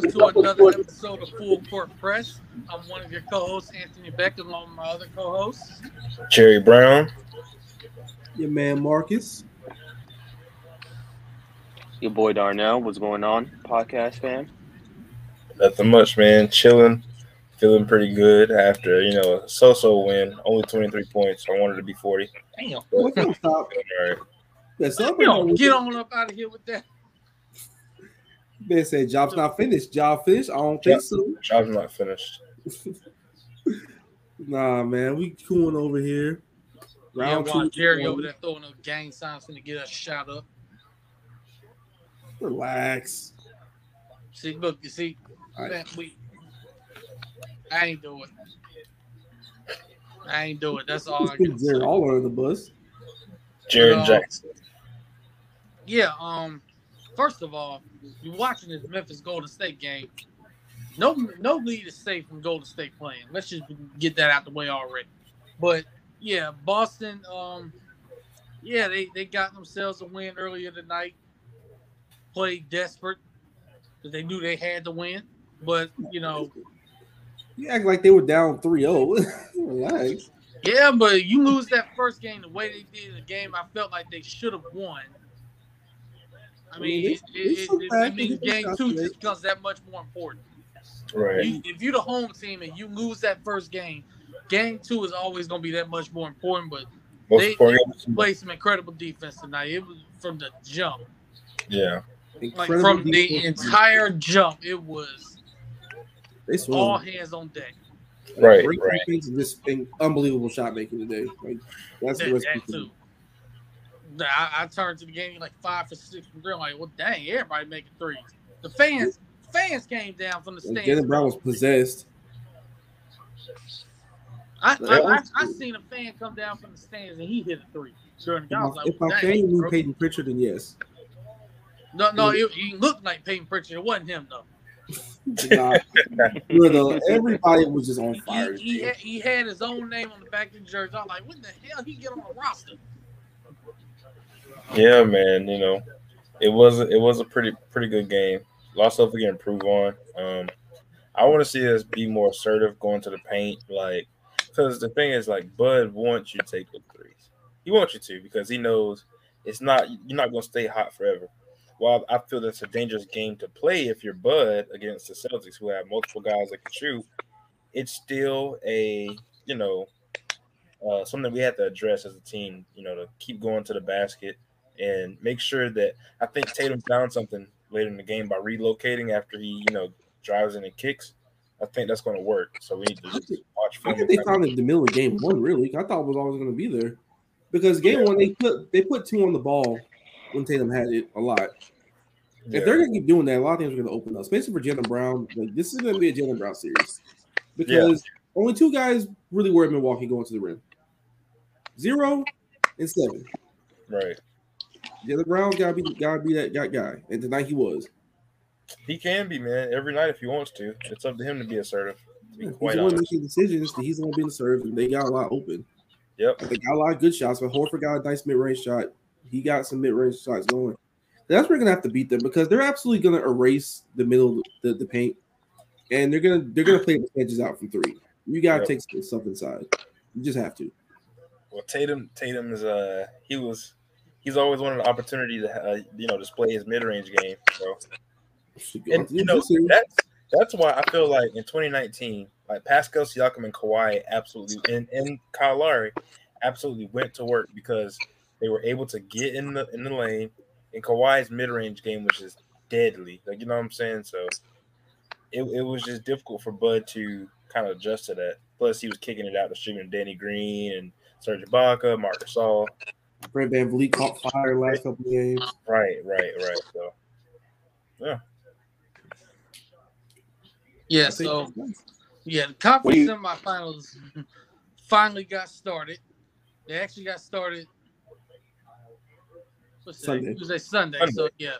You live. So welcome to another episode of Full Court Press. I'm one of your co-hosts, Anthony Beck, along with my other co-hosts. Jerry Brown. Your man Marcus. Your boy Darnell, what's going on, podcast fam? Nothing much, man. Chilling. Feeling pretty good after, you know, a so-so win. Only 23 points. I wanted to be 40. Damn. Well, come stop. All right. Yeah, You somebody know, get on up out of here with that. Man said job's not finished. Job finished. I don't think so. Job's not finished. Nah, man, we cooling over here. Yeah, Round while two. Jerry over there throwing up gang signs to get us shot up. Relax. See, look, you see, All right. man, we, I ain't do it. I ain't do it. That's all I can Jerry say. all under the bus. Jared No. Jackson. Yeah. Um. First of all, you're watching this Memphis Golden State game. No, no lead is safe from Golden State playing. Let's just get that out the way already. But yeah, Boston. Um. Yeah, they they got themselves a win earlier tonight. Played desperate because they knew they had to win. But you know, You act like they were down 3-0. Relax. yeah, but you lose that first game the way they did the game. I felt like they should have won. I I mean, mean, it's- it, it, it, it means It's game two just becomes that much more important. Right. You, if you're the home team and you lose that first game, game two is always going to be that much more important. But Most they, important. they played some incredible defense tonight. It was from the jump, Yeah. like Incredible from the defense. entire jump. It was They swung. all hands on deck. Right, Great right. defense and just unbelievable shot making today. Like that's the That, rest that of the too. I, I turned to the game like five for six from three. I'm like, well, dang, everybody making threes. The fans, fans came down from the And stands. Jaylen Brown was possessed. I, I, I, I seen a fan come down from the stands and he hit a three during the game. I was like, if my well, fan dang, knew. Payton Pritchard, then yes. no, no, it, he looked like Payton Pritchard. It wasn't him though. Nah, you everybody was just on fire. He, he, had, he had his own name on the back of the jersey. I was like, what the hell he get on the roster? Yeah, man. You know, it was it was a pretty pretty good game. Lots of stuff we can improve on. Um, I want to see us be more assertive going to the paint, like because the thing is, like Bud wants you to take the threes. He wants you to because he knows it's not you're not going to stay hot forever. While I feel that's a dangerous game to play if you're Bud against the Celtics, who have multiple guys that can shoot, it's still a you know uh, something we have to address as a team. You know, to keep going to the basket and make sure that I think Tatum found something later in the game by relocating after he, you know, drives in and kicks. I think that's going to work. So we need to just watch I think they found it in the middle of game one. Really, I thought it was always going to be there because game Yeah. one they put they put two on the ball when Tatum had it a lot. Yeah. If they're going to keep doing that, a lot of things are going to open up, especially for Jaylen Brown. Like this is going to be a Jaylen Brown series because only two guys really were at Milwaukee going to the rim. Zero and seven. right. Jaylen Brown's got to be got to be that guy, guy, and tonight he was. He can be, man, every night if he wants to. It's up to him to be assertive. To be He's the one making decisions. He's the one being served, and they got a lot open. Yep. They got a lot of good shots, but Horford got a nice mid range shot. He got some mid range shots going. That's where we're gonna have to beat them because they're absolutely gonna erase the middle, the, the paint, and they're gonna they're gonna play the edges out from three. You gotta Yep. take some stuff inside. You just have to. Well, Tatum, Tatum is uh he was he's always wanted an opportunity to uh, you know display his mid range game. So and you know that's that's why I feel like in 2019, like Pascal Siakam and Kawhi absolutely and, and Kyle Lowry absolutely went to work because they were able to get in the in the lane. And Kawhi's mid range game was just deadly. Like you know what I'm saying? So it, it was just difficult for Bud to kind of adjust to that. Plus he was kicking it out to streaming Danny Green and Serge Ibaka, Marc Gasol. Fred VanVleet caught fire last couple of games. Right, right, right. So Yeah, I think so yeah, the conference you- semifinals finally got started. They actually got started what's Sunday. Sunday. Tuesday, Sunday. Sunday. So yeah,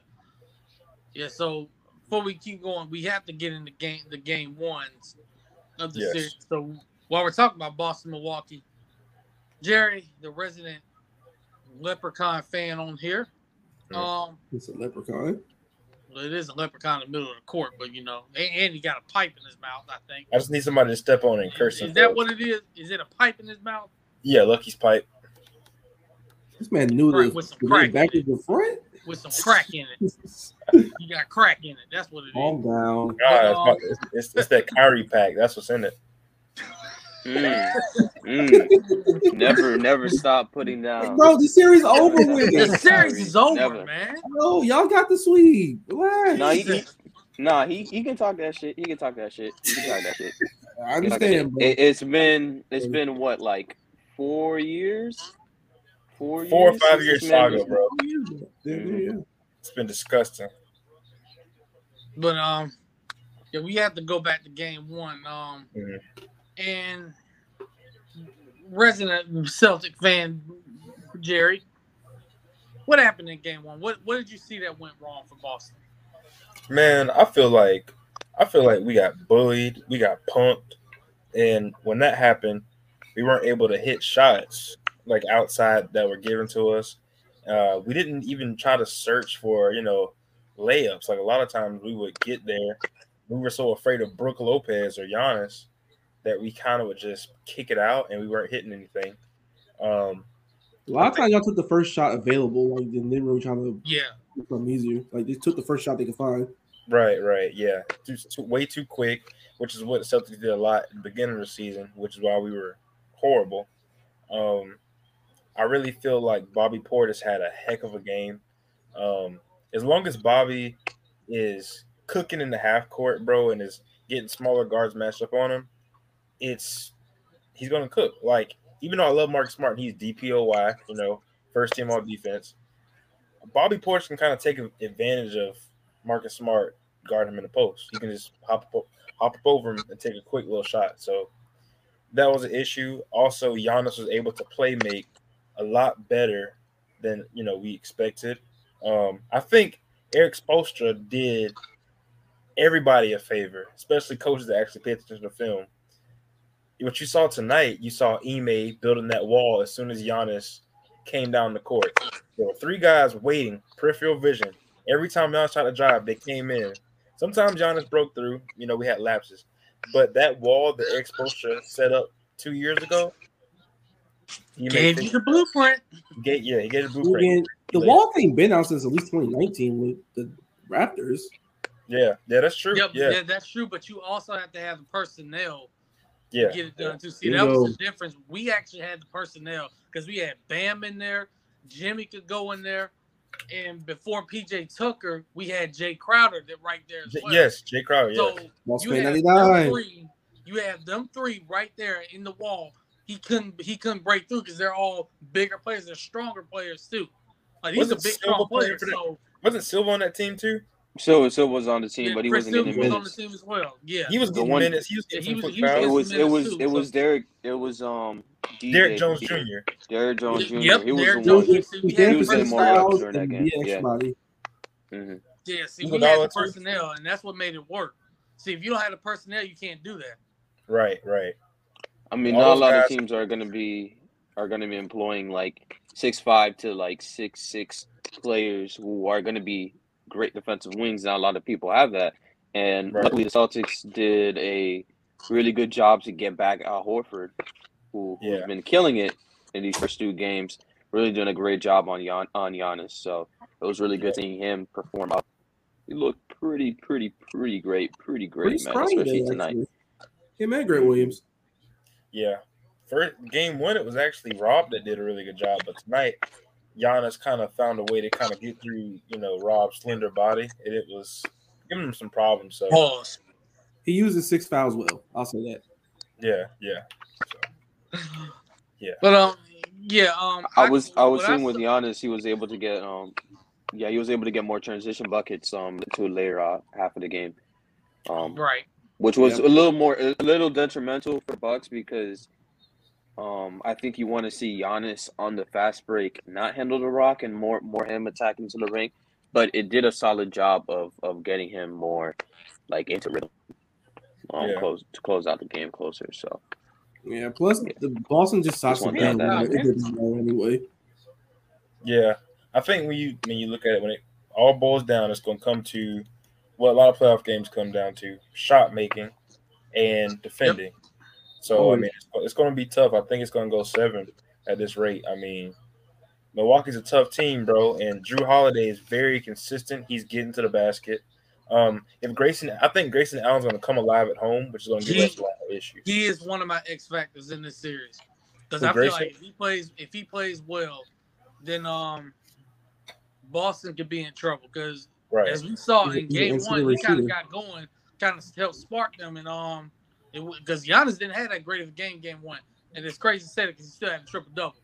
yeah. So before we keep going, we have to get into game the game ones of the Yes. series. So while we're talking about Boston, Milwaukee, Jerry, the resident Leprechaun fan on here. Um, It's a leprechaun. Well, it is a leprechaun in the middle of the court, but you know, and, and he got a pipe in his mouth. I think. I just need somebody to step on it and curse Is, him. is that what it is? Is it a pipe in his mouth? Yeah, Lucky's pipe. This man knew Right, the, with some the crack back in the front. with some crack in it? You got crack in it. That's what it is. Calm down. God, it's, it's, it's that Kyrie pack. That's what's in it. Mm, mm. Never, never stop putting down. Bro, the series over with. the series is over, Never. man. No, y'all got the sweep. Relax. No, he, he, nah, he, he can talk that shit. He can talk that shit. He can talk that shit. I He can talk that understand, shit. bro. It, it's been it's been what like four years, four Four or five years this saga, bro. Yeah, yeah, yeah. It's been disgusting. But um, yeah, we have to go back to game one. Um, Mhm. And resident Celtic fan Jerry, what happened in game one? What what did you see that went wrong for Boston? Man, I feel like I feel like we got bullied, we got punked, and when that happened, we weren't able to hit shots like outside that were given to us. Uh, we didn't even try to search for you know layups. Like a lot of times we would get there, we were so afraid of Brook Lopez or Giannis that we kind of would just kick it out and we weren't hitting anything. Um, A lot of times y'all took the first shot available, like and then we were trying to Yeah, make something easier. Like they took the first shot they could find. Right, right, yeah, too, too, way too quick, which is what Celtics did a lot at the beginning of the season, which is why we were horrible. Um, I really feel like Bobby Portis had a heck of a game. Um, as long as Bobby is cooking in the half court, bro, and is getting smaller guards matched up on him, it's he's gonna cook. Like even though I love Mark Smart, he's DPOY, you know, first team all defense. Bobby Portis can kind of take advantage of Marcus Smart guard him in the post. He can just hop up, hop up over him and take a quick little shot. So that was an issue. Also, Giannis was able to play make a lot better than you know we expected. Um, I think Erik Spoelstra did everybody a favor, especially coaches that actually pay attention to film. What you saw tonight, you saw Ime building that wall as soon as Giannis came down the court. There were three guys waiting, peripheral vision. Every time Giannis tried to drive, they came in. Sometimes Giannis broke through. You know, we had lapses. But that wall that Erik Spoelstra set up two years ago, he gave made you the blueprint. he gave, yeah, he gave the blueprint. Again, the wall thing been out since at least 2019 with the Raptors. Yeah, yeah, that's true. Yep, yeah, yeah, that's true. But you also have to have the personnel yeah, get it done too. See, There that you was the difference. We actually had the personnel because we had Bam in there, Jimmy could go in there, and before PJ Tucker, we had Jae Crowder that right there as well. yes, Jae Crowder. Yeah, So Lost you Fan have them three. You have them three right there in the wall. He couldn't. He couldn't break through because they're all bigger players. They're stronger players too. Like he's a Wasn't big, Silva strong playing player. for the- So wasn't Silva on that team too? So so was on the team, yeah, but he Chris wasn't getting Silva was on the minutes. team as well. Yeah. He was The getting one- minutes. He was Yeah, getting he was- he was It was it was minutes, it too, was so- Derrick it was um DJ Derrick Jones Jr. Jr. Derrick Jones Jr. Yep, he was Derrick the one. Jones Jr. He We came had was in more reps during that game. beat Yeah. everybody. Mhm. Yeah, see, You we had the personnel, and that's what made it work. See, if you don't have the personnel, you can't do that. Right, right. I mean, All not a lot guys- of teams are going to be are going to be employing like six five to like six six players who are going to be great defensive wings. Not a lot of people have that, and Right. luckily the Celtics did a really good job to get back Al Horford, who, who's Yeah. been killing it in these first two games. Really doing a great job on Gian, on Giannis. So it was really good seeing him perform up. He looked pretty, pretty, pretty great, pretty great, Pretty man, scrawny especially day, tonight. actually. Him and Grant Williams. Yeah. For game one, it was actually Rob that did a really good job, but tonight, Giannis kind of found a way to kind of get through, you know, Rob's slender body, and it was giving him some problems. So Pause. He uses six fouls well. I'll say that. yeah, yeah. Yeah. But um, yeah, um, I was I was what seeing with saw- Giannis, he was able to get um, yeah, he was able to get more transition buckets um to later uh, half of the game, um, right. which was Yeah. a little more a little detrimental for Bucks because um I think you want to see Giannis on the fast break not handle the rock and more more him attacking to the ring, but it did a solid job of of getting him more like into rhythm, um, Yeah. close to close out the game closer. So Yeah. Plus, the Boston just stops Just the want that. it doesn't matter anyway. Yeah, I think when you when you look at it when it all boils down. It's going to come to what a lot of playoff games come down to: shot making and defending. So Oh, I mean, it's, it's going to be tough. I think it's going to go seven at this rate. I mean, Milwaukee's a tough team, bro, and Jrue Holiday is very consistent. He's getting to the basket. Um, if Grayson, I think Grayson Allen's going to come alive at home, which is going to give He- us a lot of issues. He is one of my X factors in this series because Who, I feel like if he plays if he plays well, then um Boston could be in trouble because Right. as we saw in game one, he kind of got going, kind of helped spark them, and um, because Giannis didn't have that great of a game game one, and it's crazy to say it because he still had a triple double,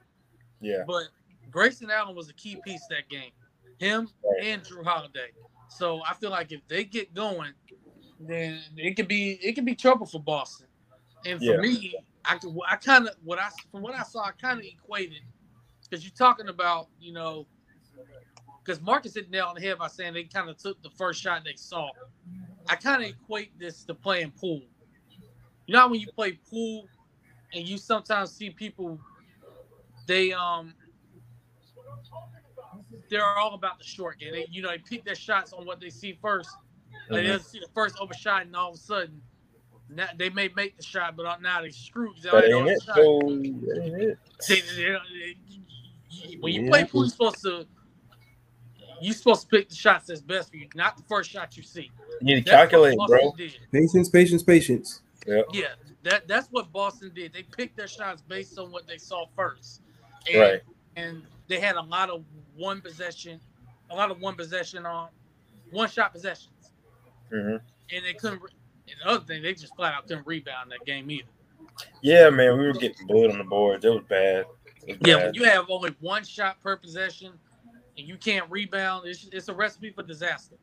Yeah. but Grayson Allen was a key piece that game, him Right. and Jrue Holiday. So I feel like if they get going, then it could be it could be trouble for Boston. And for Yeah. me, I I kind of what I from what I saw, I kind of equated because you're talking about you know because Marcus hit nail on the head by saying they kind of took the first shot they saw. I kind of equate this to playing pool. You know how when you play pool and you sometimes see people, they um they're all about the short game. They you know they pick their shots on what they see 1st Like Mhm. they'll see the first open shot and all of a sudden now, they may make the shot, but now they screwed. 'cause they That already ain't it. the shot. So ain't it. They- they- they- when you Yeah. play pool, you're supposed to you're supposed to pick the shots that's best for you, not the first shot you see. You need to calculate, bro. Patience, patience, patience. Yeah, that that's what Boston did. They picked their shots based on what they saw first, and, Right. And they had a lot of one possession, a lot of one possession on one shot possessions, hmm and they couldn't. And the other thing, they just flat out couldn't rebound that game either. Yeah, man, we were getting bullied on the boards. It was bad. It was Yeah, bad. when you have only one shot per possession and you can't rebound, it's, it's a recipe for disaster.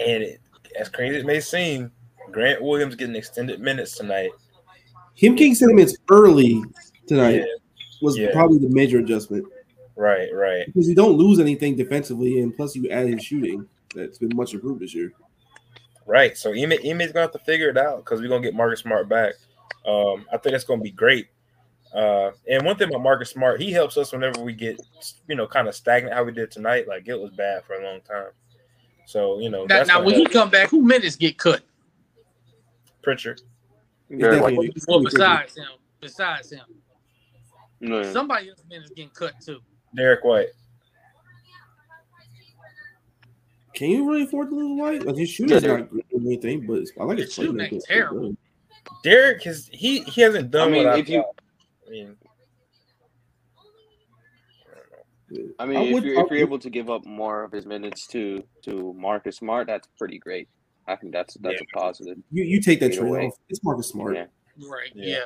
And it, as crazy as it may seem, Grant Williams getting extended minutes tonight. Him King sentiments early tonight Yeah, was Yeah. probably the major adjustment right, right. because you don't lose anything defensively, and plus you add his shooting. That's been much improved this year. Right. So Ime Ime's gonna have to figure it out because we're gonna get Marcus Smart back. Um, I think that's gonna be great. Uh, and one thing about Marcus Smart, he helps us whenever we get, you know, kind of stagnant how we did tonight. Like it was bad for a long time. So you know, Now, that's now gonna when he come back, who minutes get cut? Pritchard. It's Very definitely- likely. it's Well, besides him, besides him, Yeah. somebody else man is getting cut too. Derrick White. Can you really afford to lose White? Like his shooting's Yeah, not good anything, but I like his His shooting playmaking. ain't terrible. Derrick has he he hasn't done I mean, what I if you- I mean, I mean, would- if you're if I you're able to give up more of his minutes to to Marcus Smart, that's pretty great. I think that's that's a positive. you, you take that Either trade way. off. It's Marcus Smart. Yeah. Right. Yeah. Yeah.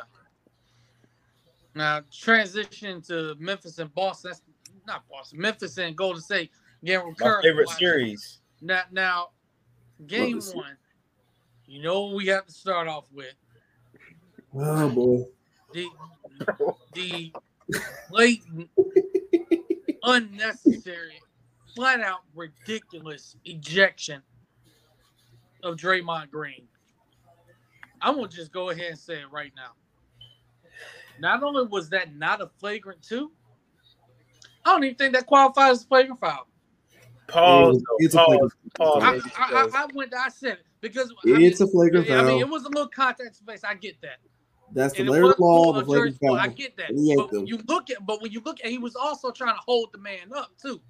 Now transition to Memphis and Boston. That's not Boston. Memphis and Golden State. Again, my recurring. favorite series. Now, now, game this. one. You know what we have to start off with Oh boy. the the blatant, unnecessary, flat out ridiculous ejection of Draymond Green. I'm gonna just go ahead and say it right now. Not only was that not a flagrant two, I don't even think that qualifies as a flagrant foul. Pause. It's a pause. flagrant- pause. I, I, I, I went. I said it because I mean, It's a flagrant foul. I mean, it was a little contact space. I get that. That's the And it letter of the law. The flagrant foul. I get that. And But him. you look at, but when you look at, he was also trying to hold the man up too.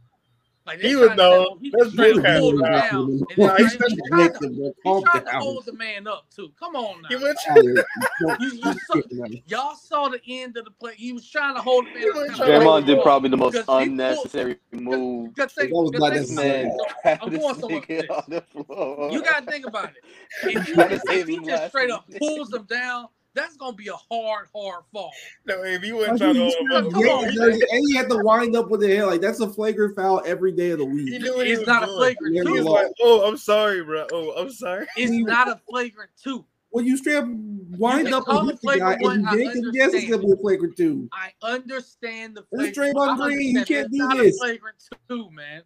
Like He they was- tried to no, say, he that's was trying to hold him down. And then, he he, tried to tried yank to, him, bro. he Calm tried to down. hold the man up too. Come on He now. went Out. Oh, you, you saw, y'all saw the end of the play. He was trying to hold the man up. was kinda trying to like Draymond did probably the most Because pulled- unnecessary move. Because they, was not they- Man, I'm going somewhere with nigga this. on the floor. You gotta think about it. If he, if he just straight up pulls him down, that's gonna be a hard, hard fall. No, if you Like, wouldn't try to he- hold he him up, Come yanked on, him, man. and he had to wind up with the hair. Like that's a flagrant foul every day of the he week. knew It's was not a flagrant He two. was like, "Oh, I'm sorry, bro. Oh, I'm sorry." It's not a flagrant two. When you straight up wind can up call and it hit the guy flagrant one, and you yank him, yes, it's gonna be a flagrant two. I understand the This is flagrant. Draymond Green. You can't do not this. a flagrant two, man.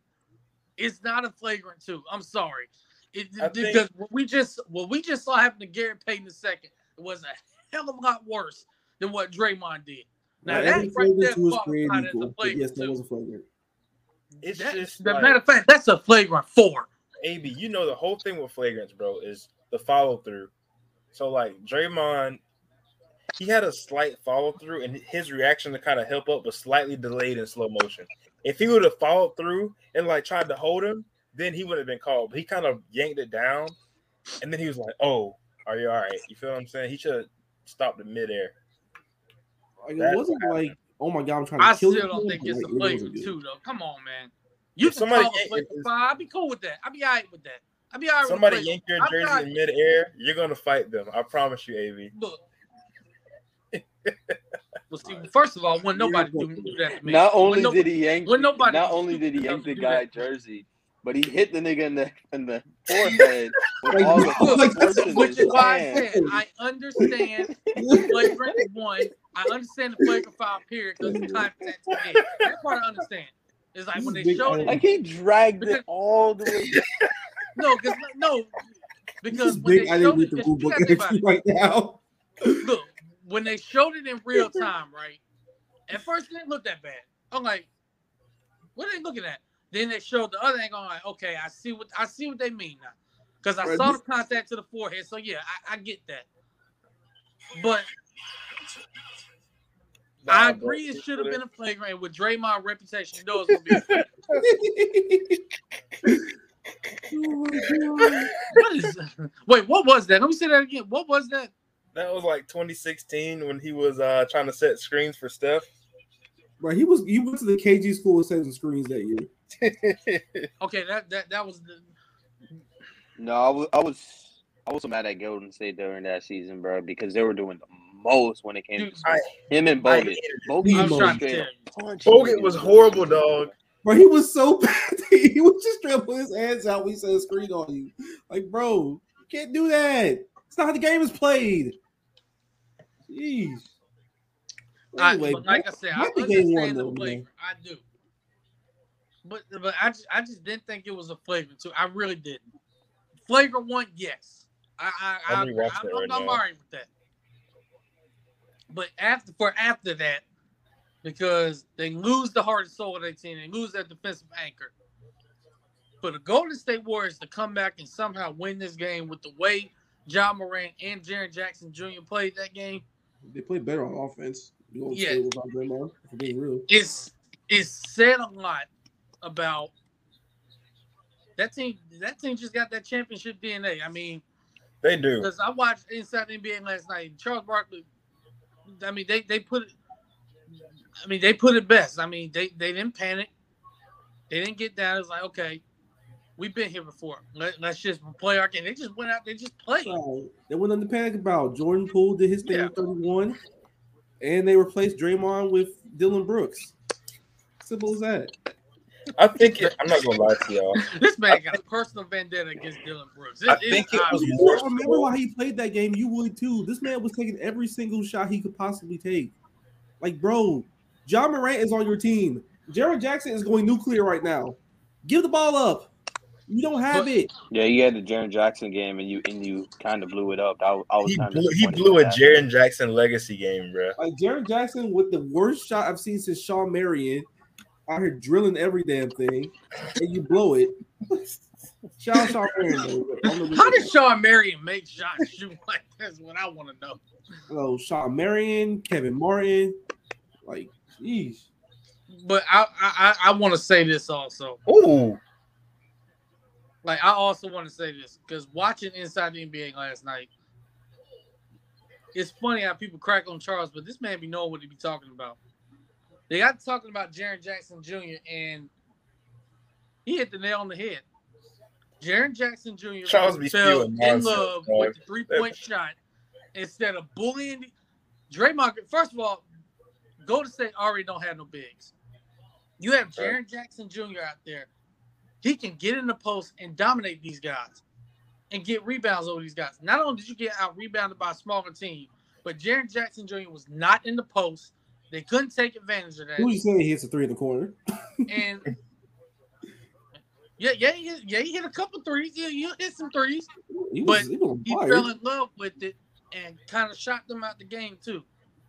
It's not a flagrant two. I'm sorry. It, I think- because what we just what we just saw happen to Gary Payton II was a hell of a lot worse than what Draymond did. Now Not that right there flagrant two is created qualified as a equal. Flagrant yes, that was a flagrant. it's That- just the like, matter of fact, that's a flagrant four. AB, you know the whole thing with flagrants, bro, is the follow through. So like Draymond, he had a slight follow through, and his reaction to kind of help up was slightly delayed in slow motion. If he would have followed through and like tried to hold him, then he would have been called. But he kind of yanked it down, and then he was like, "Oh, are you all right?" You feel what I'm saying? He should have stopped in midair. Like, it wasn't what like, oh my god, I'm trying to I kill still you. don't think but, it's a like, it wasn't flagrant good. two though. Come on, man. You If can somebody call a yank- flagrant five. I'd be cool with that. I'd be all right with that. I'd be all right with Somebody a yank your jersey not- in midair, you're gonna fight them. I promise you, Av. Look. well, see, first of all, when nobody do, do that to me. Not only no- did he yank, when nobody not only did he yank the guy jersey, but he hit the nigga in the in the forehead with all the like, that's in Which his is why I said I understand the flagrant one. I understand the flagrant five period because the contact to me. That part I understand. It's like when they showed it. Like he dragged Because- it all the way. No, because no, because when big. they I showed didn't it, read the you rule book gotta think it. right now. look, when they showed it in real time, right? At first, it didn't look that bad. I'm like, what are they looking at? Then they showed the other angle. I'm like, okay, I see what I see what they mean now, because I Right, saw the contact to the forehead. So yeah, I, I get that. But I Nah, bro, agree, it should have been a flagrant with Draymond reputation. You know it's gonna be. Oh my god. what is? Wait, what was that? Let me say that again. What was that? That was like 2016 when he was uh trying to set screens for Steph. Right, he was he went to the KG school of setting screens that year. Okay, that that that was the. No, I was I was I was mad at Golden State during that season, bro, because they were doing the most when it came Dude, to I- him and I Bogut. Bogut was was trying to straight tell up you. punching Bogut was horrible, dog. But he was so bad. he was just straight up put his hands out when he said screen on you. Like, bro, you can't do that. It's not how the game is played. Jeez. I, Anyway, but like I said, I back to game one, understand the though, man. I do. But but I just, I just didn't think it was a flagrant two. I really didn't. Flagrant one, yes. I I, I I'm I'm, I'm, right I'm now. all right with that. But after for after that, because they lose the heart and soul of their team, they lose that defensive anchor. For the Golden State Warriors to come back and somehow win this game with the way Ja Morant and Jaren Jackson Jr. played that game, They played better on offense. You know, Yeah. yeah. was on Draymond, for being real. it's it's said a lot about that team. That team just got that championship DNA. I mean, They do. because I watched Inside the NBA last night. Charles Barkley. I mean, they they put it. I mean, they put it best. I mean, they they didn't panic. They didn't get down. It's like, okay, we've been here before. Let, let's just play our game. They just went out. They just played. Right. There wasn't nothing to panic about. Jordan Poole did his thing Yeah. with 31, and they replaced Draymond with Dillon Brooks. Simple as that. I think it, I'm not gonna lie to y'all. This man got a personal vendetta against Dillon Brooks. It- I think it was more I remember why he played that game. You would too. This man was taking every single shot he could possibly take. Like, bro, Ja Morant is on your team. Jaren Jackson is going nuclear right now. Give the ball up. You don't have But- it. Yeah, you had the Jaren Jackson game and you and you kind of blew it up. I, I was He kind blew, of he blew a Jaren Jackson legacy game, bro. Like Jaren Jackson with the worst shot I've seen since Shawn Marion. Out here drilling every damn thing, and you blow it. Shout Shawn Marion. though. On the How weekend. did Shawn Marion make shots shoot like that's what I want to know. Oh, Hello, Shawn Marion, Kevin Martin. Like, jeez. But I I, I want to say this also. Ooh, Like I also want to say this because watching Inside the NBA last night, it's funny how people crack on Charles, but this man be knowing what he be talking about. They got talking about Jaren Jackson Jr. and he hit the nail on the head. Jaren Jackson Jr. Charles fell in nonsense, love dog. with the three point shot instead of bullying. Draymond, first of all, Golden State already don't have no bigs. You have Jaren Jackson Jr. out there. He can get in the post and dominate these guys and get rebounds over these guys. Not only did you get out rebounded by a smaller team, but Jaren Jackson Jr. was not in the post. They couldn't take advantage of that. Who you saying he hits a three in the corner? And yeah, yeah, he yeah, he hit a couple threes. Yeah, you hit some threes. He But was, he was He fell in love with it and kind of shot them out the game too.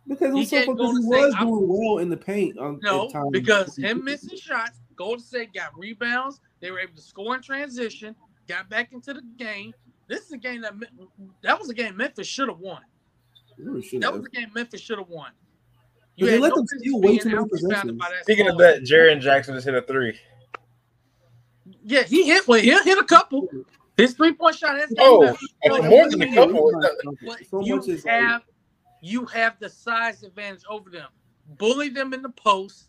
because he was so can't fun go because he to say, was I'm- doing well in the paint. Um, On, No, because him missing shots Golden State got rebounds. They were able to score in transition. Got back into the game. This is a game that that was a game Memphis should have won. Really that was a game Memphis should have won. You they let no them steal way too many possessions. Speaking of that, Jaren Jackson just hit a three. Yeah, he hit. Well, he hit a couple. His three point shot has oh, oh, more than a couple. But you have you have the size advantage over them. Bully them in the post.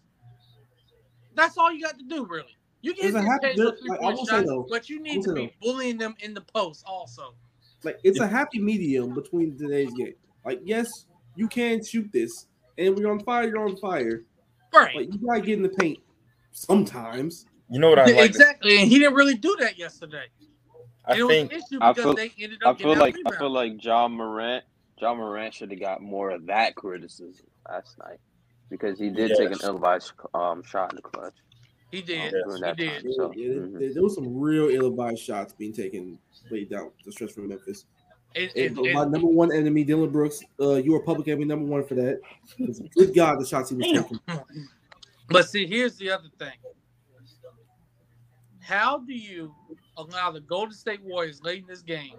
That's all you got to do, really. You get these happy, three point shots, though, but you need to be though. bullying them in the post also. Like it's a happy medium between today's game. Like, yes, you can shoot this, and when you're on fire, you're on fire. Right. Like you gotta get in the paint sometimes. You know what I like? Exactly, and he didn't really do that yesterday. I think I feel, I feel like I feel like Ja Morant Ja Morant should have got more of that criticism last night because he did yes. take an ill-advised um, shot in the clutch. He did. Um, he did. Time, so. yeah, mm-hmm. there, there, was some real ill-advised shots being taken way down the stretch from Memphis. And, and, and, my number one enemy, Dillon Brooks. Uh, you are public enemy number one for that. Good God, the shots he was taking. But see, here's the other thing. How do you allow the Golden State Warriors late in this game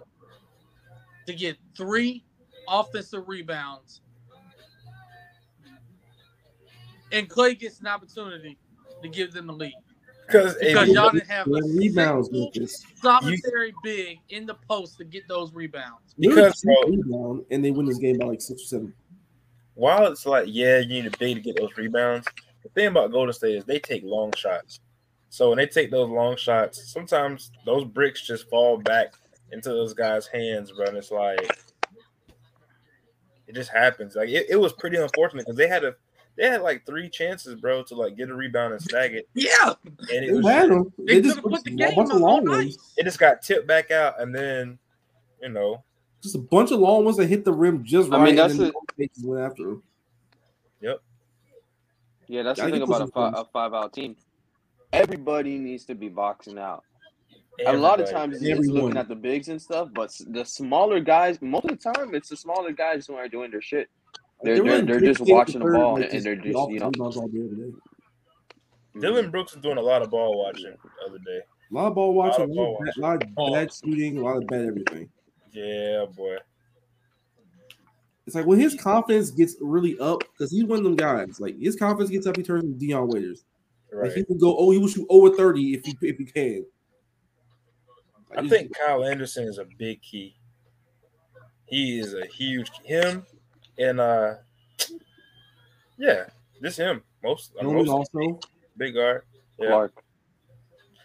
to get three offensive rebounds and Klay gets an opportunity to give them the lead? Because y'all didn't have a rebounds solitary big in the post to get those rebounds. Because rebound and they win this game by like six or seven. While it's like, yeah, you need a big to get those rebounds. The thing about Golden State is they take long shots. So when they take those long shots, sometimes those bricks just fall back into those guys' hands, bro. And it's like it just happens. Like it, it was pretty unfortunate because they had a they had like three chances, bro, to like get a rebound and snag it. Yeah, and it was had them. They, they just put the game on long ones. It just got tipped back out, and then you know, just a bunch of long ones that hit the rim just right. I mean, that's and then went after them. Yep. Yeah, that's the thing about a five, a five out team everybody needs to be boxing out. Everybody. A lot of times it's looking at the bigs and stuff, but the smaller guys, most of the time, it's the smaller guys who are doing their shit. They're, they're, they're, just watching the ball and they're just, you know. Dillon mm-hmm. Brooks is doing a lot of ball watching the other day. A lot of ball watching, a lot of, ball watching. a lot of bad shooting, a lot of bad everything. Yeah, boy. It's like when his confidence gets really up, because he's one of them guys. Like his confidence gets up, he turns into Dion Waiters. Right. Like he will go, oh, he will shoot over 30 if he if he can. Like, I think Kyle Anderson is a big key. He is a huge him and uh yeah, just him. Most, uh, most also big guard. Yeah. Clarke.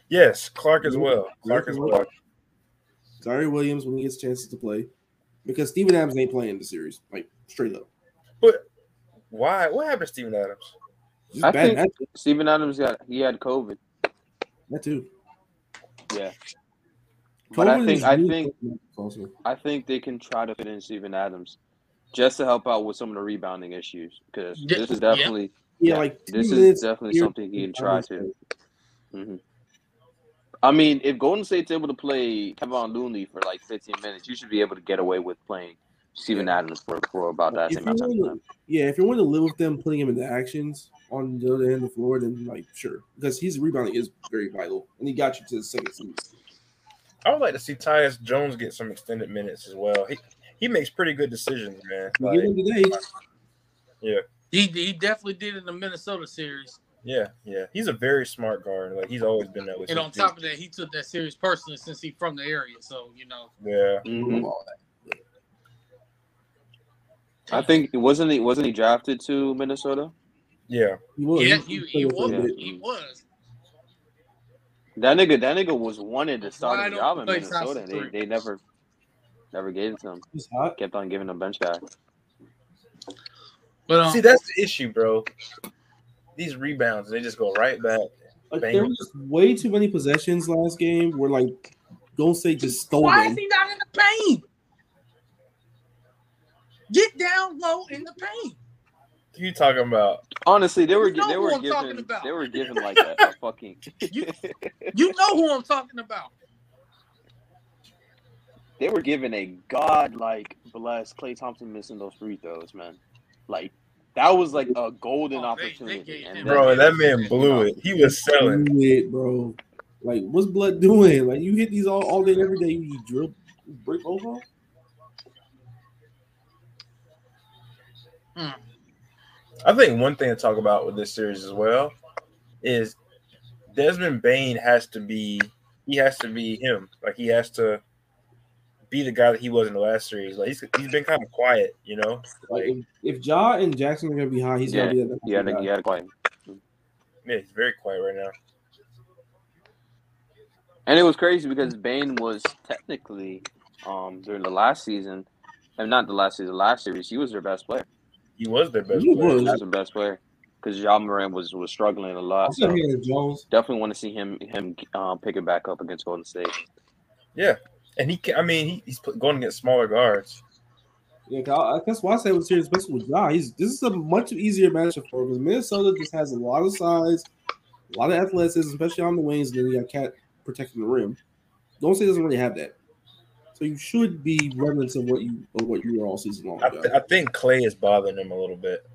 Yes, Clarke as well. Clarke as well. Sorry, Williams when he gets chances to play. Because Steven Adams ain't playing the series, like straight up. But why? What happened to Steven Adams? I think Steven Adams got he had COVID. That too. Yeah. But I think I think I think they can try to fit in Steven Adams just to help out with some of the rebounding issues because this is definitely yeah, yeah like this is definitely something he can try to. Mm-hmm. I mean, if Golden State's able to play Kevin Looney for like 15 minutes, you should be able to get away with playing Steven Adams for, for about that same amount of time. Yeah, if you're willing to live with them putting him into actions on the other end of the floor, then like sure, because his rebounding is very vital, and he got you to the second seed. I would like to see Tyus Jones get some extended minutes as well. He he makes pretty good decisions, man. Like, today. Yeah, he he definitely did in the Minnesota series. Yeah, yeah, he's a very smart guard. Like he's always been that way. And on top of that, he took that series personally since he's from the area. So you know. Yeah. Mm-hmm. I think it wasn't he wasn't he drafted to Minnesota? Yeah, he was. Yeah, he, he, he was. Yeah. He was. That nigga, that nigga was wanted to start a job in Minnesota. They, they never, never gave it to him. Kept on giving him bench guy. But um, see, that's the issue, bro. These rebounds, they just go right back. Like, there was way too many possessions last game where like don't say just stole. Why them. is he not in the paint? Get down low in the paint. You talking about? Honestly, they were you know they were given they were given like a, a fucking. you, you know who I'm talking about. They were given a god like blessed Klay Thompson missing those free throws, man. Like that was like a golden Oh, they- they opportunity. gave and Bro, that man blew it. He was selling. Do it, bro. Like, what's blood doing? Like, you hit these all, all day, every day. You, you drill, break over. Hmm. I think one thing to talk about with this series as well is Desmond Bane has to be he has to be him. Like he has to be the guy that he was in the last series. Like he's he's been kind of quiet, you know. Like, if, if Ja and Jackson are gonna be high, he's Yeah, gonna be that. You had to, you had to call. Yeah, he's very quiet right now. And it was crazy because Bane was technically um during the last season, and not the last season, the last series, he was their best player. He was their best He player. was. He was the best player because Ja Morant was was struggling a lot. So Jones. definitely want to see him him um, pick it back up against Golden State. Yeah, and he can, I mean he, he's pl- going against smaller guards. Yeah, 'cause I, that's why I say with series, especially with Ja, he's this is a much easier matchup for him because Minnesota just has a lot of size, a lot of athleticism, especially on the wings, and then you got KAT protecting the rim. Don't say doesn't really have that. So you should be remnants of what you of what you were all season long. I, th- I think Klay is bothering him a little bit.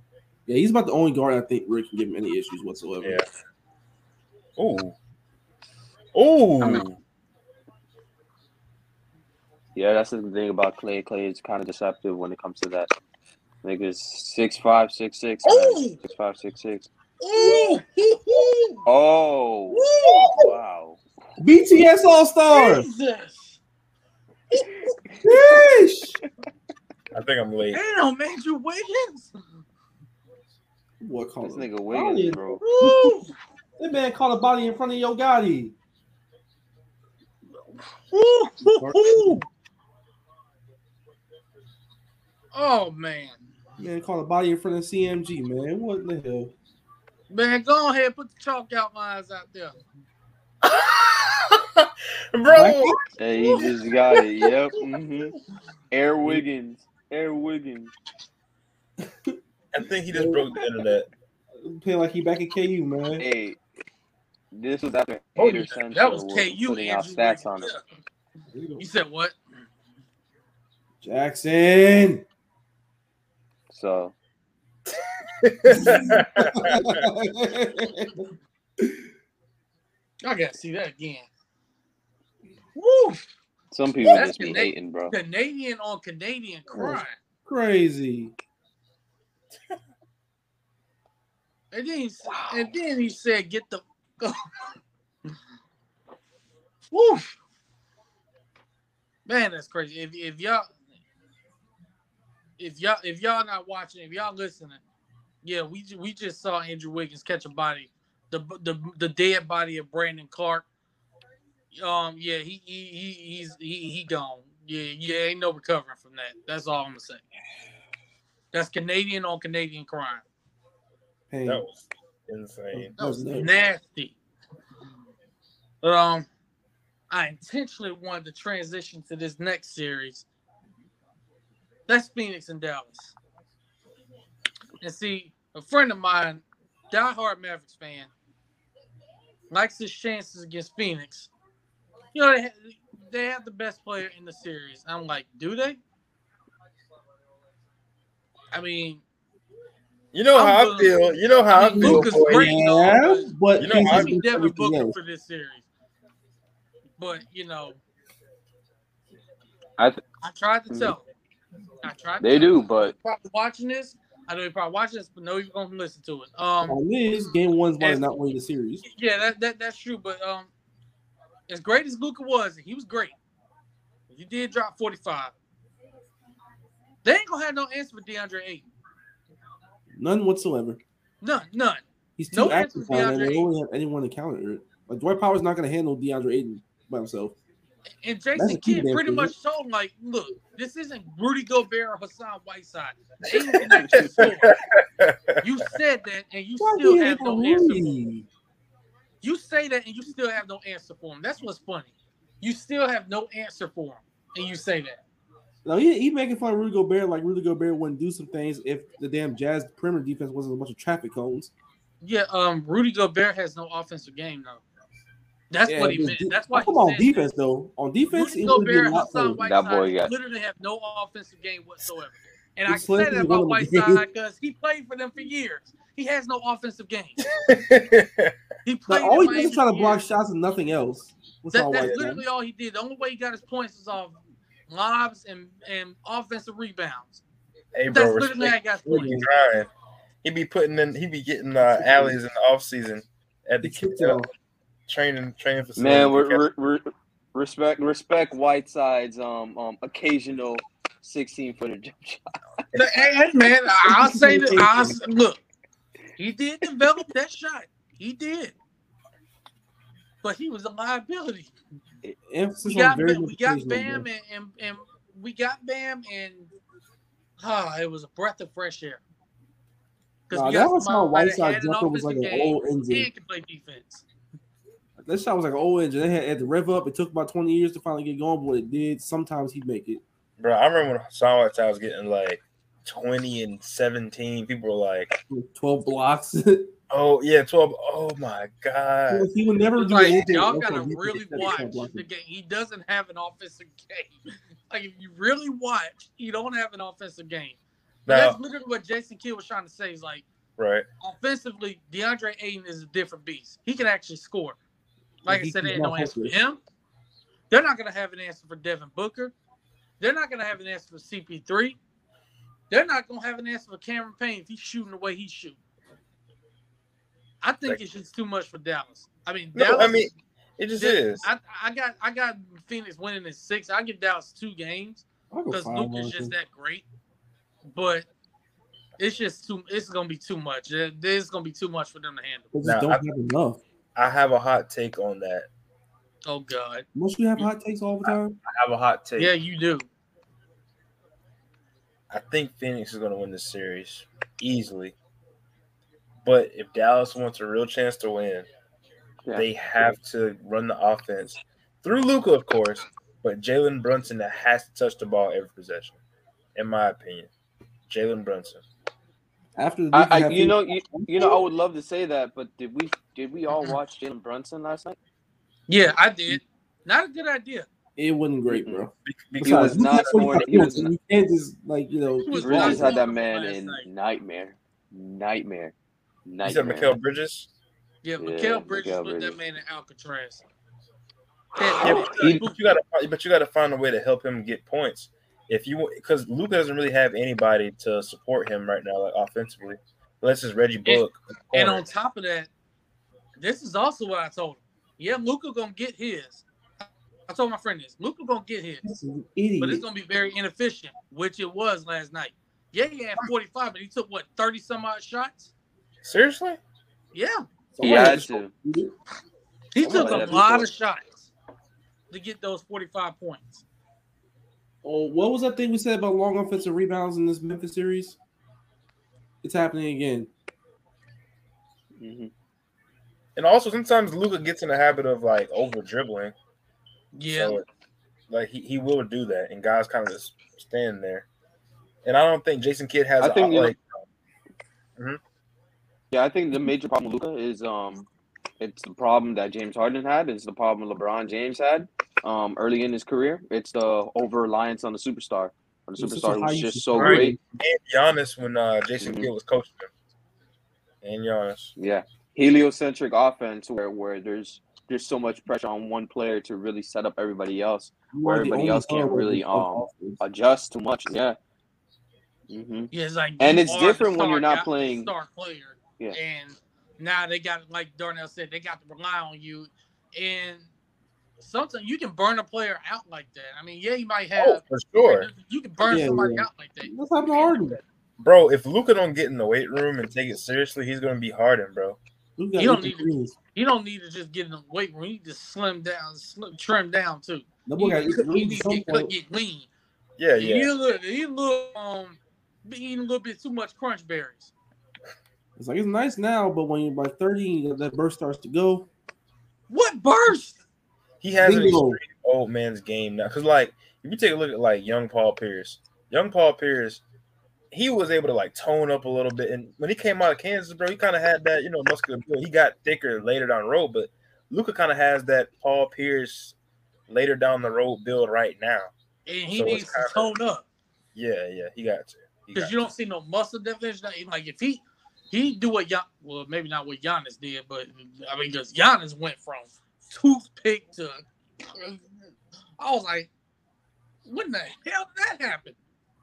Yeah, he's about the only guard I think Rick can give him any issues whatsoever. Yeah. Ooh. Ooh. I mean- Yeah, that's the thing about Klay. Klay is kind of deceptive when it comes to that. Niggas six five, six six, Ooh! six five, six six. Ooh, hoo, hoo, Oh wow! BTS All Star. Jesus. Yeesh. I think I'm late. Damn, Andrew Wiggins. What call This it? nigga Wiggins, bro. Woo, That man caught a body in front of Yo Gotti. Woo, hoo, hoo. Oh man, Man call a body in front of CMG. Man, what the hell? man, go ahead, put the chalk outlines out there. Bro, Hey, he just got it. Yep. hmm Air Wiggins. Air Wiggins. I think he just broke the internet. Playing like he back at KU, man. Hey, this was after Oh, Hater yeah, Central that was was KU. putting out stats on him. Yeah. There you go. You said what? Jackson. So I gotta see that again. Woo! some people That's just be Canadian. hating, bro. Canadian on Canadian crime. Crazy. And then, he, and then he said, "Get the." Woo! Man, that's crazy. If if y'all, if y'all, if y'all not watching, if y'all listening, yeah, we we just saw Andrew Wiggins catch a body, the the the dead body of Brandon Clarke. Um, yeah, he he, he he's he he gone. Yeah, yeah, ain't no recovering from that. That's all I'm gonna say. That's Canadian on Canadian crime. Hey, That was insane. That was That was nasty. Um, I intentionally wanted to transition to this next series. That's Phoenix and Dallas. And see, a friend of mine, diehard Mavericks fan, likes his chances against Phoenix. You know, they ha- they have the best player in the series. I'm like, do they? I mean, You know I'm how I gonna- feel. You know how I, I mean, feel. Luka's boy. great. and all, yeah, but- but You know, he's I- Give me just Devin Booker else. for this series. But you know, I th- I tried to hmm. tell him. I tried. They tell do, but Probably watching this. I know you're probably watching this, but no, you're gonna listen to it. Um, Problem is, game one's why And- not winning the series. yeah, that, that that's true. But um, as great as Luka was, and he was great. He did drop 45. They ain't gonna have no answer for DeAndre Ayton. None whatsoever. None, none. He's too No active answer now, for and DeAndre they only have anyone to counter it. Like Dwight Powell's not going to handle DeAndre Ayton by himself. And Jason Kidd pretty much told him, like, look, this isn't Rudy Gobert or Hassan Whiteside. Ayton can actually score. You said that, and you Why still have no answer. For him. You say that, and you still have no answer for him. That's what's funny. You still have no answer for him, and you say that. No, he, he making fun of Rudy Gobert like Rudy Gobert wouldn't do some things if the damn Jazz perimeter defense wasn't a bunch of traffic cones. Yeah, um, Rudy Gobert has no offensive game though. That's Yeah, what he but meant. de- That's why I'm he talking said about defense though. On defense, Rudy he would Gobert, Hassan. Whiteside That boy got- literally have no offensive game whatsoever. And I It's can say that about one of. Whiteside because he played for them for years. He has no offensive game. He played. Like, all he in does is try to block shots and nothing else. What's That, that's White literally all he did. The only way he got his points was off lobs and, and offensive rebounds. hey, That's bro, literally how he respect. got his He be points. He be putting in. He'd be getting uh, alleys in the off season at The the kicked uh, off. Training training facility. Man, we're, we're, we're respect respect Whiteside's um um occasional sixteen footer jump shot. Hey, hey, man, I'll say that. I'll, s- look, he did develop that shot. He did. But he was a liability. Emphasis We got on Bam, we got occasional, Bam and, and, and we got Bam and ah, it was a breath of fresh air. Because Nah, that was how Whiteside jumper was like an game old engine. and can play defense. That shot was like an old engine. They had, had to rev up. It took about 20 years to finally get going, but it did. Sometimes he'd make it. Bro, I remember when Hassan Whiteside was getting like 20 and 17. People were like, 12 blocks. oh, yeah, 12. Oh, my God. he would never do like anything. y'all gotta really watch the game. He doesn't have an offensive game. Like if you really watch, he don't have an offensive game. But Now, that's literally what Jason Kidd was trying to say. Is like right. offensively, DeAndre Ayton is a different beast. He can actually score. Like I said, they can had no go answer for hopeless. him. They're not gonna have an answer for Devin Booker. They're not gonna have an answer for CP3. They're not gonna have an answer for Cameron Payne if he's shooting the way he's shooting. I think Like- it's just too much for Dallas. I mean, No, Dallas. I mean, it just Just- is. I, I got I got Phoenix winning in six. I give Dallas two games I'll go because Luke is just him. that great. But it's just too. It's gonna be too much. It- It's gonna be too much for them to handle. They just Now, don't I- have enough. I have a hot take on that. Oh God. Must you have hot takes all the time? I have a hot take. Yeah, you do. I think Phoenix is going to win this series easily. But if Dallas wants a real chance to win, Yeah. they have to run the offense through Luka, of course, but Jalen Brunson that has to touch the ball every possession, in my opinion. Jalen Brunson. After the I, I you know you, you know I would love to say that, but did we did we all watch Jalen Brunson last night? Yeah, I did. Not a good idea. it wasn't great, bro. Be- be- He was not scoring- he was You can't just like you know. He was keep Bridges had that man in night. nightmare, nightmare, you nightmare. said Mikal Bridges? Yeah, Yeah, Mikal Bridges Mikal put Bridges. that man in Alcatraz. Yeah, Yeah, but, he- but you got to, but you got to find a way to help him get points. If you, because Luka doesn't really have anybody to support him right now, like offensively. Unless it's Reggie Book. And corner. on top of that, this is also what I told him. Yeah, Luka gonna get his. I told my friend this. Luka gonna get his, This is an but it's gonna be very inefficient, which it was last night. Yeah, he had 45, but he took what 30 some odd shots. Seriously? Yeah, He Somebody had to. he took a man. lot of shots to get those 45 points. Oh, what was that thing we said about long offensive rebounds in this Memphis series? It's happening again. Mhm. And also, sometimes Luka gets in the habit of like over dribbling. Yeah, So, like he, he will do that, and guys kind of just stand there. And I don't think Jason Kidd has I a, think, you know- like Yeah, I think the major problem with Luka is um, it's the problem that James Harden had. It's the problem LeBron James had um early in his career. It's the over reliance on the superstar. On the superstar a who's high- just so Right. great. and Giannis when uh, Jason Mhm. Kidd was coaching him. And Giannis. Yeah, heliocentric offense where where there's there's so much pressure on one player to really set up everybody else, Where everybody else can't really, um, adjust too much. Yeah. hmm yeah, it's like And it's are the different when you're not playing- star player. Yeah. and now they got like Darnell said, they got to rely on you, and sometimes you can burn a player out like that. I mean, yeah, you might have. Oh, for sure, You can burn Yeah, somebody yeah. out like that. What's happened to Harden? bro. If Luka don't get in the weight room and take it seriously, he's gonna be Harden, bro. Luka You don't need to- threes. You don't need to just get in the weight room. You need to slim down, slim, trim down too. That boy You, got eight you need to get, cut, get lean. Yeah, Yeah. yeah. You look, you look, um, be eating a little bit too much crunch berries. It's like it's nice now, but when you're by 30, that- that burst starts to go. What burst? He has an old man's game now. Cause like if you take a look at like young Paul Pierce, young Paul Pierce, he was able to like tone up a little bit. And when he came out of Kansas, bro, he kind of had that, you know, muscular build. He got thicker later down the road, but Luka kind of has that Paul Pierce later down the road build right now. And he So needs to kinda- tone up. Yeah, yeah, he got to. Because got you don't see no muscle definition. Like if he he do what Gian, well maybe not what Giannis did, but I mean because Giannis went from toothpick to. I was like, when the hell did that happen?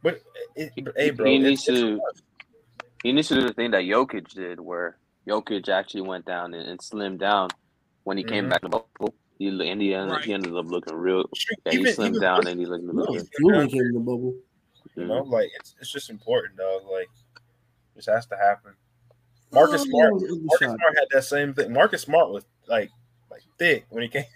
But it, hey, bro, he it's- needs to he needs to do the thing that Jokic did, where Jokic actually went down and, and slimmed down when he came Mhm. back to the bubble. He and he, ended- Right. he ended up looking real. Yeah, he even- slimmed even down and he looked No, really good. Julian came in the bubble. You know, Mhm. like it's it's just important, dog. Like this has to happen. Marcus Oh, Smart, that was an ugly Marcus. Smart had that same thing. Marcus Smart was like like thick when he came.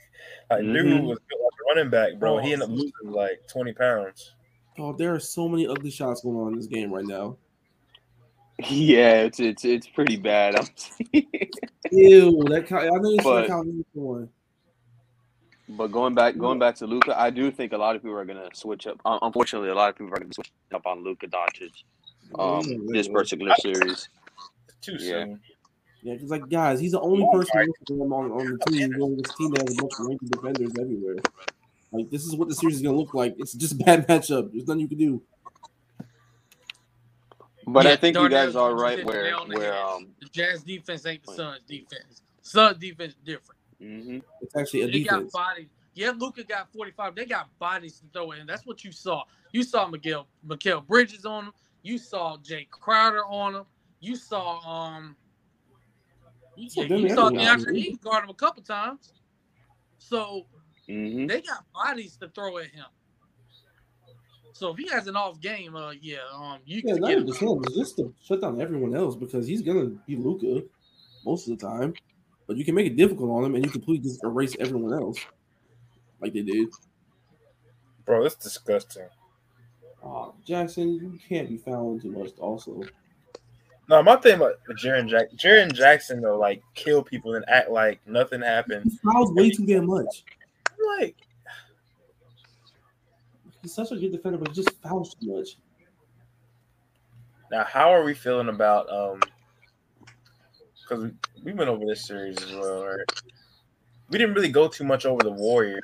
Like dude Mhm. was built like running back, bro. He ended up losing like twenty pounds. Oh, there are so many ugly shots going on in this game right now. Yeah, it's it's it's pretty bad. I'm Ew, that Ky- I know you But- said Calvin one. But going back, going back to Luka, I do think a lot of people are gonna switch up. un- Unfortunately, a lot of people are gonna switch up on Luka Doncic um, this particular series. It's too Yeah. soon. Yeah, because like guys, he's the only Oh, person my- looking at him on, on the team on this team that has a bunch of ranking defenders everywhere. Like this is what the series is gonna look like. It's just a bad matchup. There's nothing you can do. But I Yeah, think you guys are right where nail on the where um The Jazz defense ain't the Suns defense. Suns defense different. mhm. It's actually a They defense. got bodies. Yeah, Luka got 45. They got bodies to throw in. That's what you saw. You saw Miguel Mikal Bridges on him. You saw Jae Crowder on him. You saw um you, saw yeah, them you saw everywhere. DeAndre Ayton guard him a couple times. So Mhm. they got bodies to throw at him. So if he has an off game, uh yeah, um you Yeah, can not get even him. just him. Just to shut down everyone else because he's gonna be Luka most of the time. But you can make it difficult on him, and you completely just erase everyone else, like they did. Bro, that's disgusting. Oh, Jackson, you can't be fouling too much. Also, No, my thing about Jaren Jack Jaren Jackson though, like kill people and act like nothing happened. he fouls way too damn much. Like He's such a good defender, but he just fouls too much. now, how are we feeling about um? Because we, we went over this series as well, right? We didn't really go too much over the Warriors.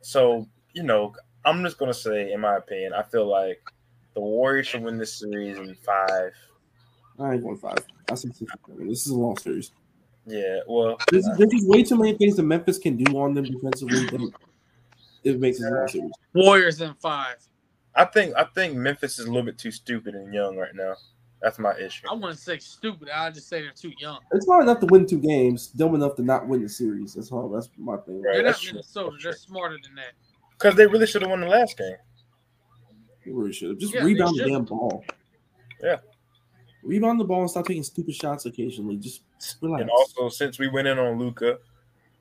So you know, I'm just gonna say, in my opinion, I feel like the Warriors should win this series in five. I ain't going five. I said six. I this is a long series. Yeah, well, There's, there's just way too many things that Memphis can do on them defensively. That it makes it a long series. Warriors in five. I think I think Memphis is a little bit too stupid and young right now. That's my issue. I wouldn't say stupid. I just say they're too young. It's hard enough to win two games, dumb enough to not win the series. That's all. That's my thing. Right. They're not. Minnesota. They're smarter than that. Because they really should have won the last game. You really should have just Yeah, rebound the damn ball. Yeah. Rebound the ball and stop taking stupid shots occasionally. Just relax. And also, since we went in on Luca,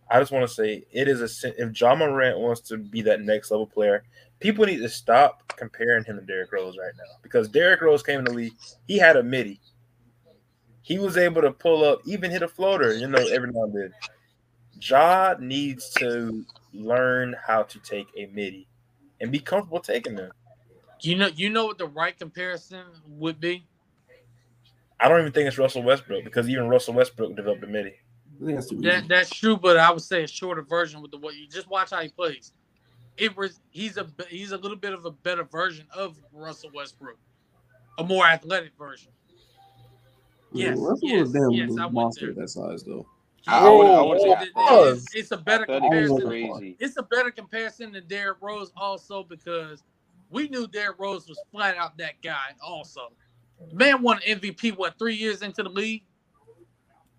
I just want to say it is a sin- if Ja Morant wants to be that next level player, people need to stop comparing him to Derrick Rose right now because Derrick Rose came in the league, he had a midi, he was able to pull up, even hit a floater, you know, every now and then. Ja needs to learn how to take a midi and be comfortable taking them. You know, you know what the right comparison would be. I don't even think it's Russell Westbrook because even Russell Westbrook developed a midi. That's That that's true, but I would say a shorter version with the what you just watch how he plays. It was he's a he's a little bit of a better version of Russell Westbrook, a more athletic version. Yes, Russell yes, was a damn yes, I went monster there. that size, though. I would, I would oh, It- it's, it's a better comparison. crazy. It's a better comparison than Derrick Rose also because we knew Derrick Rose was flat out that guy also. Man won MVP what three years into the league,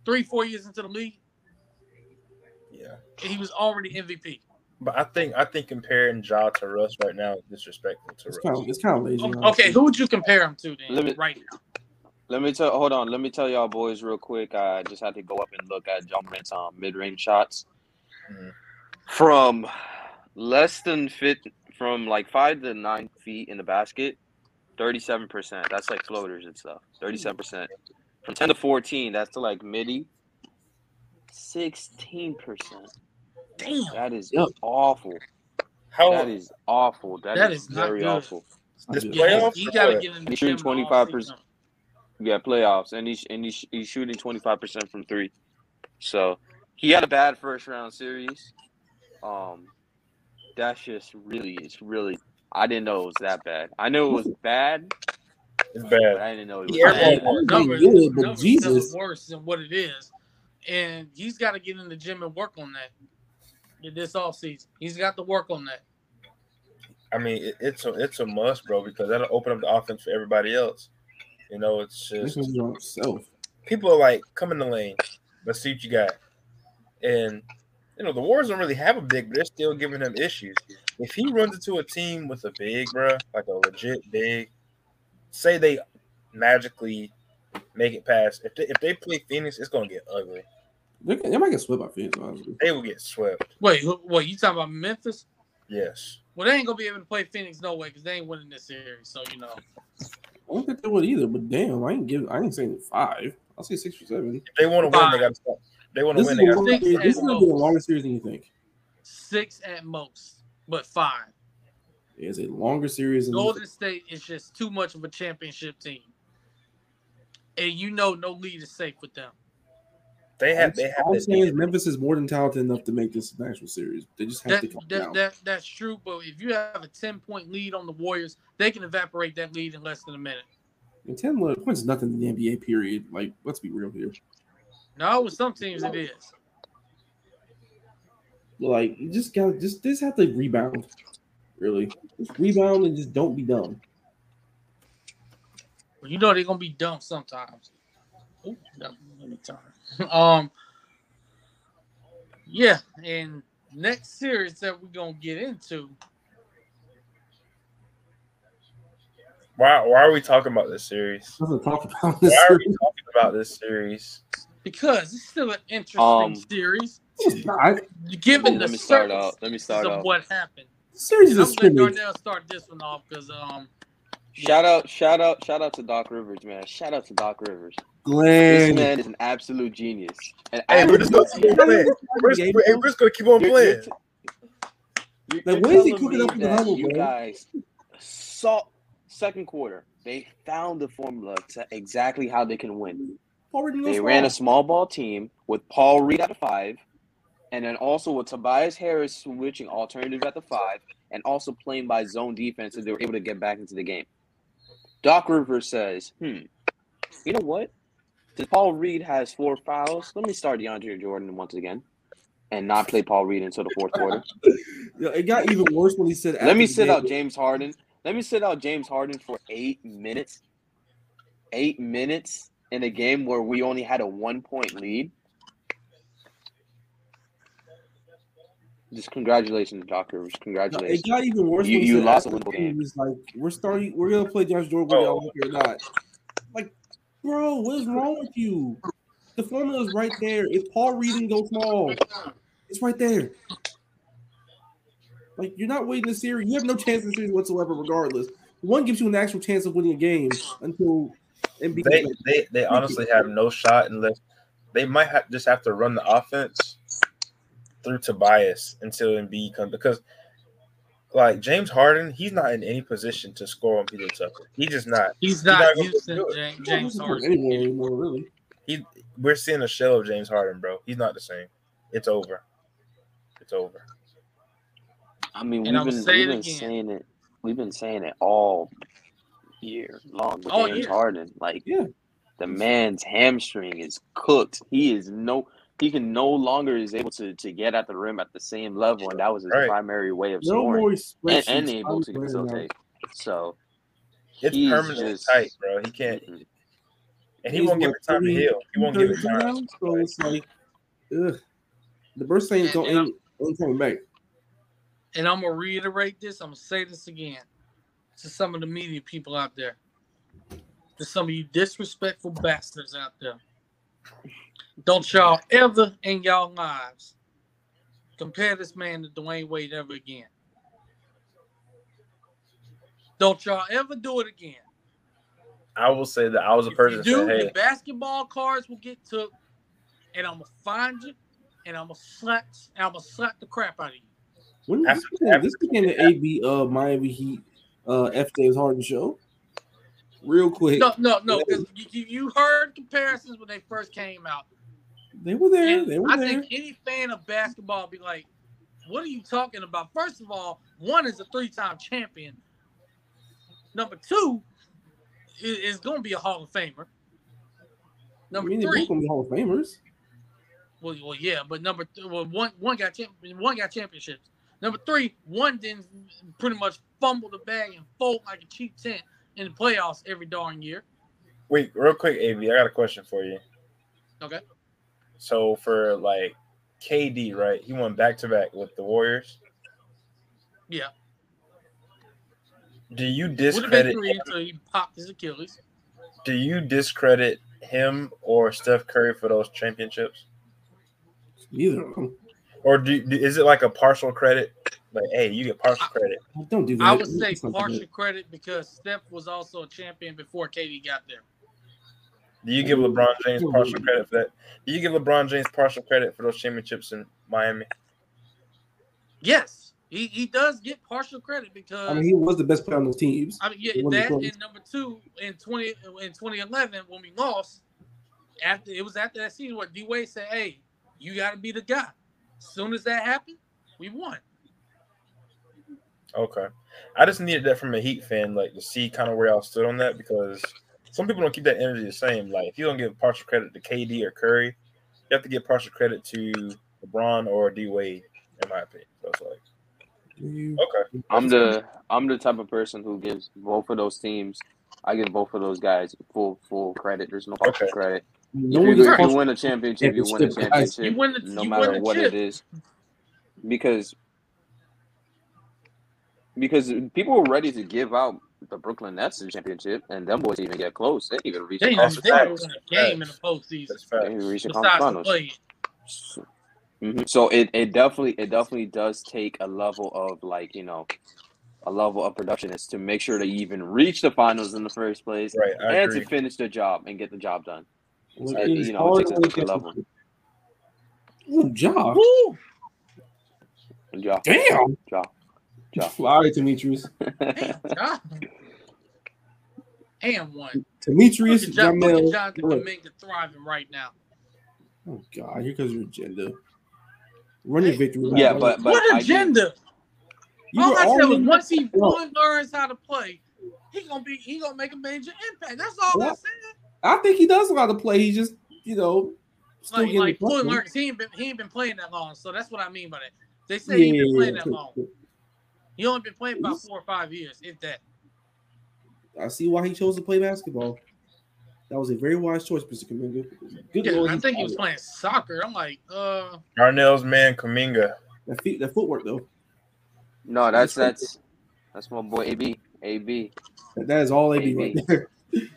three four years into the league, Yeah. and he was already MVP. But I think I think comparing Ja to Russ right now is disrespectful to It's Russ. kind of it's kind of lazy. O- Okay, who would you compare him to then? Let me- right now, Let me tell. Hold on. Let me tell y'all boys real quick. I just had to go up and look at Ja Morant's um, mid-range shots Mhm. from less than fit from like five to nine feet in the basket. Thirty-seven percent. That's like floaters and stuff. Thirty-seven percent. From ten to fourteen, that's to like midi. Sixteen percent. damn, That is Yep. awful. How That is awful. That that is is, very good. awful. This yeah, playoffs he got to what? get in He's shooting 25%. season. Yeah, playoffs, and he's and he's, he's shooting twenty five percent from three. So he had a bad first round series. Um, that's just really it's really I didn't know it was that bad. I knew it was bad, It's bad. I didn't know it was Yeah, bad. everyone- numbers, good, but numbers Jesus. worse than what it is. And he's got to get in the gym and work on that this offseason. He's got to work on that. I mean, it, it's a it's a must, bro, because that'll open up the offense for everybody else. You know, it's just one's on himself. people are like, come in the lane, let's see what you got. And you know, the Warriors don't really have a big, but they're still giving him issues. If he runs into a team with a big, bro, like a legit big, say they magically make it past. If they, if they play Phoenix, it's gonna get ugly. They, they might get swept by Phoenix, honestly. They will get swept. Wait, who- wait, you talking about Memphis? Yes. Well, they ain't gonna be able to play Phoenix no way because they ain't winning this series. So you know, I don't think they would either, but damn, I ain't give I ain't saying five. I'll say six or seven. If they want to win, they got to stop. They want to This is, win. They a Six series- this is gonna be a most. longer series than you think. six at most, but five. It's a longer series than you Golden think. State is just too much of a championship team, and you know no lead is safe with them. They have. They have. I'm saying is Memphis is more than talented enough to make this an actual series. They just have That, to come that, down. that that's true, but if you have a ten point lead on the Warriors, they can evaporate that lead in less than a minute. And 10 points is nothing in the NBA period. Like, let's be real here. No, with some teams it is. Like, you just got to just just have to rebound. Really, just rebound and just don't be dumb. But you know they're gonna be dumb sometimes. Ooh, no, let me turn. Um, yeah, and next series that we're gonna get into, Why? Why are we talking about this series? Talk about this. Why are we talking about this series? Because it's still an interesting Um, series, It's not. given the Let me start out. circumstances Let me start of out. what happened. This series is And a I'm gonna let scrimmage. Darnell start this one off because um, Shout out, shout out, shout out to Doc Rivers, man. Shout out to Doc Rivers. Glenn. This Glenn. man is an absolute genius. And Hey, we're just gonna keep on playing. We're just, we're, we're just gonna keep on You're- playing. You're, Like, you're when is he cooking up in the that huddle, you bro? guys saw second quarter. They found the formula to exactly how they can win. Already They ran a small ball team with Paul Reed at the five, and then also with Tobias Harris switching alternative at the five, and also playing by zone defense, so they were able to get back into the game. Doc Rivers says, "Hmm, you know what? Since Paul Reed has four fouls, let me start DeAndre Jordan once again, and not play Paul Reed until the fourth quarter. Yeah, It got even worse when he said. Let me sit out James Harden. Let me sit out James Harden for eight minutes. Eight minutes in a game where we only had a one point lead. Just congratulations, Doc Rivers. No, Congratulations. It got even worse. You- you lost a the winnable game, game. He was like, "We're starting. We're gonna play Josh Jordan whether Oh. y'all like it or not." Like, bro, what is wrong with you? The formula is right there. If Paul Reed didn't go small, it's right there. Like, you're not waiting the series. You have no chance in the series whatsoever, regardless. One gives you an actual chance of winning a game until Embiid. They, they they honestly have no shot unless they might have just have to run the offense through Tobias until Embiid comes because like James Harden, he's not in any position to score on P.J. Tucker. He just not. he's not not gonna Houston. James, James James Harden. anymore, really. He we're seeing a shell of James Harden, bro. He's not the same. It's over. It's over. I mean, And we've I'm been, saying we've been again. saying it. We've been saying it all year long with All James year. Harden. Like Yeah. the man's hamstring is cooked. He is no. He can no longer is able to, to get at the rim at the same level, and that was his Right. primary way of No scoring more and, and able to playing facilitate. So It's he's permanently just- tight, bro. He can't Mhm. and he He's won't give what, it time to heal. He won't give it time. now, so it's like, ugh. The burst thing And- don't and ain't, ain't coming back. And I'm gonna reiterate this. I'm gonna say this again to some of the media people out there, to some of you disrespectful bastards out there. Don't y'all ever in y'all lives compare this man to Dwyane Wade ever again. Don't y'all ever do it again. I will say that I was a If person you that do, said, your "Hey, basketball cards will get took, and I'm gonna find you, and I'm gonna slap, and I'm gonna slap the crap out of you. When After- this, became, after- this became the AB uh Miami Heat uh F James Harden show. Real quick. No, no, no, because you, heard comparisons when they first came out. They were there. And They were I there. think any fan of basketball be like, what are you talking about? First of all, one is a three-time champion. Number two is, is going to be a Hall of Famer. I Number mean, they're three, gonna be Hall of Famers. well, well, yeah, but number th- well, one one got champ- one got championships. Number three, one didn't pretty much fumble the bag and fold like a cheap tent in the playoffs every darn year. Wait, real quick, Av, I got a question for you. Okay. So for like KD, right? He went back to back with the Warriors. Yeah. Do you Would have been discredit? three until he popped his Achilles. Do you discredit him or Steph Curry for those championships, Neither of them. Or do, do- is it like a partial credit? Like, hey, you get partial credit. Don't do that. I would say partial credit because Steph was also a champion before KD got there. Do you give LeBron James partial credit for that? Do you give LeBron James partial credit for those championships in Miami? Yes, he, he does get partial credit because I mean, he was the best player on those teams. I mean, yeah, He won that trophy. and number two in twenty in twenty eleven when we lost. After it was after that season where D Wade said, "Hey, you got to be the guy." As soon as that happened, we won. Okay. I just needed that from a Heat fan, like to see kind of where y'all stood on that because some people don't keep that energy the same. Like if you don't give partial credit to KD or Curry, you have to give partial credit to LeBron or D Wade, in my opinion. So it's like, okay, I'm the I'm the type of person who gives both of those teams. I give both of those guys full full credit. There's no partial Okay. credit. No if you, if you win a championship, you win a Championship, You win the- no you matter win the what chip. it is. Because because people were ready to give out the Brooklyn Nets the championship, and them boys even get close. They even reach They the didn't they didn't win a game in the postseason that's They fact. didn't reach the conference finals. play. So, mhm. So it, it definitely it definitely does take a level of like you know a level of productionist to make sure to even reach the finals in the first place Right, and agree. to finish the job and get the job done. Well, Uh, it is you know, it takes a to different level. Ooh, Ja. Woo! Ja, Damn. Ja, Ja. All right, Demetrius. Damn, God. And one. Look Demetrius, at, John, look at Jonathan Look. Kuminga thriving right now. Oh God, here comes your agenda. Run your victory. Yeah, Run but but what I give, agenda? you All I said was once he Bro, learns how to play, he gonna be he gonna make a major impact. That's all I said. I think he does a lot of play. He just, you know, still Like, getting like the fully pressure. He ain't been he ain't been playing that long, so that's what I mean by that. They say he ain't been playing that long. He only been playing about four or five years, if that. I see why he chose to play basketball. That was a very wise choice, Mr. Kuminga. Good Yeah, Lord, I think he was playing soccer. I'm like, uh, Darnell's man Kuminga. that feet, that footwork though. no, that's that's that's my boy AB. AB. That, that is all AB AB. right there.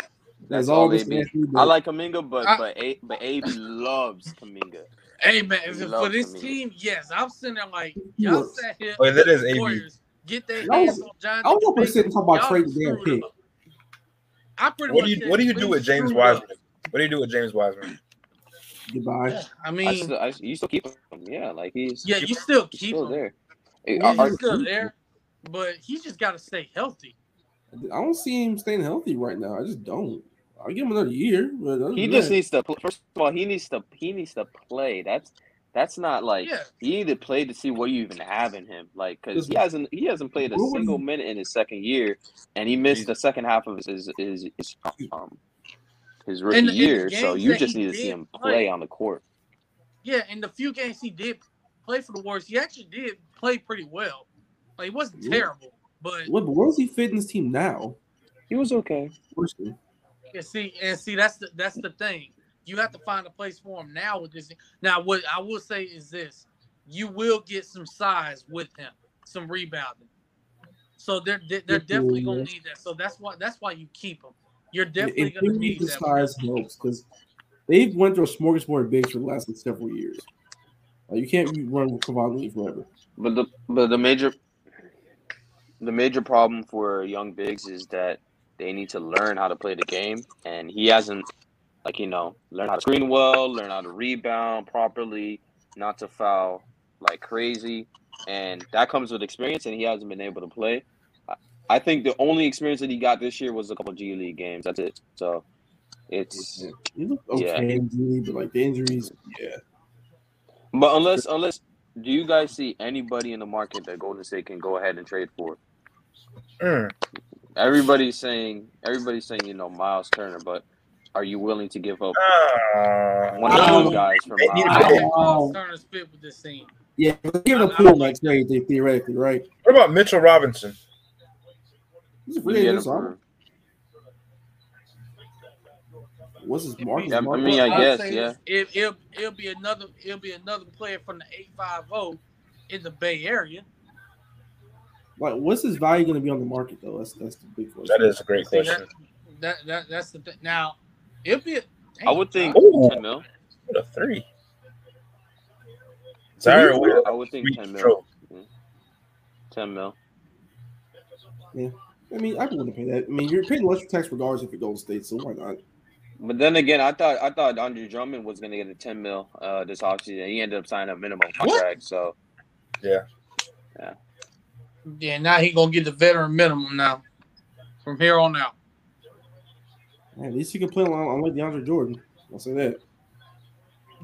That's, That's all all Mr. AB. Anthony I like Kuminga, but I- but A, but AB loves Kuminga. hey man, He for loves this Kuminga. team, yes, I'm sitting there like, He y'all works. sat here. Oh, that is AB. Get that I was- hands on Jonathan. I was over Kuminga. sitting talking about Y'all trading the damn pick. up. I pretty What much do you What do you do with James screwed up. Wiseman? What do you do with James Wiseman? Goodbye. I I mean, still, I, you still keep him. Yeah, like he's yeah, you still keep still him. there. Hey, Yeah, are- are- He's still there, but he just got to stay healthy. I don't see him staying healthy right now. I just don't. I'll give him another year. But he just that- needs to. First of all, he needs to. He needs to play. That's that's not like Yeah. you need to play to see what you even have in him. Like because he hasn't he hasn't played a single he- minute in his second year, and he missed Jesus. the second half of his his his, his um his rookie And- and year. So you just need to see him play- play on the court. Yeah, in the few games he did play for the Warriors, he actually did play pretty well. Like, he wasn't Yeah. terrible, but What, but where does he fit in this team now? He was okay. Personally. And see, and see, that's the that's the thing. You have to find a place for him now with this. Now, what I will say is this: you will get some size with him, some rebounding. So they're they're, they're definitely gonna need that. So that's why that's why you keep him. You're definitely In gonna theory, need the that. size helps because they've went through a smorgasbord of bigs for the last like, several years. Like, you can't run with Kevon Lee forever. But the but the major the major problem for young bigs is that they need to learn how to play the game, and he hasn't like you know learn how to screen well, learn how to rebound properly, not to foul like crazy, and that comes with experience, and he hasn't been able to play. I- I think the only experience that he got this year was a couple G League games. That's it. So it's He looked okay Yeah. G League, but like the injuries, yeah. But unless unless Do you guys see anybody in the market that Golden State can go ahead and trade for? Mm. Everybody's saying everybody's saying you know Miles Turner, but are you willing to give up Uh, one of those guys for They need I Miles? to- think Miles Turner's fit with this team. Yeah, give it a I- I pool don't like like that. trade they- theoretically, right? what about Mitchell Robinson? He's a You free get him agent. so I- for- What's his market? Yeah, I mean, I guess, yeah. It, it'll, it'll be another it'll be another player from the eight five zero in the Bay Area. Like, what's his value going to be on the market though? That's that's the big question. That is a great See, question. that, that that that's the thing. Now it'll be. A, I would think Ooh. ten mil. What a three. Ziaire Williams. I would think ten mil. stroke. Ten mil. Yeah, I mean, I wouldn't pay that. I mean, you're paying electric tax regardless if it Golden State, so why not? But then again, I thought I thought Andre Drummond was gonna get a ten mil uh this offseason. He ended up signing a minimum contract. So yeah, Yeah, now he gonna get the veteran minimum now from here on out. Man, at least you can play along, unlike DeAndre Jordan. I'll say that.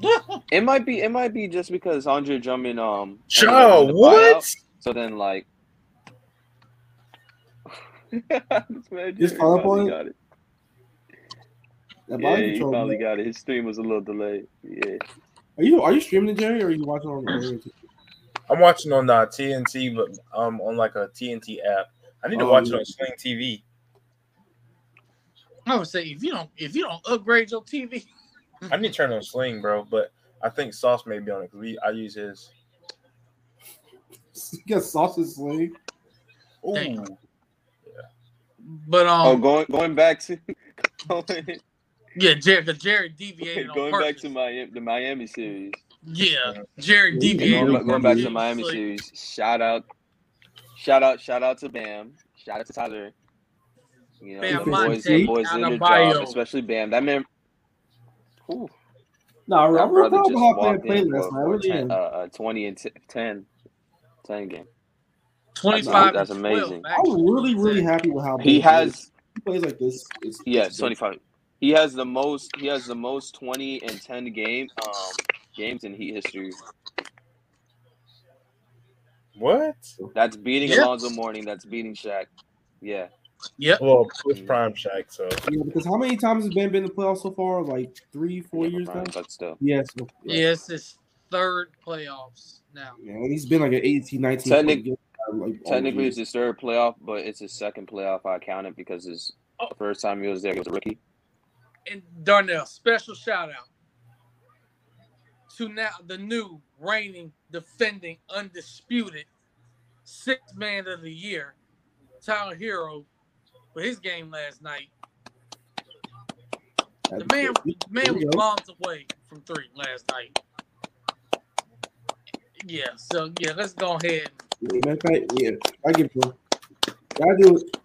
it might be it might be just because Andre Drummond um Joe, ended up in the what? buyout. So then like This man Just Jerry follow up on it? got it. That Yeah, body he control. finally man. got it. His stream was a little delayed. Yeah. Are you are you streaming it, Jerry, or are you watching on the I'm watching on uh, TNT, but um on like a TNT app. I need to Oh, watch yeah. it on Sling TV. I would say if you don't if you don't upgrade your TV, I need to turn on Sling, bro. But I think Sauce may be on it because we I use his. You got sausage sling. Ooh, Damn. but um. Oh, going going back to going, yeah, Jerry, 'cause Jerry deviated on going back to Miami the Miami series. Yeah, Jared Yeah, deviated. Going, back- going back to the Miami So, series. Shout out, shout out, shout out to Bam. Shout out to Tyler. You know, Bam the boys, Monte the boys did their Adebayo. job, especially Bam. That man. Ooh, No, I'm that real brother proud just of how Bam walked played last night. Really 10, uh, uh, 20 and t- 10, 10 game. 25 That's and amazing. 12, I'm really, really happy with how He Bam plays. has He plays like this. It's, Yes, it's twenty five. He has the most. He has the most twenty and ten game um games in Heat history. what? That's beating Yeah. Alonzo Mourning. That's beating Shaq. Yeah, Yep. Well, it's prime Shaq, so Yeah, because how many times has Ben been in the playoffs so far? Like three, four Yeah, years now. Brian, but still. Yeah, so, yeah. Yeah, it's his third playoffs now. Yeah, and he's been like an 18, 19. Technic- game, uh, like, Technically, it's his third playoff, but it's his second playoff. I count it because his Oh. first time he was there, he was a rookie. And Darnell, special shout out to now the new reigning, defending, undisputed sixth man of the year, Tyler Herro, for his game last night. The man, the man was you go. bombs away from three last night. Yeah, so yeah, let's go ahead. Yeah, matter of fact, yeah, I give you. to do it.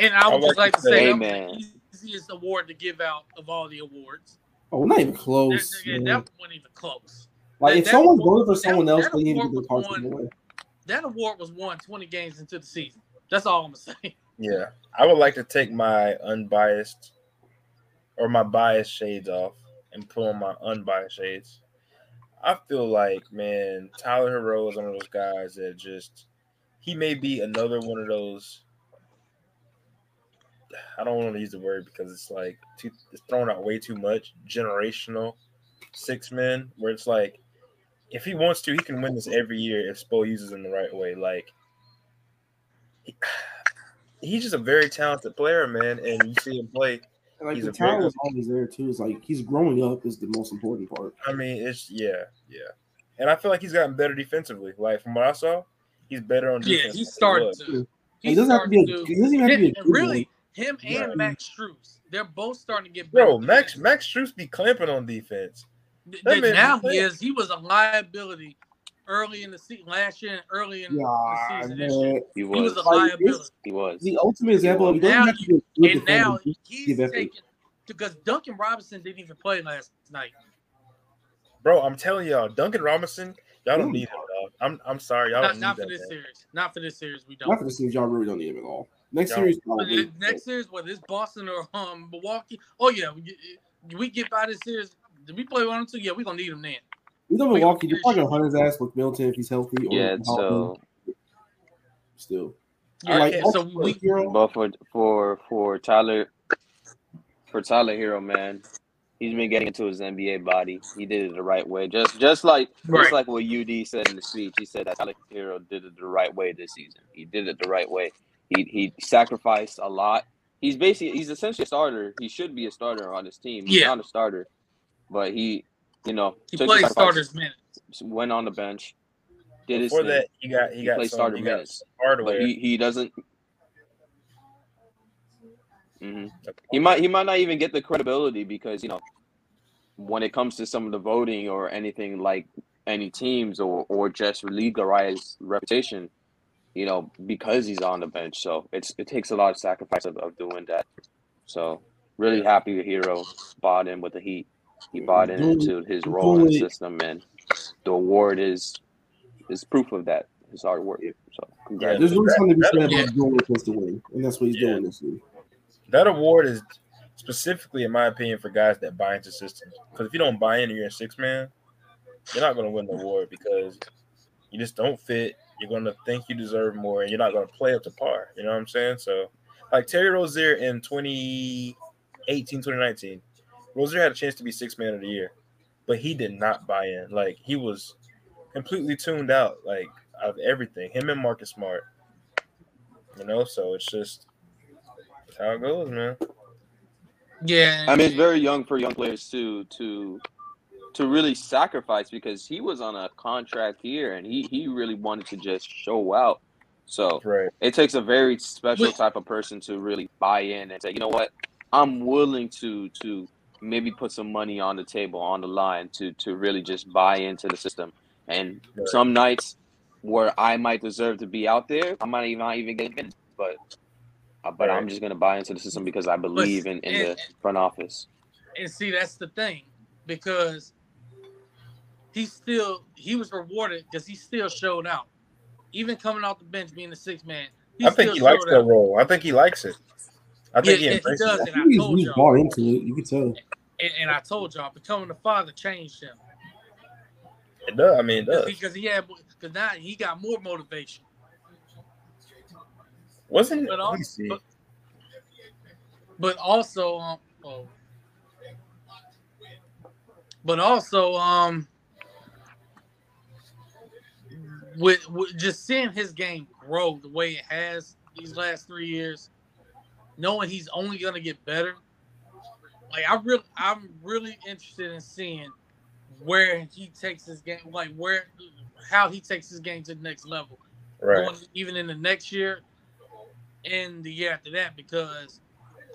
And I would I just like like to to say say, that was man. the easiest award to give out of all the awards. Oh, not even That, close. that, man. that wasn't even close. like that- if that someone award- voted for that- someone else, that they need to award get was the won- That award was won 20 games into the season. That's all I'm gonna say. yeah. I would like to take my unbiased or my biased shades off and put on my unbiased shades. I feel like, man, Tyler Herro is one of those guys that just he may be another one of those. I don't want to use the word because it's like too, it's thrown out way too much. Generational six men, where it's like, if he wants to, he can win this every year if Spo uses him the right way. Like, he- he's just a very talented player, man, and you see him play. And like He's the talent is always there too. It's like he's growing up is the most important part. I mean, it's yeah, yeah, and I feel like he's gotten better defensively. Like from what I saw, he's better on Yeah, defense. he than started was. to. He doesn't have to be. A, he doesn't even have to be a good really, him and Max Strus, they're both starting to get better. Bro, Max. Max Strus be clamping on defense. Th- that th- now he is. He was a liability early in the season, last year and early in Yeah, the season. This year. man. He He was was. a Like, liability. He was. The ultimate example of he Now have to be a good And now defender. he's give taking because Duncan Robinson didn't even play last night. Bro, I'm telling y'all, Duncan Robinson, y'all don't Ooh. need him, dog. I'm I'm sorry, y'all Not, don't not for that. this man. series. Not for this series. We don't. Not for the series, y'all really don't need him at all. Next Y'all- series, probably. next series, whether it's Boston or um Milwaukee, oh yeah, we, we get by this series. Did we play one or two? Yeah, we gonna need them then. You know, Milwaukee, they're probably gonna hunt his ass with Middleton if he's healthy. Or Yeah, so still, Yeah, like, okay, so we Herro, but for for for Tyler for Tyler Herro, man, he's been getting into his NBA body. He did it the right way. Just just like Right. just like what UD said in the speech. He said that Tyler Herro did it the right way this season. He did it the right way. He he sacrificed a lot. He's basically he's essentially a starter. He should be a starter on his team. He's Yeah. not a starter, but he you know he took the plays sacrifice, starters minutes. went on the bench, did his Before thing, that, he got he, He got played some, starter he got minutes. some hardware. but he, he doesn't. hmm He might he might not even get the credibility because you know when it comes to some of the voting or anything like any teams or or just league rise reputation, you know because he's on the bench. So it's it takes a lot of sacrifice of, of doing that. So really happy the Herro bought in with the Heat. He bought in into his role in the system, and the award is is proof of that. His hard work. So congrats. there's really something to be said Yeah. about doing what he to win, and that's what he's Yeah. doing this year. That award is specifically, in my opinion, for guys that buy into systems. Because if you don't buy in, and you're a six man, you're not going to win the award because you just don't fit. You're going to think you deserve more, and you're not going to play up to par. You know what I'm saying? So, like Terry Rozier in 2018, 2019, Rozier had a chance to be six man of the year, but he did not buy in. Like he was completely tuned out, like of everything. Him and Marcus Smart. You know, so it's just that's how it goes, man. Yeah, I mean, it's very young for young players to to to really sacrifice because he was on a contract here and he he really wanted to just show out. So Right. it takes a very special type of person to really buy in and say, you know what, I'm willing to to maybe put some money on the table on the line to to really just buy into the system. And Right. some nights where I might deserve to be out there, I might even not even get minutes, but uh, but I'm just gonna buy into the system because I believe in, in the front office. and see that's the thing because he still he was rewarded because he still showed out, even coming off the bench being the sixth man. He I think he likes showed that role. I think he likes it. I think Yeah, he and he does. It. And I think he's, told he's y'all. bought into it. You can tell. And, and I told y'all, becoming a father changed him It does. I mean, it does. because he had because now he got more motivation. Wasn't But let me see. but- But also, um, oh. but also, um, with, with just seeing his game grow the way it has these last three years, knowing he's only gonna get better. Like I really, I'm really interested in seeing where he takes his game, like where, how he takes his game to the next level right. going even in the next year and the year after that because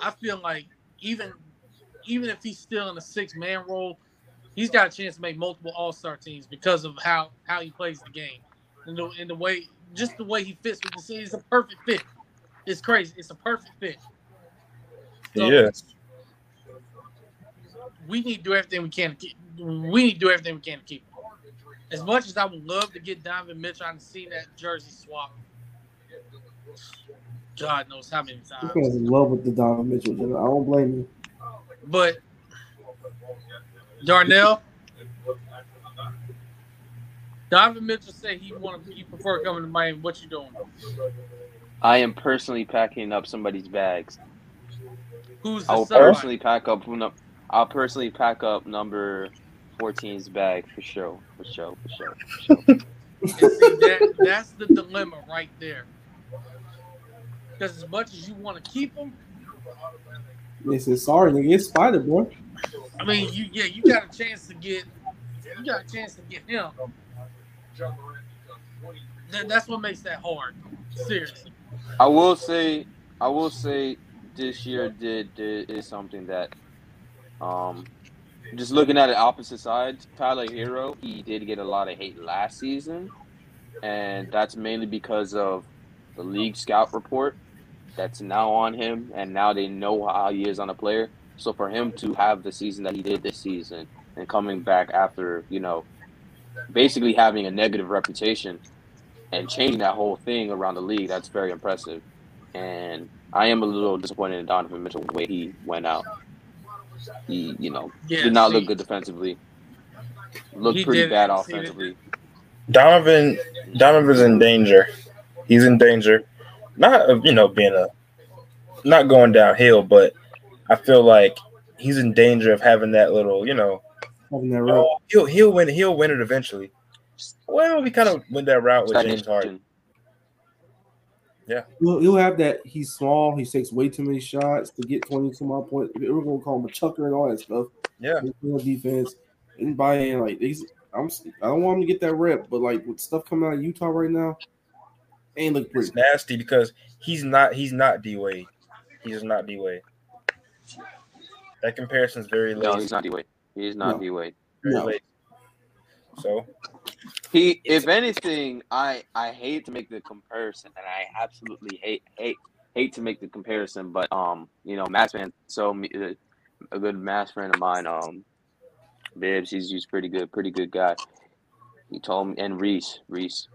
I feel like even even if he's still in a six man role, he's got a chance to make multiple All Star teams because of how how he plays the game and the, and the way just the way he fits with the city. It's a perfect fit. It's crazy. It's a perfect fit. So yeah. we need to do everything we can to keep. We need to do everything we can to keep. As much as I would love to get Donovan Mitchell, I've seen that jersey swap. God knows how many This times. guy's in love with the Donovan Mitchell. I don't blame you. But Darnell, Donovan Mitchell said he want to, he prefer coming to Miami. What you doing? I am personally packing up somebody's bags. Who's I'll somebody? personally pack up. I'll personally pack up number 14's bag for sure, for sure, for sure. For sure. See, that, that's the dilemma right there. Because as much as you want to keep him, They said, sorry, nigga, it's Spider, bro. I mean, you yeah, you got a chance to get, you got a chance to get him. That, that's what makes that hard. Seriously. I will say, I will say, this year did, did is something that, um, just looking at the opposite side, Tyler Herro, he did get a lot of hate last season, and that's mainly because of the league scout report that's now on him, and now they know how he is on a player. So for him to have the season that he did this season and coming back after, you know, basically having a negative reputation and changing that whole thing around the league, that's very impressive. And I am a little disappointed in Donovan Mitchell the way he went out. He, you know, Yeah. did not see, look good defensively. Looked pretty bad offensively. Donovan Donovan's in danger. He's in danger. Not of you know being a not going downhill, but I feel like he's in danger of having that little, you know, Having that route. oh, he'll he'll win he'll win it eventually. Well, we kind of went that route with James Harden. He'll, he'll have that. He's small. He takes way too many shots to get 22 mile points. We're gonna call him a chucker and all that stuff. Yeah, defense and by in like he's. I'm. I don't want him to get that rep, but like with stuff coming out of Utah right now, ain't look pretty. it's nasty because he's not he's not D Wade. He's not D Wade. That comparison's very No, he's not D Wade. He's not No. D Wade. No. So He, if anything, I I hate to make the comparison, and I absolutely hate hate hate to make the comparison, but um, you know, Mass fan, so me- uh, a good Mass friend of mine, um, Bibbs, he's he's pretty good, pretty good guy. He told me, and Reese, Reese,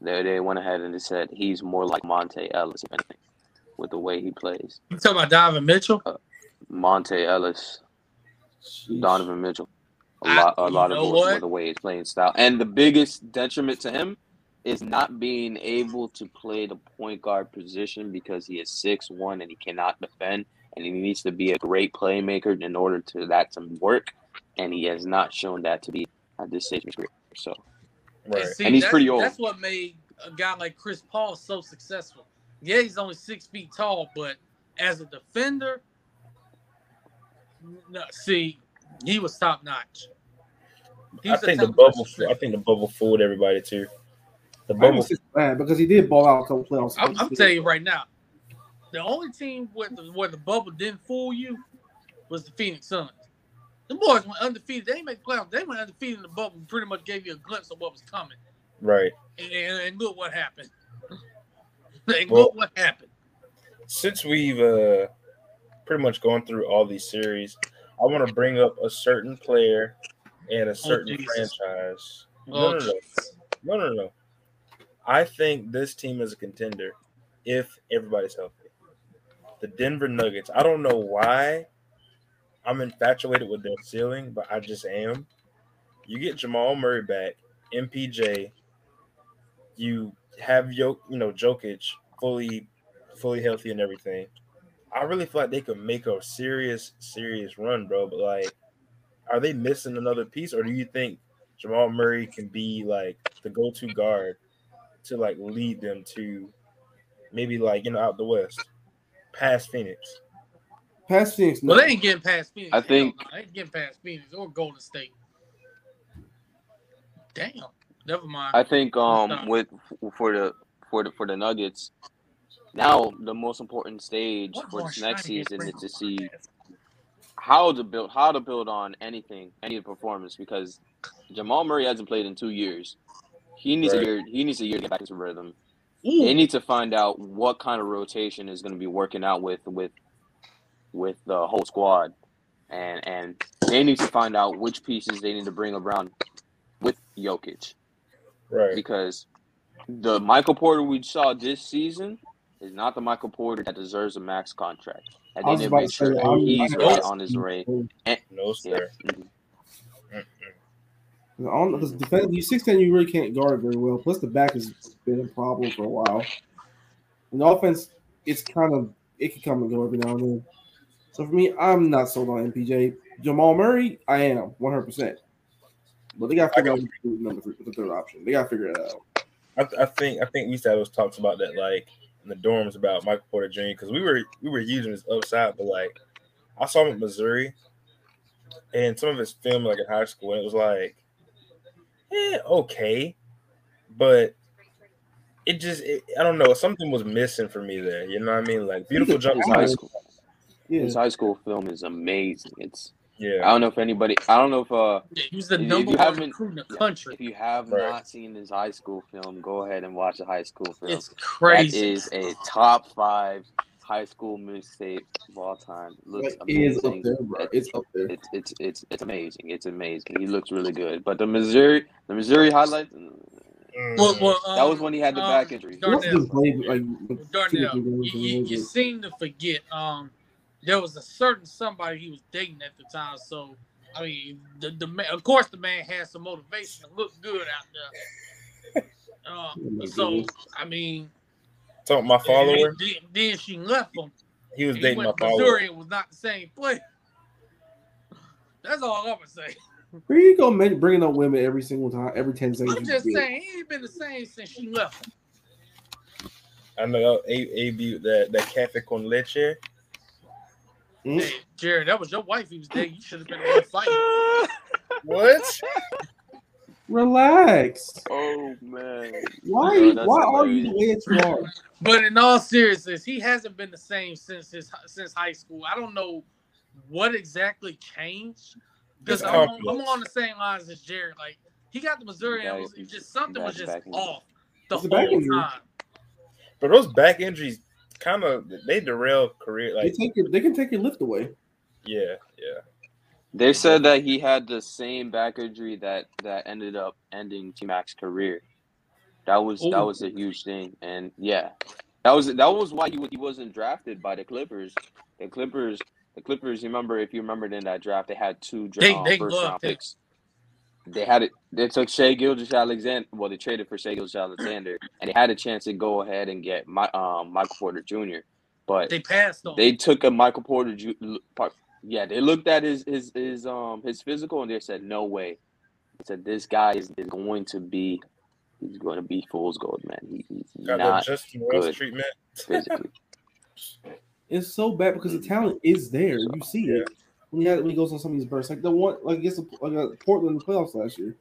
they they went ahead and they said he's more like Monta Ellis, if anything, with the way he plays. You talking about Donovan Mitchell? Monta Ellis, Sheesh. Donovan Mitchell. A I- lot, a lot of know what? the way he's playing style, and the biggest detriment to him is not being able to play the point guard position because he is six one and he cannot defend, and he needs to be a great playmaker in order to that to work, and he has not shown that to be at this stage of his career. So right. see, And he's that's, pretty old. That's what made a guy like Chris Paul so successful. Yeah, he's only six feet tall, but as a defender, no, see, he was top notch. He I was a think the top-notch bubble. defender. I think the bubble fooled everybody too. The bubble. was bad because he did ball out a couple playoffs. I'm, I'm telling you right now, the only team where the, where the bubble didn't fool you was the Phoenix Suns. The boys went undefeated. They didn't make playoffs. They went undefeated in the bubble. Pretty much gave you a glimpse of what was coming. Right. And, and, and look what happened. and Well- look what happened. Since we've uh, pretty much going through all these series, I want to bring up a certain player and a oh, certain Jesus. franchise. Oh, No, no, no, no, no, no. I think this team is a contender if everybody's healthy. The Denver Nuggets. I don't know why I'm infatuated with their ceiling, but I just am. You get Jamal Murray back, MPJ. You have Yo, you know, Jokic fully, fully healthy and everything. I really feel like they could make a serious, serious run, bro. But like, are they missing another piece, or do you think Jamal Murray can be like the go-to guard to like lead them to maybe like you know out the west, past Phoenix? Past Phoenix. Well, no. they ain't getting past Phoenix. I think- they ain't getting past Phoenix or Golden State. Damn. Never mind. I think um with for the for the for the Nuggets, now the most important stage What for this next season is is to see how to build how to build on anything, any performance because Jamal Murray hasn't played in two years. He needs Right. a year. He needs a year to get back into rhythm. Ooh, They need to find out what kind of rotation is going to be working out with with with the whole squad, and and they need to find out which pieces they need to bring around with Jokic Right. because the Michael Porter we saw this season is not the Michael Porter that deserves a max contract. And I they need to make sure say, that I'm- he's I'm- right on his way. No Yeah. sir. Mhm. Because defend you six ten, you really can't guard very well. Plus, the back has been a problem for a while. And the offense, it's kind of it can come and go every now and then. So for me, I'm not sold on MPJ. Jamal Murray, I am 100. percent But they got to figure out what to do with number three, the third option. They got to figure it out. I, I think I think we used to have those talks about that like in the dorms about Michael Porter Jr. because we were we were using his upside, but like I saw him at Missouri and some of his film like in high school, and it was like, eh, okay, but it just it, I don't know something was missing for me there. You know what I mean? Like beautiful jump, His high school, Yeah, his high school film is amazing. It's I don't know if anybody. I don't know if uh yeah, he was the if you number one recruit in the country. if you have Right. not seen his high school film, go ahead and watch the high school film. It's crazy. is a top five high school mixtape of all time. Looks it is up amazing. there, bro. It's up there. It's it's it's it's amazing. It's amazing. He looks really good. But the Missouri, the Missouri highlights. mm, Mm. well, well, That was um, when he had the um, back injury. He also Darnell, like Darnell, you, you, you seem to forget. Um, there was a certain somebody he was dating at the time, so I mean, the, the man, of course the man has some motivation to look good out there. Uh, my so. I mean, Talking my follower, Then, then she left him. he was He dating my went to follower. Missouri and was not the same player. That's all I'm gonna say. Here you go, bringing up women every single time, every ten seconds. I'm just do it. saying he ain't been the same since she left. him. I know A A B that that cafe con leche. Mm. Hey, Jared, that was your wife he was dating. You should have been in the fight. What? Relax. oh man. Why? Yo, that's why are you the way that you are? But in all seriousness, he hasn't been the same since his since high school. I don't know what exactly changed because I'm, on- I'm on the same lines as Jared. Like he got the Missouri, and was, just something was just off the It's a back whole time. But those back injuries kind of they derail career. Like They take your, they can take your lift away. yeah, yeah. They said that he had the same back injury that that ended up ending T Mac's career. That was that oh. was a huge thing, and yeah, that was that was why he, he wasn't drafted by the Clippers. The Clippers, the Clippers. You remember if you remembered in that draft, they had two dra- They- they first round him. picks. They had it. They took Shai Gilgeous-Alexander. Well, they traded for Shai Gilgeous-Alexander, and they had a chance to go ahead and get my um Michael Porter Jr. But They passed on. they took a Michael Porter. Ju- par- Yeah, they looked at his his his um his physical and they said no way. They said this guy is, is going to be he's going to be fool's gold, man. He, he's Got not Justin good. treatment. physically. It's so bad because the talent is there. You see it when he, had, when he goes on some of these bursts, like the one like against the, like a Portland playoffs last year.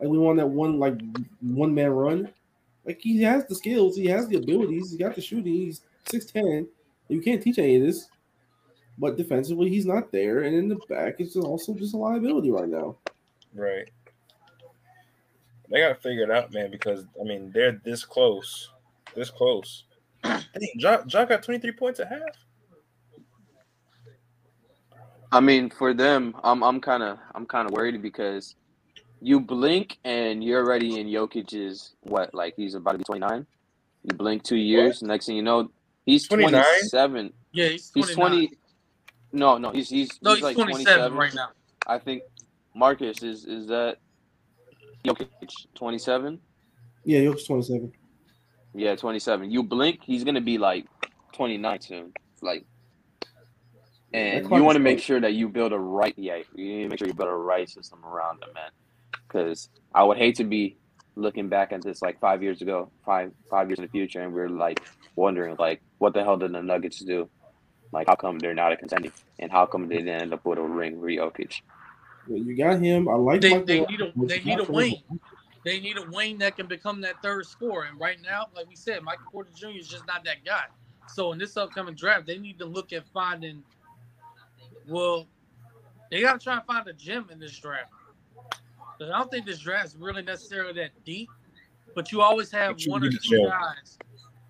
Like we won that one like one man run. Like he has the skills, he has the abilities, he got the shooting. He's six ten. You can't teach any of this. But defensively, he's not there, and in the back, it's also just a liability right now. Right. They got to figure it out, man, because I mean they're this close, this close. Dang, Jock, Jock got twenty three points at half. I mean, for them, I'm I'm kind of I'm kind of worried because you blink and you're already in Jokic's what like he's about to be 29. You blink two years, next thing you know, he's 29? 27. yeah, he's He's 20. No, no, he's he's, No, he's he's like 27 27 right now. I think Marcus is is that Jokic 27? Yeah, Jokic twenty seven. Yeah, 27. You blink, he's gonna be like 29 soon. Like, and you want to make sure that you build a right. Yeah, you need to make sure you build a right system around them, man. Because I would hate to be looking back at this like five years ago, five five years in the future, and we're like wondering like, what the hell did the Nuggets do? Like, how come they're not a contending, and how come they didn't end up with a ring for Jokic? You got him. I like. They, they need a they need a wing. They need a wing that can become that third scorer. And right now, like we said, Michael Porter Jr. is just not that guy. So in this upcoming draft, they need to look at finding. Well, they got to try and find a gem in this draft. 'Cause I don't think this draft is really necessarily that deep, but you always have you one or two gem. guys.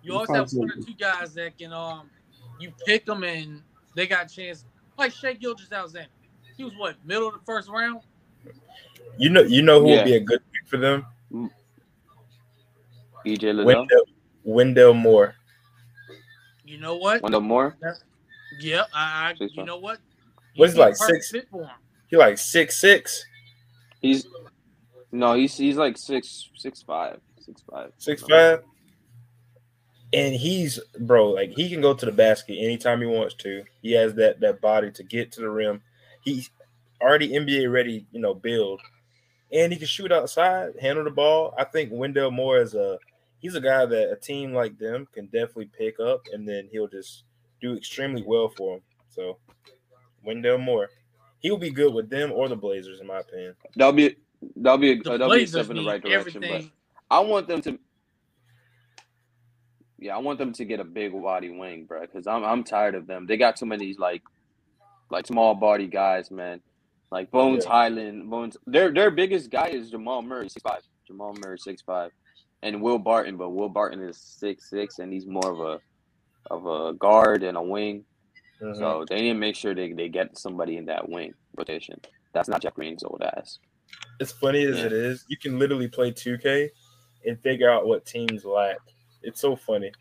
You You always have one or two guys that can um, you pick them and they got a chance. Like Shai Gilgeous-Alexander, he was what middle of the first round. You know, you know who Yeah. would be a good pick for them? EJ Liddell, Wendell, Wendell Moore. You know what? Wendell Moore. Yeah, I, I you know what? What's He'd be a like six? fit. He like six six, He's no, he's he's like six six five, six five, six five, and he's bro. Like he can go to the basket anytime he wants to. He has that that body to get to the rim. He's already NBA ready, you know, build, and he can shoot outside, handle the ball. I think Wendell Moore is a he's a guy that a team like them can definitely pick up, and then he'll just do extremely well for him. So Wendell Moore, he'll be good with them or the Blazers, in my opinion. That'll be that'll be a, The that'll be a step in the right direction. But everything. I want them to. Yeah, I want them to get a big body wing, bro. Because I'm I'm tired of them. They got too many like, like small body guys, man. Like Bones Yeah. Hyland, Bones. Their their biggest guy is Jamal Murray, six five. Jamal Murray, six five, and Will Barton. But Will Barton is six six, and he's more of a of a guard and a wing. Mhm. So they need to make sure they, they get somebody in that wing rotation. That's not Jeff Green's old ass. as funny as Yeah. it is, you can literally play 2K and figure out what teams lack. It's so funny.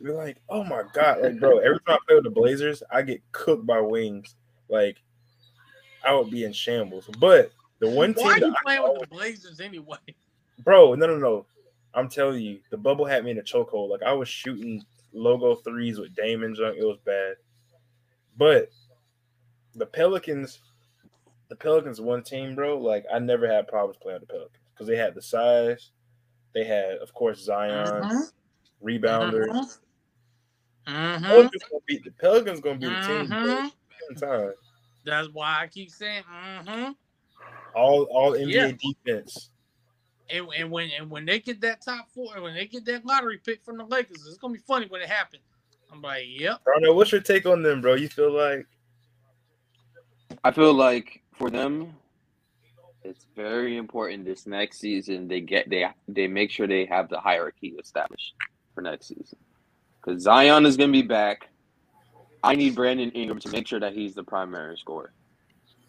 You're like, oh my god, like bro, every time I play with the Blazers, I get cooked by wings. Like I would be in shambles. But the one team, Why are you that I- playing with the Blazers anyway? bro, no, no, no. I'm telling you, the bubble had me in a chokehold. Like I was shooting logo threes with Damon junk. It was bad. But the Pelicans, the Pelicans one team, bro. Like I never had problems playing the Pelicans because they had the size. They had, of course, Zion, rebounder. Mhm. Pelicans gonna the Pelicans gonna be the team. bro. Mhm. Time. That's why I keep saying, mm-hmm. All all NBA Yeah. defense. And, and when and when they get that top four, when they get that lottery pick from the Lakers, it's gonna be funny when it happens. I'm like, yep. Darnell, what's your take on them, bro? You feel like I feel like for them, it's very important this next season they get they they make sure they have the hierarchy established for next season. Because Zion is gonna be back. I need Brandon Ingram to make sure that he's the primary scorer.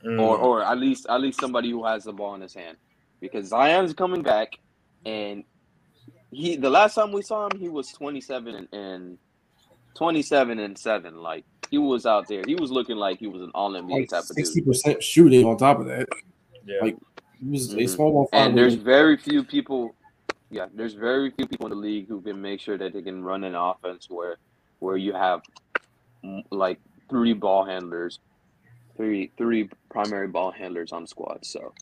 mm, Or or at least at least somebody who has the ball in his hand. Because Zion's coming back and he the last time we saw him he was twenty seven and, and twenty seven and seven. Like he was out there. He was looking like he was an all NBA Like type of dude. sixty percent shooting on top of that. yeah. like, He was a Mhm. small ball. And there's very few people, yeah, there's very few people in the league who can make sure that they can run an offense where where you have like three ball handlers, three three primary ball handlers on the squad. So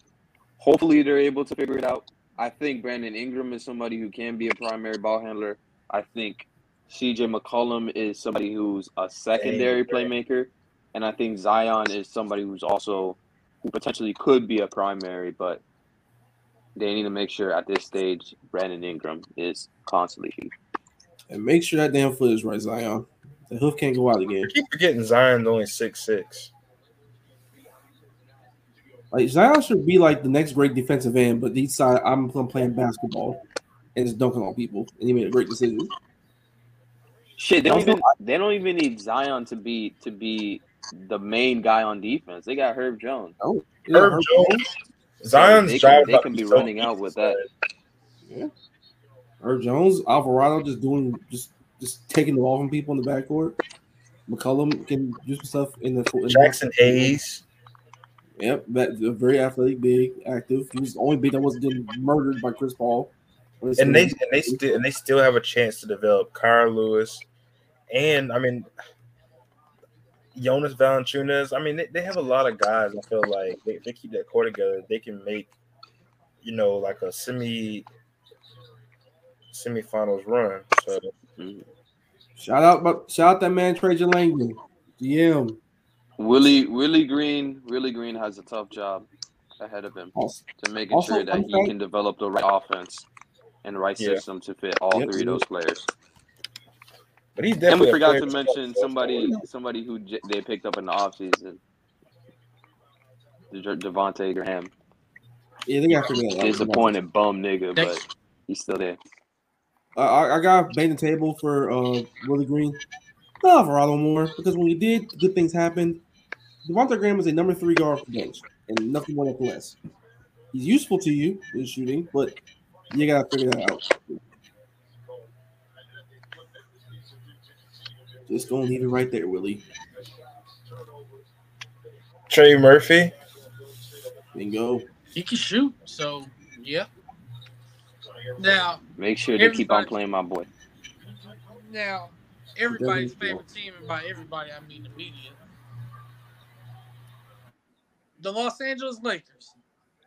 hopefully they're able to figure it out. I think Brandon Ingram is somebody who can be a primary ball handler. I think CJ McCollum is somebody who's a secondary playmaker, and I think Zion is somebody who's also who potentially could be a primary, but they need to make sure at this stage Brandon Ingram is constantly heat. and make sure that damn foot is right, Zion. The hoof can't go out again. I keep forgetting Zion's only six six. Like Zion should be like the next great defensive end, but he decided I'm I'm playing basketball and just dunking on people, and he made a great decision. Shit, they don't even they don't even need Zion to be to be the main guy on defense. They got Herb Jones. Oh, Herb Herb Jones, Zion's they job can, they can to be so running out with that. Yeah. Herb Jones, Alvarado just doing just just taking the ball from people in the backcourt. McCollum can do some stuff in the in the- Jaxson Hayes. Yep, that a very athletic, big, active. He was the only big that wasn't getting murdered by Chris Paul. and they and they still and they still have a chance to develop Kira Lewis, and I mean Jonas Valanciunas. I mean they, they have a lot of guys. I feel like they, if they keep that core together, they can make you know like a semi semifinals run. So shout out, shout out that man Trajan Langdon, GM. Willie Willie Green Willie Green has a tough job ahead of him Also, to making Also, sure that fun he fact- can develop the right offense and the right Yeah. system to fit all Yep. three of those players. but he's And we forgot to to mention watch. somebody somebody who j- they picked up in the offseason. De- Devonte' Graham. yeah, they got to figure that. Disappointed bum nigga, They- but he's still there. Uh, I, I got bang the table for uh, Willie Green. Not Alvarado more because when he did, good things happened. Devonte' Graham is a number three guard for bench and nothing more, nothing less. He's useful to you in shooting, but you gotta figure that out. Just gonna leave it right there, Willie. Trey Murphy. Bingo. He can shoot, so yeah. Now, Make sure they keep on playing my boy. now, everybody's favorite team, and by everybody I mean the media, the Los Angeles Lakers.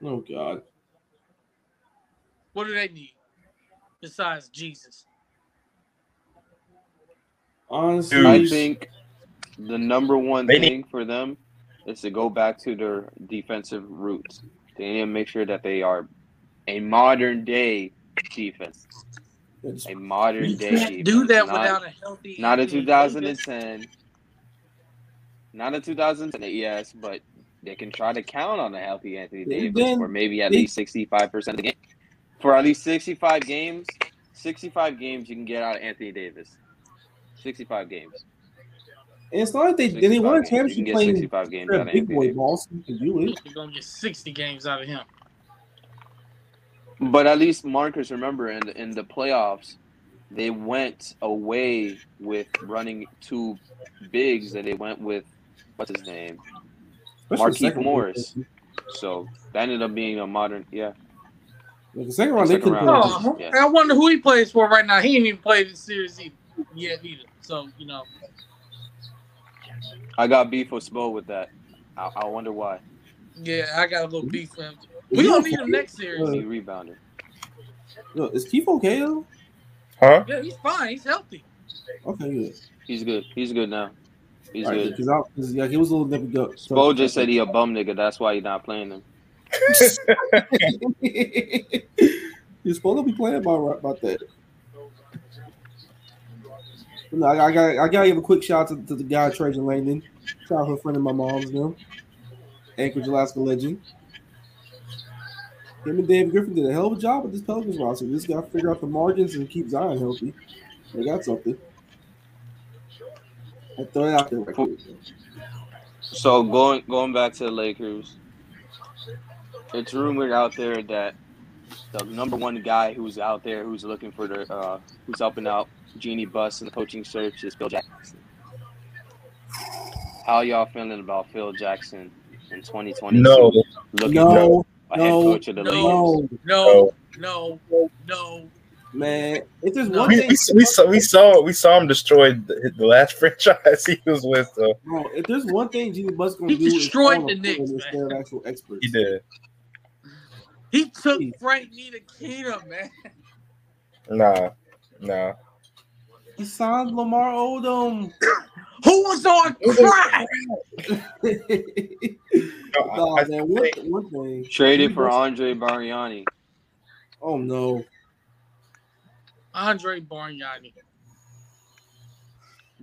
Oh God. What do they need besides Jesus? Honestly, Dude. I think the number one They need- thing for them is to go back to their defensive roots. They need to make sure that they are a modern day defense. it's- A modern You day can't defense. do that not, without a healthy. not a 2010. Not a 2010, yes, but they can try to count on a healthy Anthony Davis then for maybe at they- least 65% of the game. For at least 65 games, 65 games you can get out of Anthony Davis. 65 games. and it's not like they they, 65 won a games. You championship can playing 65 games out of big Anthony boy Davis. ball, so you can do it. You're gonna get 60 games out of him. But at least Marcus, remember in the, in the playoffs, they went away with running two bigs, and they went with what's his name, Especially the Marquise second round. Morris. So that ended up being a modern, yeah. Yeah, the second round, they Second could round. Oh, Yeah. I wonder who he plays for right now. He ain't even played the series either, yet either. So you know, I got beef with Spo with that. I, I wonder why. yeah, I got a little mm-hmm. beef with him. We don't need him next series. Uh, he rebounded. Yo, is Keith okay though? Huh? Yeah, he's fine. He's healthy. Okay, good. He's good. He's good now. He's right, good. Because I, cause, yeah, he was a little nippy gut. Spo just said he a bum nigga. That's why he's not playing him. You're supposed to be playing about about that. But no, I, I got I gotta give a quick shout out to, to the guy Trajan Langdon, childhood friend of my mom's now, Anchorage, Alaska legend. Him and David Griffin did a hell of a job with this Pelicans roster. Just got to figure out the margins and keep Zion healthy. They got something. I throw it out there right. So going going back to the Lakers, it's rumored out there that the number one guy who's out there who's looking for the uh, who's helping out Jeanie Buss in the coaching search is Phil Jackson. How y'all feeling about Phil Jackson in 2020? No, looking No, for a head no, coach of the no. Lakers. no, No, no, no. Man. If there's one we, thing, we, we saw we saw we saw him destroy the, the last franchise he was with. So Bro, if there's one thing Jeanie Buss's gonna He do, is destroyed the on Knicks, people man. instead of actual experts. he did. He took Frank Ntilikina, man. Nah, nah. He signed Lamar Odom. Who was on crack? No, I- I man. One, think- one thing. Traded Jimmy for But's- Andre Bargnani. Oh no, Andre Bargnani.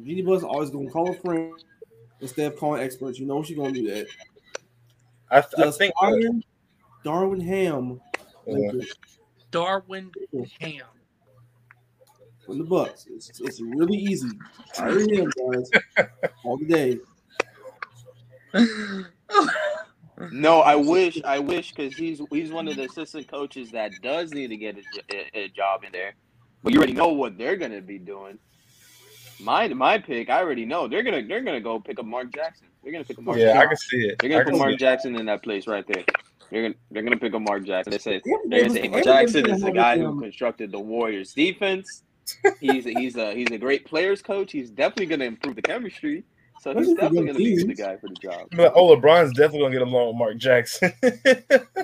Jeanie Buss's always gonna call a friend instead of calling experts. You know she's gonna do that. I, I think uh, fire Darvin Ham Yeah. Darvin Ham. from the Bucks. It's, it's really easy. Fire him, guys, all the day. No, I wish, I wish, because he's he's one of the assistant coaches that does need to get a, a, a job in there. But you already know what they're gonna be doing. My my pick, I already know they're gonna they're gonna go pick up Mark Jackson. They're gonna pick up Mark. yeah, I Jackson. can see it. They're gonna can put see Mark it. Jackson in that place right there. They're gonna they're gonna pick up Mark Jackson. They say Every they're gonna say every Mark Davis Jackson is the guy who constructed the Warriors defense. He's a, he's a he's a great players coach. He's definitely gonna improve the chemistry. So he's definitely gonna be the guy for the job. I'm like, oh, LeBron's definitely gonna get along with Mark Jackson.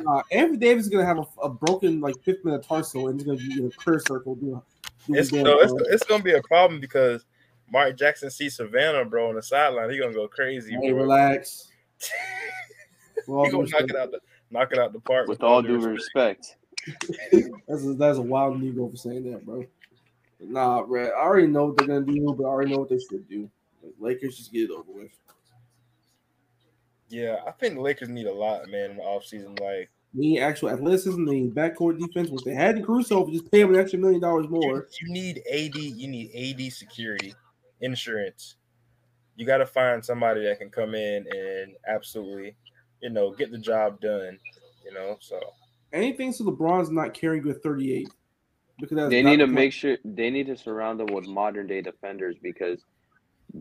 Uh, Anthony Davis is gonna have a, a broken like fifth metatarsal and he's gonna be in a prayer circle doing. doing it's, no, it's, it's gonna be a problem because Mark Jackson sees Savannah, bro, on the sideline. He gonna go crazy. Hey, bro. relax. With all He gonna knock it out the knock it out the park. With all due respect. That's a, that's a wild Negro for saying that, bro. Nah, bro. I already know what they're gonna do, but I already know what they should do. Like, Lakers just get it over with. Yeah, I think the Lakers need a lot, man, in the offseason. Like They need actual athleticism, they need backcourt defense, which they had in Caruso, but just pay him an extra million dollars more. you need AD, you need AD security, insurance. You got to find somebody that can come in and absolutely, you know, get the job done. You know, so Anything so LeBron's not carrying you at 38. Because They need to the- make sure they need to surround them with modern day defenders because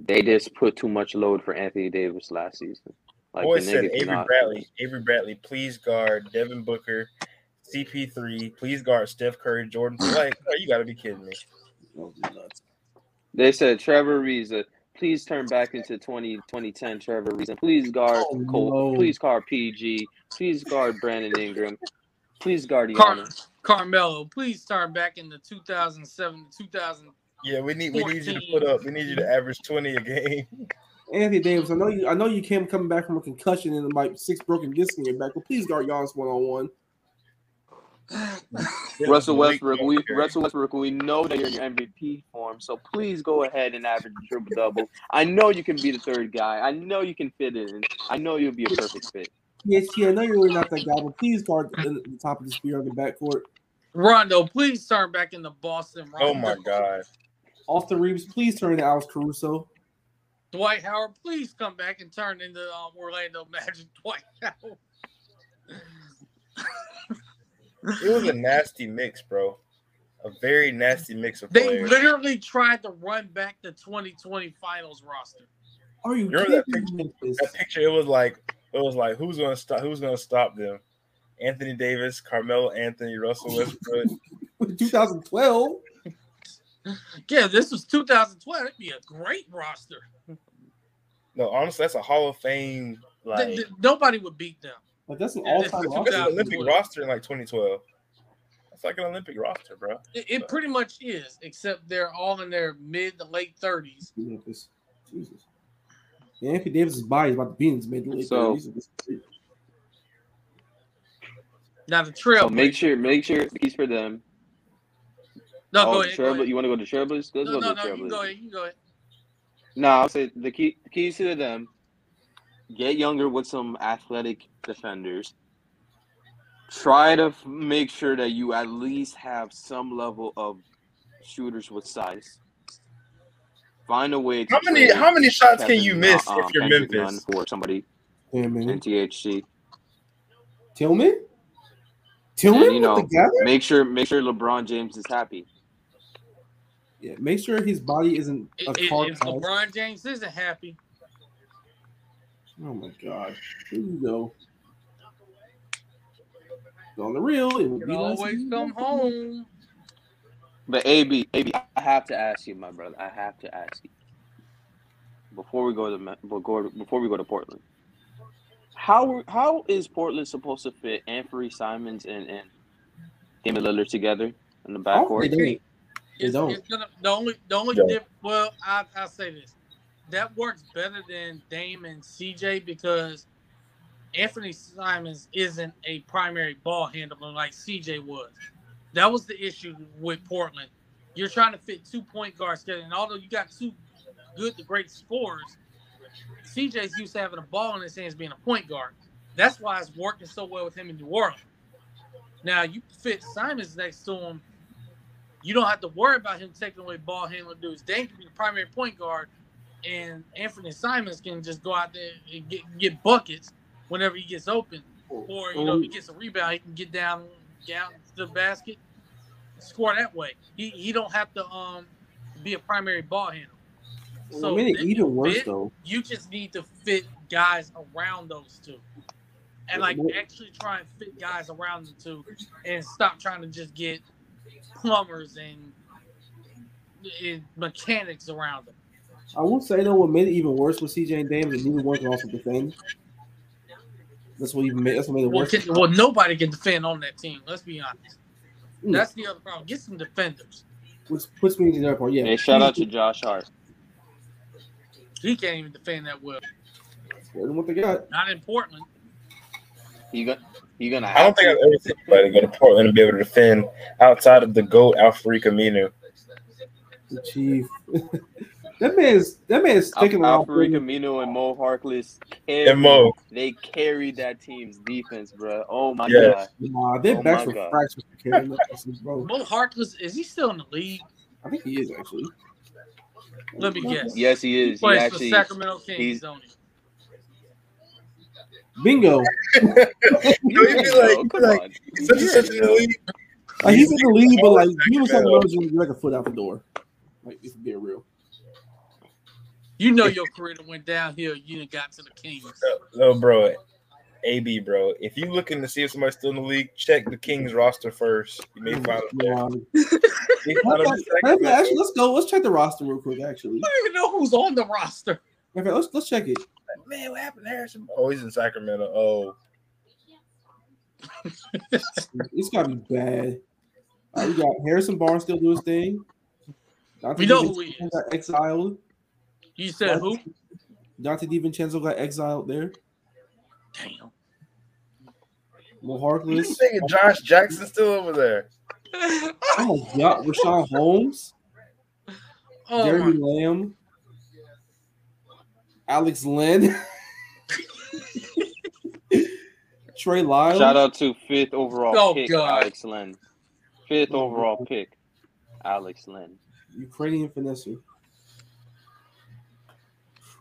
they just put too much load for Anthony Davis last season. Like boy the said Avery cannot- Bradley, Avery Bradley, please guard Devin Booker, CP3, please guard Steph Curry, Jordan. Like, oh, you got to be kidding me. They said Trevor Ariza, please turn back into 20, 2010 Trevor Ariza. Please guard Oh, Cole. no. Please guard PG. Please guard Brandon Ingram. Please guard Car- Giannis. Carmelo, please turn back into the 2007 2000. Yeah, we need we need you to put up. We need you to average twenty a game. Anthony Davis, I know you. I know you came coming back from a concussion and like six broken discs in your back, but please guard Giannis one on one. Russell Westbrook, we Russell Westbrook, we know that you're in your MVP form, so please go ahead and average a triple double. I know you can be the third guy. I know you can fit in. I know you'll be a perfect fit. Yes, yeah, I know you're really not that guy, but please guard the, the top of the spear on the backcourt. Rondo, please turn back into Boston. Oh Rondo. Oh my god. Austin Reaves, please turn into Alex Caruso. Dwight Howard, please come back and turn into um, Orlando Magic. Dwight Howard. It was a nasty mix, bro. A very nasty mix of They players. literally tried to run back the 2020 Finals roster. Are you Remember that kidding me? That picture, it was like it was like who's gonna stop who's gonna stop them? Anthony Davis, Carmelo Anthony, Russell Westbrook. 2012. Yeah, this was 2012. It'd be a great roster. No, honestly, that's a Hall of Fame. Like Th- th- nobody would beat them. But that's an all-time this is roster. that's an Olympic roster in like 2012. That's like an Olympic roster, bro. It, it pretty much is, except they're all in their mid to late 30s. Memphis. Jesus. Yeah, Anthony Davis' body is about to be in his mid to late So- 30s. Now the trail. So make sure, make sure the keys for them. No, oh, go ahead. Go ahead. You want to go to Trailblazers? Let's No, go no, to no. You can go ahead. You can go ahead. No, I'll say the key the keys to them. Get younger with some athletic defenders. Try to f- make sure that you at least have some level of shooters with size. Find a way to How many how many shots can you miss uh, if you're Kendrick Memphis? Nunn for somebody Damn, in. THC. Tillman? Tillman And, you know, with? Make sure make sure LeBron James is happy. Yeah, make sure his body isn't a If, car if crash. LeBron James isn't happy, Oh my god. Here you go. On the real, it would be can nice always if come home. But AB, AB, I have to ask you, my brother. I have to ask you before we go to before before we go to Portland. How how is Portland supposed to fit Anfernee Simons and and Damian Lillard together in the backcourt? It's, don't. it's gonna the only the only Yeah. diff, well I I say this that works better than Dame and CJ because Anfernee Simons isn't a primary ball handler like CJ was. That was the issue with Portland. You're trying to fit two point guards together, and although you got two good to great scorers, CJ's used to having a ball in his hands being a point guard. That's why it's working so well with him in New Orleans. Now you fit Simons next to him, you don't have to worry about him taking away ball handling dudes. Dame can be the primary point guard, and Anfernee Simons can just go out there and get, get buckets whenever he gets open. Or, you know, if he gets a rebound, he can get down down to the basket, score that way. He he don't have to um be a primary ball handler. Well, it they even worse fit. though. You just need to fit guys around those two. And like actually try and fit guys around the two and stop trying to just get plumbers and, and mechanics around them. I won't say though, what made it even worse with CJ and Dame is neither one can also defend. That's what even made that's what made it Well, worse. can- well, nobody can defend on that team. Let's be honest. Mm. That's the other problem. Get some defenders. Which puts me to the other part. Yeah, Hey, shout out to Josh Hart. He can't even defend that well. what they got. Not in Portland. He got he gonna I don't think I've ever seen anybody go to Portland and be able to defend outside of the GOAT Al-Farouq Aminu. The chief. that man's that man's sticking around. Al-Farouq Aminu and Mo Harkless. And Mo. They carried that team's defense, bro. Oh my Yes. god. Nah, their Oh backs were fractured for carrying that bro. Mo Harkless, is he still in the league? I think he is actually. Let me guess. Yes, he He is. He plays actually. for Sacramento Kings, he's- don't he? Bingo. You'd be like, Oh, like such and such in the league. Like he's in the league, but like he was Sacramento. something else, you're like a foot out the door. Like if being real. You know your career went downhill. You done got to the Kings. No, no, bro. AB, bro. If you looking to see if somebody's still in the league, check the Kings roster first. You may find them. Yeah. You find them in Actually, let's go. Let's check the roster real quick. Actually, I don't even know who's on the roster. Okay, let's let's check it. Man, what happened to Harrison? Oh, he's in Sacramento. Oh, It's gotta be bad. Uh, we got Harrison Barnes still do his thing. Donte We know DiVincenzo who he is. got exiled. You said who? Donte DiVincenzo got exiled there. Damn. Mo you Harkless. thinking Josh Jackson still over there? Oh my God, Richaun Holmes, oh Jeremy my. Lamb, Alex Len, Trey Lyles. Shout out to fifth overall Oh, pick, God. Alex Len. Fifth oh, overall pick, Alex Len. Ukrainian finesser.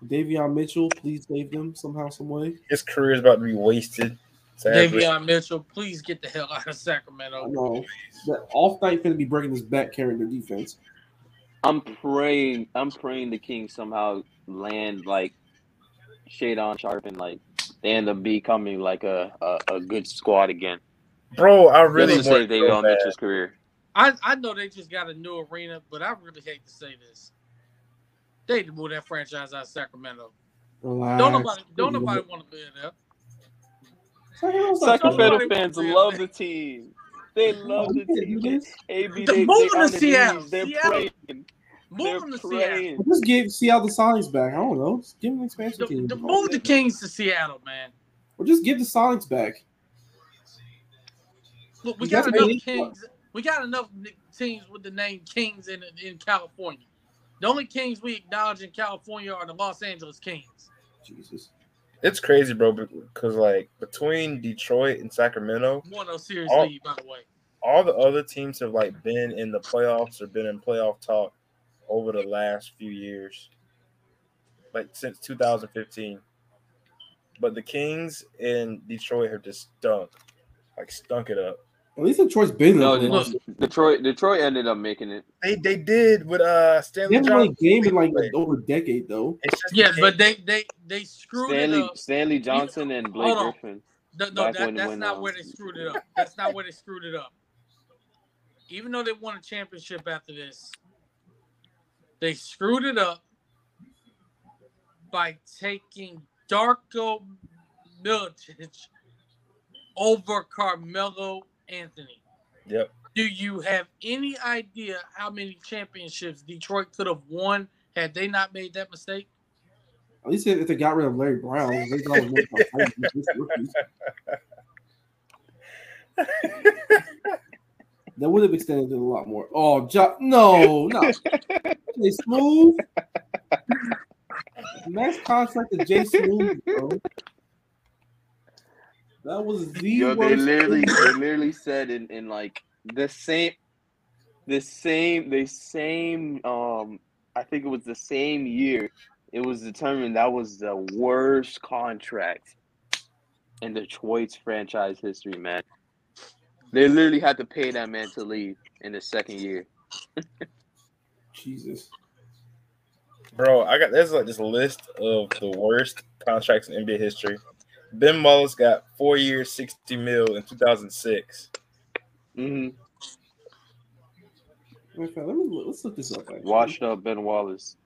Davion Mitchell, please save them somehow, some way. His career is about to be wasted. Sadly. Davion Mitchell, please get the hell out of I Sacramento. know that off night gonna be breaking his back carrying the defense. I'm praying. I'm praying the Kings somehow land like Shaedon Sharpe and like they end up becoming like a a, a good squad again. Bro, I really Doesn't want say David so bad. Mitchell's career. I, I know they just got a new arena, but I really hate to say this. They need to move that franchise out of Sacramento. Relax. Don't nobody don't nobody want to be in there. Sacramento Nobody fans love the team. They love the team. AB, The they, they move to on their Seattle. knees. They're Seattle. praying. Move They're them to Seattle. praying. Just give Seattle the Sonics back. I don't know. Just give them an expansion The, team. the, move the Kings to Seattle, man. Or just give the Sonics back. Look, we got enough made it. Kings. We got enough teams with the name Kings in in California. The only Kings we acknowledge in California are the Los Angeles Kings. Jesus. It's crazy, bro, because like between Detroit and Sacramento, One of series Oh. lead, by the way. all the other teams have like been in the playoffs or been in playoff talk over the last few years, like since 2015. But the Kings in Detroit have just stunk, like stunk it up. At least Detroit's been in No, the Detroit Detroit ended up making it. They they did with uh They Stanley haven't won a Johnson. game in like over a decade though. It's just Yes, the but they they they screwed it up. Stanley Johnson and Blake hold. Griffin. No, no that, when- that's when, not um, where they screwed it up. That's not where they screwed it up. Even though they won a championship after this, they screwed it up by taking Darko Milicic over Carmelo Anthony. Yep. Do you have any idea how many championships Detroit could have won had they not made that mistake? At least if they got rid of Larry Brown, they got rid of these rookies. That would have extended it a lot more. Oh, jo- no, no. Jay Smooth. Max contract to J-Smoove, bro. That was the Yo, they literally they literally said in, in like the same the same the same um I think it was the same year it was determined that was the worst contract in Detroit's franchise history, man. They literally had to pay that man to leave in the second year. Jesus. Bro, I got there's like this list of the worst contracts in NBA history. Ben Wallace got four years, 60 mil in 2006. hmm Okay, let me look, let's look this up. Actually. Washed up Ben Wallace.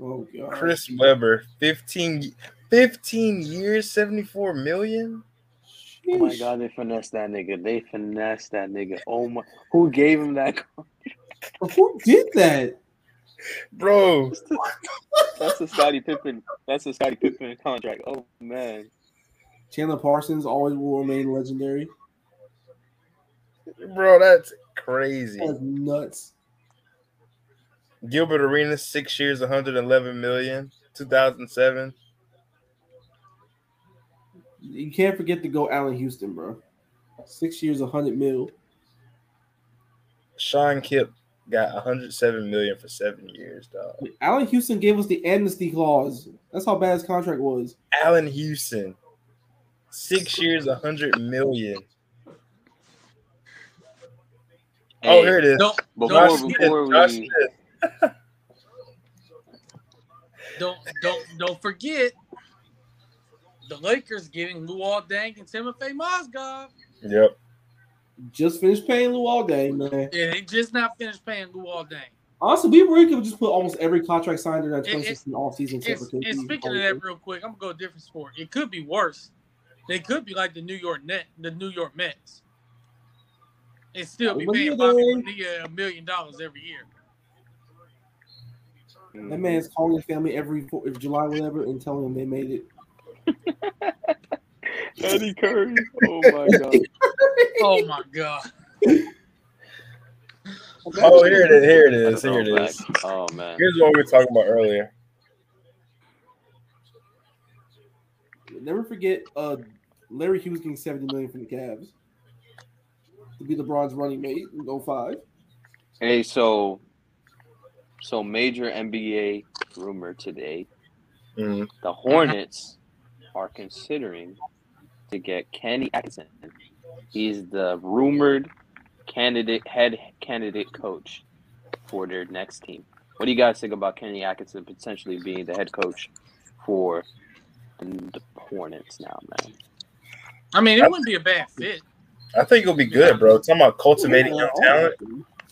Oh god. Chris Webber, 15, 15 years, 74 million. Oh my god, they finessed that nigga. They finessed that nigga. Oh my who gave him that Who did that? Bro, That's a Scottie Pippen. That's a Scottie Pippen contract. Oh man. Chandler Parsons always will remain legendary. bro, that's crazy. That's nuts. Gilbert Arenas, six years, 111 million, 2007. You can't forget to go Allan Houston, bro. Six years, a hundred mil. Shawn Kemp got 107 million for seven years, dog. Allan Houston gave us the amnesty clause. That's how bad his contract was. Allan Houston, six years, 100 million. oh, here it is. Don't Before- don't Josh forget, Smith, before Josh we- Smith. don't don't don't forget the Lakers getting Luol Deng and Timofey Mozgov. Yep. Just finished paying Luol Deng, man. Yeah, they just not finished paying Luol Deng. Honestly, we really could just put almost every contract signed in that It- it- 2016 offseason And, except and speaking of that, real quick, I'm gonna go a different sport. It could be worse. They could be like the New York Net, the New York Mets, and still be Money paying Bobby day. Bonilla a million dollars every year. That man's calling his family every four, July, whatever, and telling them they made it. Eddie Curry. Oh my god. Oh my god! Oh, here it is. Here it is. Here it is. Oh man. Here's what we were talking about earlier. Never forget, uh, Larry Hughes getting 70 million from the Cavs to be LeBron's running mate in 05. Hey, so so major NBA rumor today. Mhm. The Hornets are considering to get Kenny Atkinson. He's the rumored candidate head candidate coach for their next team. What do you guys think about Kenny Atkinson potentially being the head coach for the Hornets now, man. I mean, it wouldn't be a bad fit. I think it'll be good, bro. Talking about cultivating young talent.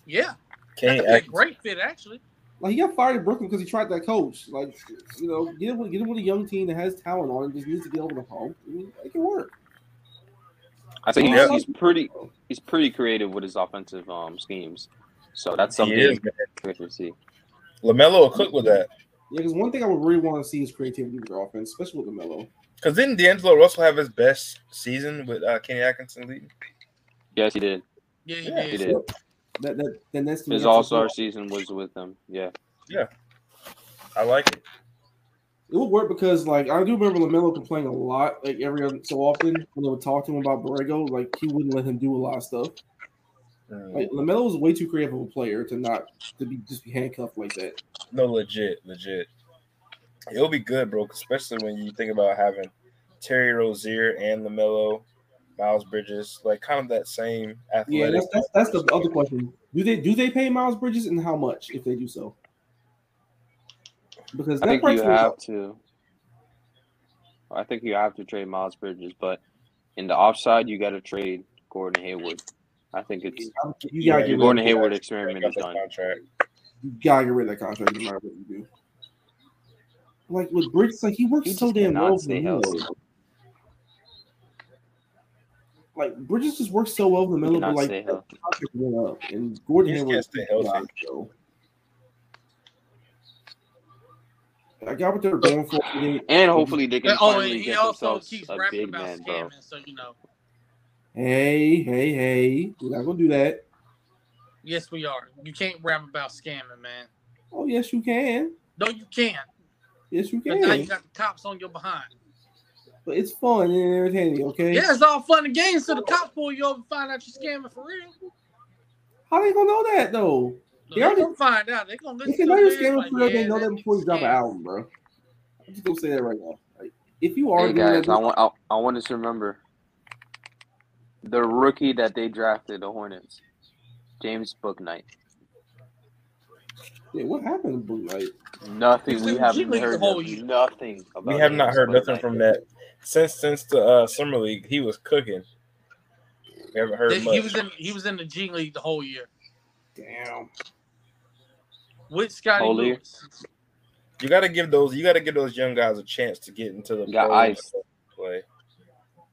Yeah, Kenny that'd be a Atkinson. great fit, actually. Like he got fired in Brooklyn because he tried that coach. Like, you know, get him, with- get him with a young team that has talent on it. Just needs to get over the hump. I mean, it can work. I think he's, he's pretty he's pretty creative with his offensive um schemes. So that's He something is, man. we can see. Lamelo will cook with that. Yeah, because one thing I would really want to see is creativity with their offense, especially with Melo. Because didn't D'Angelo Russell have his best season with uh, Kenny Atkinson leading? Yes, he did. Yeah, he Yeah, did. He did. That that then that's His All Star season was with them. Yeah. Yeah. I like it. It would work because like I do remember Lamelo complaining a lot, like every other so often when they would talk to him about Borrego, like he wouldn't let him do a lot of stuff. Mm. Like Lamelo was way too creative of a player to not to be just be handcuffed like that. No, legit, legit. It'll be good, bro. Especially when you think about having Terry Rozier and Lamelo, Miles Bridges, like kind of that same Yeah, athletic. that's, that's that's the other question. Do they do they pay Miles Bridges and how much if they do so? Because I think you goes have up. to. I think you have to trade Miles Bridges, but in the offside, you got to trade Gordon Hayward. I think it's You gotta the get Gordon of, Hayward Break experiment is done. contract. you gotta get rid of that contract no matter what you do. Like with Bridges, like he works He so damn cannot well. stay for Melo. Healthy. Like Bridges just works so well in the middle, but like stay that went up, and Gordon He just Hayward can't stay healthy. So. I got what they're going for. They- And hopefully they can Oh, and finally he get also keeps a rapping big about man, bro. scamming, so you know. Hey, hey, hey! We're not gonna do that. Yes, we are. You can't rap about scamming, man. Oh yes, you can. No, you can't. Yes, you Because now you got the cops on your behind. But it's fun and entertaining. Okay. Yeah, it's all fun and games till the cops pull you over and find out you're scamming for real. How they gonna know that though? They already- gonna find out. They gonna listen you know to you're scamming like, for real, they know that that before you drop an album, bro. I'm just gonna say that right now. Like, if you are Hey guys, I want I, I want us to remember the rookie that they drafted, the Hornets, James Bouknight. yeah, what happened, Bouknight? Nothing. We haven't G League the heard whole of year. nothing about. We have not James heard nothing from that since since the uh, summer league. He was cooking. We haven't heard He much. was in he was in the G League the whole year Damn. with Scottie Whole year? Lewis. you got to give those. You got to give those young guys a chance to get into the Got ice. play.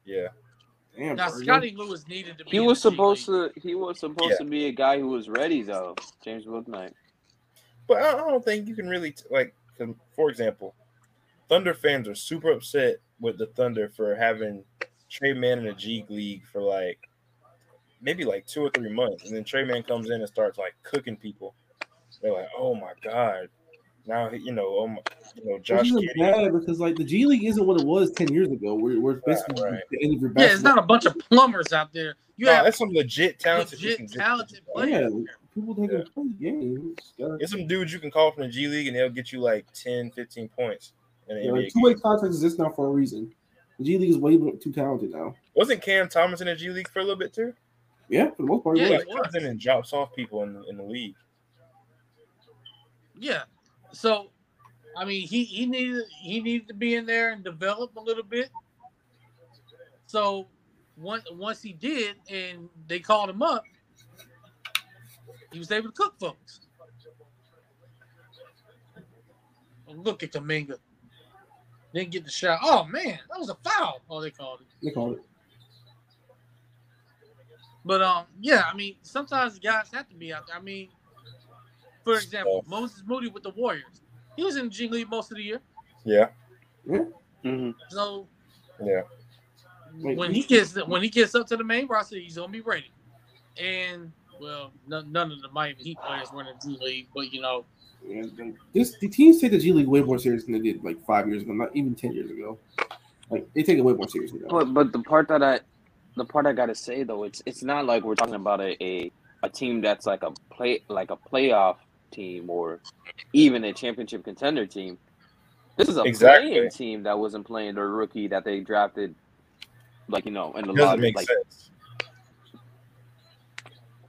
Yeah, Damn. Now. Scottie Lewis needed to be. He was supposed to. He was supposed Yeah. to be a guy who was ready though. James Bouknight. but I I don't think you can really like. For example, Thunder fans are super upset with the Thunder for having Tre Mann in the G League for like maybe like two or three months, and then Tre Mann comes in and starts like cooking people. They're like, "Oh my god!" Now you know, oh my, you know, Josh isn't bad because like the G League isn't what it was ten years ago. Where, where it's basically Right, right. the end of your Yeah, it's not a bunch of plumbers out there. You Nah, have that's some legit talented. legit can talented players. Yeah, people that can play games. Gotta- There's some dudes you can call from the G League and they'll get you like 10, 15 points in the You NBA. two way game. contracts exist now for a reason. The G League is way too talented now. Wasn't Cam Thomas in the G League for a little bit too? Yeah, for the most part. Yeah, Yeah, He he was. comes in and drops off people in, in the league. Yeah. So, I mean, he he needed he needed to be in there and develop a little bit. So, once once he did, and they called him up, he was able to cook folks. Look at Kuminga. Didn't get the shot. Oh man, that was a foul. Oh, they called it. they call it. But um, yeah, I mean, sometimes guys have to be out there. I mean, for example, Moses Moody with the Warriors, he was in the G League most of the year. Yeah, Mm-hmm. So yeah. When he gets when he gets up to the main roster, he's gonna be ready. And well, none, none of the Miami Heat players were in the G League, but you know, And This the teams take the G League way more serious than they did like five years ago, not even ten years ago. Like they take it way more seriously now. But but the part that I, the part I gotta say though, it's it's not like we're talking about a, a, a team that's like a play like a playoff team or even a championship contender team. This is a Exactly. playing team that wasn't playing their rookie that they drafted, like you know, in the It doesn't lottery. make Like sense.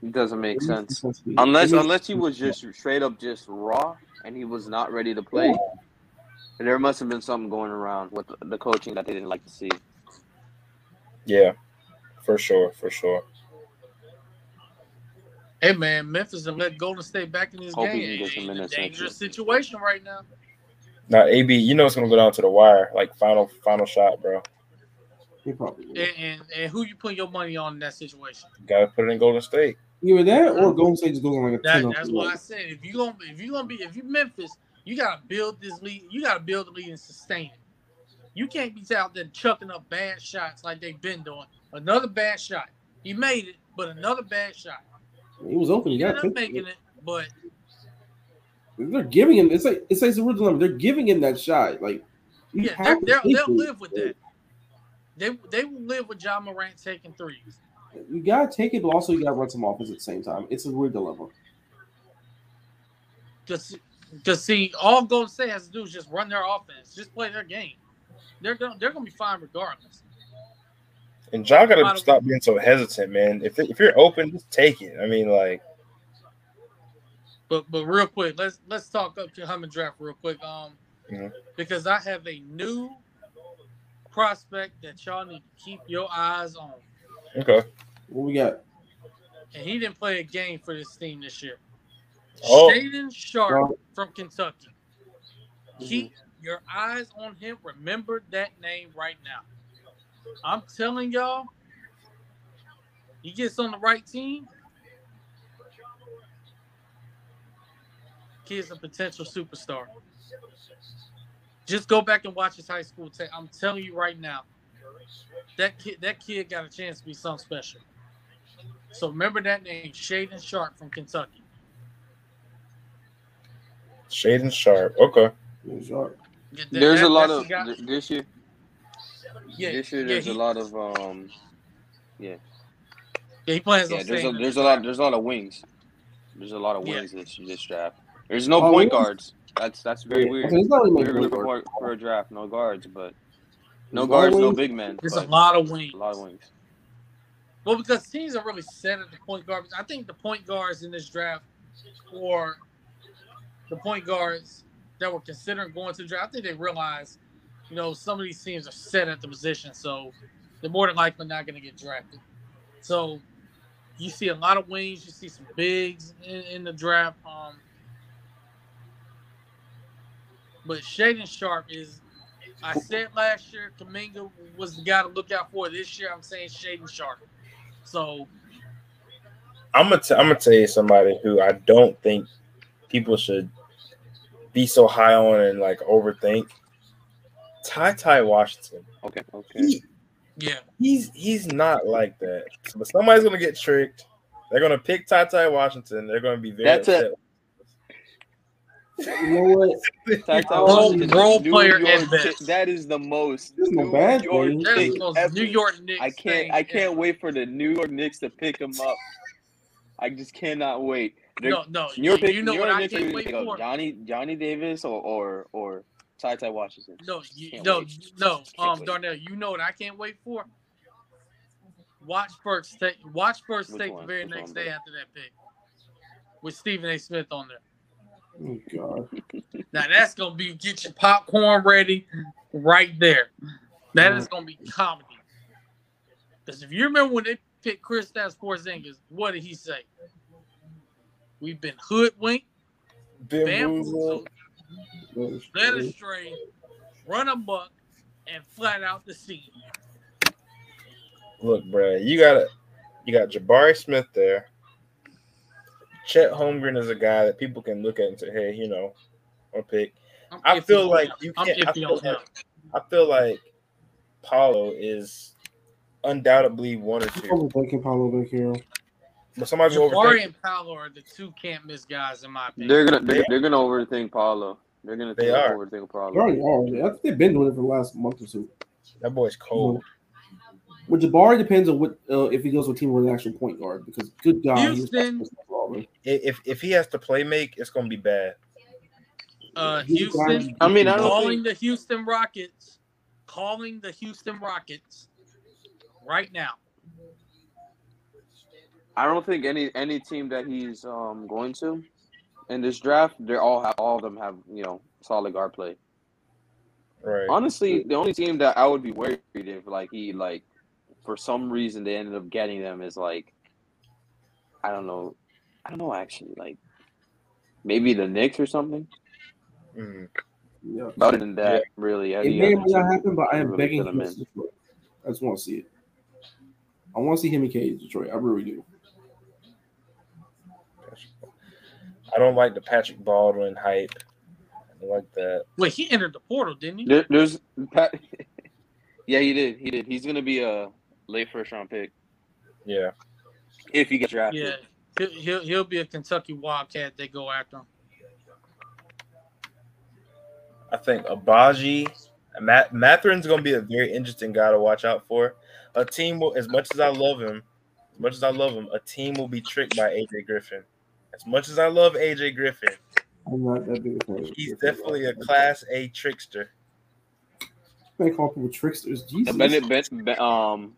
It doesn't make It sense sense unless It unless he was just straight up just raw and he was not ready to play. And there must have been something going around with the coaching that they didn't like to see. Yeah, for sure, for sure. Hey man, Memphis and let Golden State back in this Hope game. can get some Ain't a dangerous situation right now. Now, AB, you know it's gonna go down to the wire, like final final shot, bro. He probably. And, and and who you putting your money on in that situation? Got to put it in Golden State. Either that or Golden State just goes on like a That, 10 that's why I said if you gonna if you gonna be if you Memphis, you gotta build this lead. You gotta build the lead and sustain it. You can't be out there chucking up bad shots like they've been doing. Another bad shot. He made it, but another bad shot. He was open. You got up making it, but They're giving him. It's like it's like the original. They're giving him that shot. Like yeah, to they'll, they'll live with that. They they will live with Ja Morant taking threes. You gotta take it, but also you gotta run some offense at the same time. It's a weird dilemma. Just, because see, all Golden State has to do is just run their offense, just play their game. They're gonna they're gonna be fine regardless. And Ja got Final- to stop being so hesitant, man. If if you're open, just take it. I mean, like, But but real quick, let's let's talk up to Humming Draft real quick. Um, Mhm. because I have a new prospect that y'all need to keep your eyes on, okay, What we got? and he didn't play a game for this team this year. Oh. Shaedon Sharpe Well- from Kentucky. Mm-hmm. Keep your eyes on him. Remember that name right now. I'm telling y'all, he gets on the right team. Kid's a potential superstar. Just go back and watch his high school tape. I'm telling you right now, that kid, that kid got a chance to be something special. So remember that name, Shaedon Sharpe from Kentucky. Shaedon Sharpe. Okay, sharp. That- There's that- a lot of th- this year. yeah, This year, yeah, there's he, a lot of um. yeah, he plans Yeah, on there's a there's a lot there's a lot of wings. There's a lot of Yeah. wings this this draft. There's no Oh, point guards. That's that's very Okay, weird. it's not really We're point for, for a draft, no guards, but no guards, no big men. There's a lot of wings. a lot of wings. Well, because teams are really set at the point guard. I think the point guards in this draft, or the point guards that were considering going to the draft, I think they realize, you know, some of these teams are set at the position, so they're more than likely not going to get drafted. So you see a lot of wings. You see some bigs in, in the draft. Um, but Shaedon Sharpe is. I said last year, Kuminga was the guy to look out for. This year, I'm saying Shaedon Sharpe. So I'm gonna t- I'm gonna tell you somebody who I don't think people should be so high on and like overthink. Ty Ty Washington. Okay, okay. He, yeah, he's he's not like that. But somebody's gonna get tricked. They're gonna pick Ty Ty Washington. They're gonna be very That's upset. it. You know what? Ty Ty Role- role New player York at. Knicks- That is the most That's no New bad York thing. that's the most. New York Knicks. I can't thing I can't ever. wait for the New York Knicks to pick him up. I just cannot wait. They're- No, no, New York you, pick, you know New what York I Knicks are can't wait go for? Johnny Johnny Davis or or or Ty Ty Washington. No, you, Can't no, wait. no. Um, wait. Darnell, you know what I can't wait for? Watch first take. Watch first Which take the very Which next one, day bro? after that pick with Stephen A. Smith on there. Oh god. Now that's gonna be get your popcorn ready right there. That is gonna be comedy. Because if you remember when they picked Chris Porzingis, what did he say? We've been hoodwinked, Bamboozled. bamboozled, led astray, run amok, and flat out deceived. Look, bro, you got it. you got Jabari Smith there. Chet Holmgren is a guy that people can look at and say, "Hey, you know, I'll pick." I'm I feel like him. you I'm can't. I feel like, I feel like Paolo is undoubtedly one or two, Overthinking Paolo Banchero. but somebody's Jabari overthinking. and Paolo are the two can't miss guys in my opinion. They're gonna they're, They- they're gonna overthink Paolo. They're gonna They think are. overthink They Paolo. already are. I think they've been doing it for the last month or two. That boy's cold. With Jabari depends on what uh, if he goes with a team with an actual point guard because good God, Houston- not supposed to have all of them. If if he has to play make, it's gonna be bad. uh, Houston I mean, I don't calling think- the Houston Rockets, calling the Houston Rockets right now. I don't think any any team that he's um going to in this draft, they're all have all of them have you know solid guard play. Right. Honestly, the only team that I would be worried if like he like for some reason they ended up getting them is like I don't know. I don't know actually like maybe the Knicks or something. Mhm. Yeah. Other than that, really, It may or may not happen, but I am really begging fill him in. Detroit. I just want to see it. I want to see him in Cage Detroit. I really do. I don't like the Patrick Baldwin hype. I don't like that. Wait, he entered the portal, didn't he? There, there's Pat. yeah, he did. He did. He's gonna be a late first round pick Yeah. if he gets drafted. Yeah, he'll, he'll he'll be a Kentucky Wildcat. They go after him. I think Abaji, Matt, Mathurin's going to be a very interesting guy to watch out for. A team will, as much as I love him, as much as I love him, a team will be tricked by AJ Griffin. As much as I love AJ Griffin, I'm not that big a fan. he's definitely a class A trickster. They call people tricksters. Jesus. Bennett, ben, ben, um,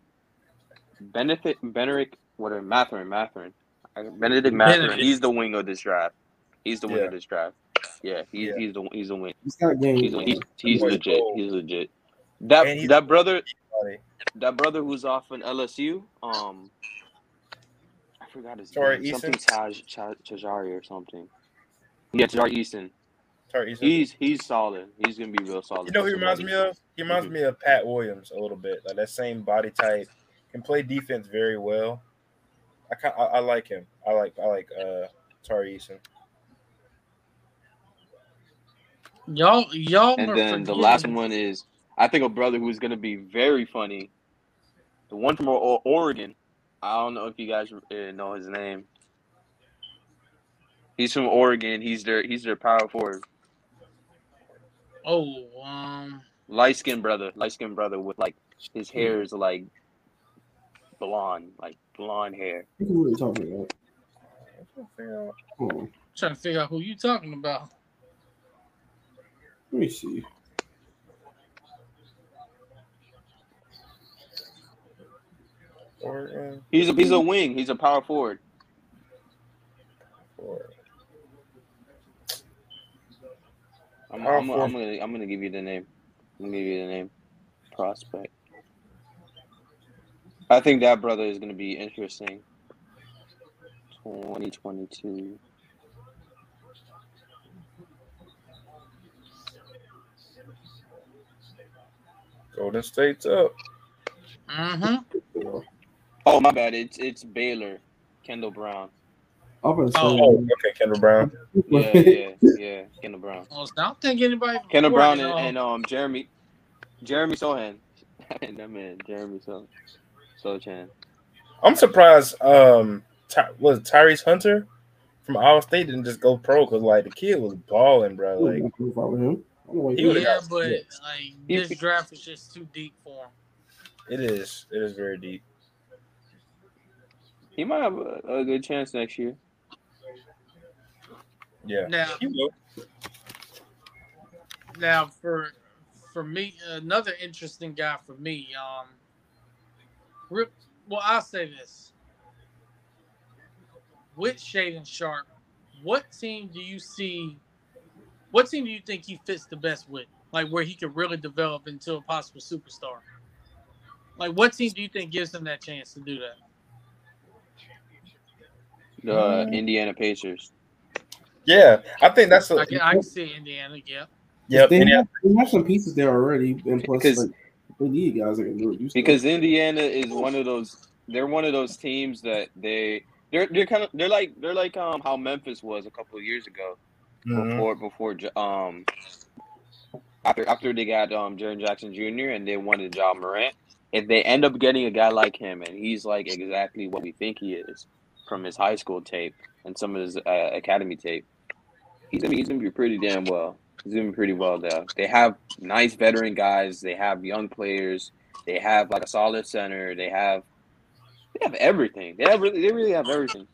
Benefit, Benerick, whatever, Mathurin, Mathurin, Bennedict Mathurin. Bennedict. He's the wing of this draft. He's the wing Yeah. of this draft. Yeah, he's Yeah. he's the he's the wing. He's got game. He's he's, he's legit. cold. He's legit. That he's- that brother Funny. that brother who's off in LSU. Um, I forgot his Torrey name. Something Taj Taj- Tajari or something. Yeah, Tajari Easton. Tari Eason. He's he's solid. He's gonna be real solid. You know who he reminds me of? He reminds me of Pat Williams a little bit. Like that same body type. Can play defense very well. I kind I, I like him. I like I like uh Tari Eason. Y'all, y'all. And are then the last one is I think a brother who's gonna be very funny. The one from o- Oregon. I don't know if you guys uh, know his name. He's from Oregon. He's their he's their power forward. Oh, um, Light skinned brother, light skinned brother with like his hair is like blonde, like blonde hair. What are you talking about? Hold on. trying to figure out who you talking about. Let me see. Oregon He's a he's a wing. He's a power forward. for I'm, Power I'm, forward. I'm gonna I'm gonna give you the name. I'm gonna give you the name. Prospect. I think that brother is gonna be interesting. 2022. Golden State's up. Mm-hmm. Oh my bad. It's it's Baylor. Kendall Brown. I'm gonna say. Oh, okay, Kendall Brown. Yeah, yeah, yeah. Kendall Brown. Well, I don't think anybody. Kendall Brown and, and um Jeremy Jeremy Sochan. And that man, Jeremy So Sochan. I'm surprised. Um, Ty- was Tyrese Hunter from Iowa State didn't just go pro because like the kid was balling, bro. Like, Like I'm follow him. I'm gonna wait He for would've him. Yeah, but like this draft is just too deep for him. it is. It is very deep. He might have a, a good chance next year. Yeah. Now, now for for me, another interesting guy for me. Um, Rip. Well, I'll say this: with Shaedon Sharpe, what team do you see? What team do you think he fits the best with? Like where he could really develop into a possible superstar. Like what team do you think gives him that chance to do that? The Mm. Indiana Pacers. Yeah, I think that's a I can, I can see Indiana. Yeah. yep. They, Indiana- have, they have some pieces there already, and plus, Because- like, they need guys that can do it. do stuff. Because Indiana is one of those they're one of those teams that they they're they're kind of they're like they're like um how Memphis was a couple of years ago Mhm. before before um after after they got um Jaren Jackson Jr. and they wanted Ja Morant. If they end up getting a guy like him and he's like exactly what we think he is from his high school tape and some of his uh, academy tape, he's gonna he's gonna be pretty damn well. He's doing pretty well though. They have nice veteran guys. They have young players. They have like a solid center. They have they have everything. They have really they really have everything.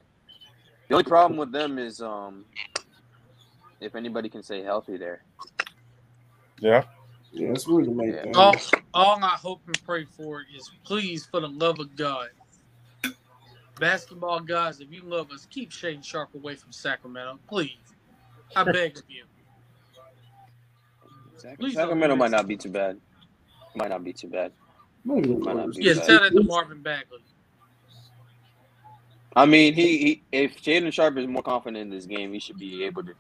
The only problem with them is um if anybody can stay healthy there. Yeah. yeah, it's really the main Yeah. thing. All, all I hope and pray for is please, for the love of God, basketball guys, if you love us, keep Shane Sharp away from Sacramento, please. I beg of you. Please Sacramento might not be too bad. Might not be too bad. Not even the Might not be Yeah, bad. tell that to Marvin Bagley. I mean, he, he if Shaedon Sharpe is more confident in this game, he should be able to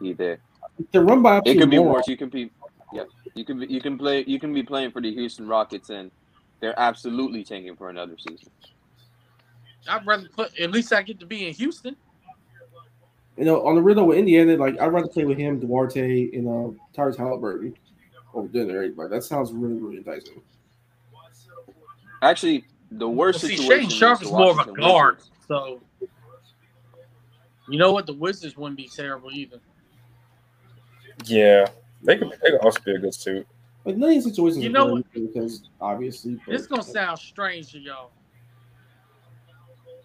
be there. The run by It could be more. worse. You can be, yeah. You can be, you can play. You can be playing for the Houston Rockets, and they're absolutely tanking for another season. I'd rather put. At least I get to be in Houston. You know, on the real though, with Indiana, like I'd rather play with him, Duarte, and uh, Tyrese Haliburton over dinner. Anybody. That sounds really, really enticing. Actually, the worst Well, see, situation. Shaedon Sharpe the is more of a Washington guard, Wizards. so you know what? The Wizards wouldn't be terrible either. Yeah, they could. They could also be a good suit. Like none of these situations You are know very because obviously. but- This gonna sound strange to y'all.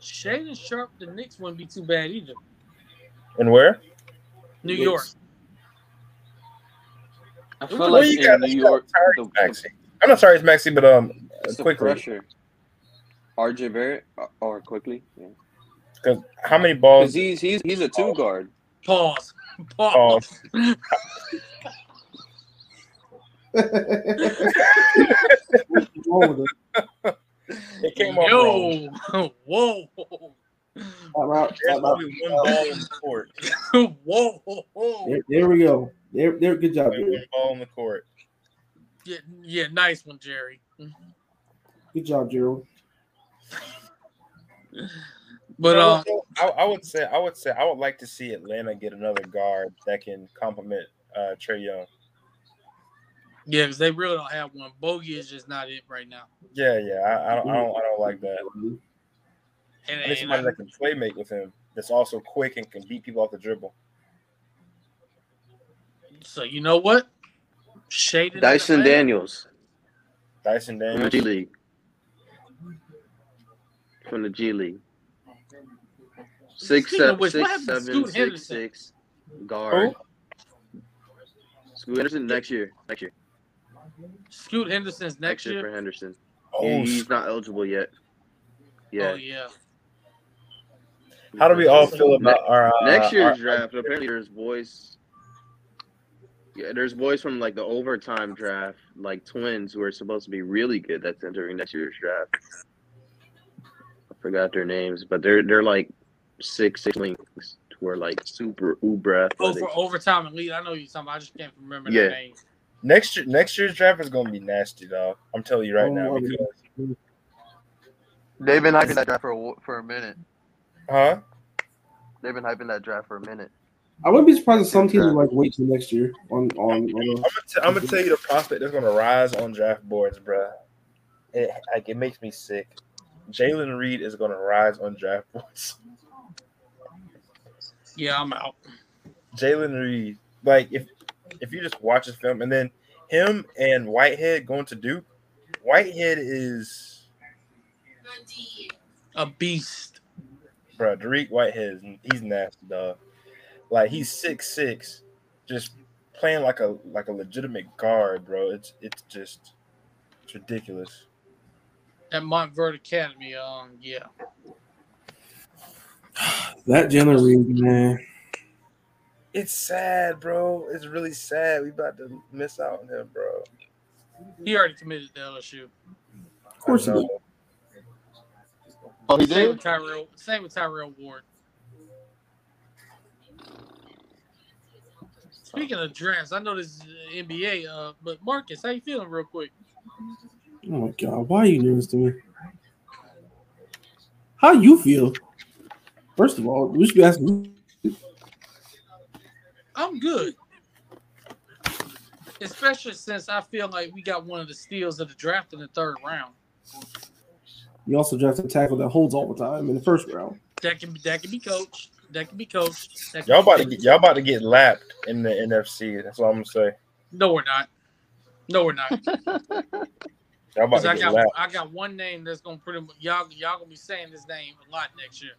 Shaedon Sharpe, the Knicks wouldn't be too bad either. And where? New Knicks. York. I feel Well, like you in got- New you got York, Tyrese the, the, Maxey. I'm not sorry, it's Maxi, but um, it's the quickly. pressure. RJ Barrett or quickly, yeah. Because how many balls? he's he's he's a two guard. Pause. Pause. What's wrong with it? It came off wrong. Whoa. Time out, There's time out. only one ball in the court. Whoa. There, there we go. There, there. Good job, Only Jerry. one ball in the court. Yeah, yeah, nice one, Jerry. Good job, Gerald. But No, uh, I, I would say I would say I would like to see Atlanta get another guard that can complement uh, Trae Young. yeah, because they really don't have one. Bogey is just not it right now. Yeah, yeah, I, I, don't, I don't, I don't like that. And, I need somebody I- that can play make with him. That's also quick and can beat people off the dribble. so you know what? Shaded Dyson Daniels Dyson from the Daniels. G League. From the G League. Six, seven, which, what six, happened Scoot Henderson? six, guard. Scoot Henderson next year. Next year. Scoot Henderson's next year. for Henderson. Oh, He's not eligible yet. Yeah. Oh yeah. How do we all feel about our uh, next year's our- draft? Apparently, there's boys. Yeah, there's boys from like the overtime draft, like twins, who are supposed to be really good. That's entering next year's draft. I forgot their names, but they're they're like six six links who are like super uber Oh, athletic. for overtime elite. I know you talking. About. I just can't remember Yeah. their names. next year? Next year's draft is going to be nasty, dog. I'm telling you right Oh, now because They've been hyping that draft for a, for a minute. Huh? They've been hyping that draft for a minute. I wouldn't be surprised if some teams would like wait till next year on on. on I'm gonna, t- I'm gonna tell you the prospect that's gonna rise on draft boards, bruh. It like it makes me sick. Jalen Reed is gonna rise on draft boards. Yeah, I'm out. Jalen Reed, like if if you just watch his film and then him and Whitehead going to Duke, Whitehead is A beast. Bro. Dariq Whitehead is he's nasty, dog. Like he's six six, just playing like a like a legitimate guard, bro. It's it's just it's ridiculous. At Montverde Academy. Um, yeah. that Jalen Reed, man. It's sad, bro. It's really sad. We about to miss out on him, bro. He already committed to LSU. Of course he did. Know. Oh, he Same did? with Tyrell. Same with Tyrell Ward. Speaking of drafts, I know this is NBA, uh, but Marcus, how you feeling, real quick? Oh my god, why are you doing this to me? How you feel? First of all, we should be asking. I'm good, especially since I feel like we got one of the steals of the draft in the third round. You also drafted a tackle that holds all the time in the first round. That can be that can be coached. That can be coached. Can Y'all be about to get y'all about to get lapped in the NFC. That's all I'm gonna say. No, we're not. No, we're not. Y'all about Because to I get got lapped. I got one name that's gonna pretty much y'all y'all gonna be saying this name a lot next year.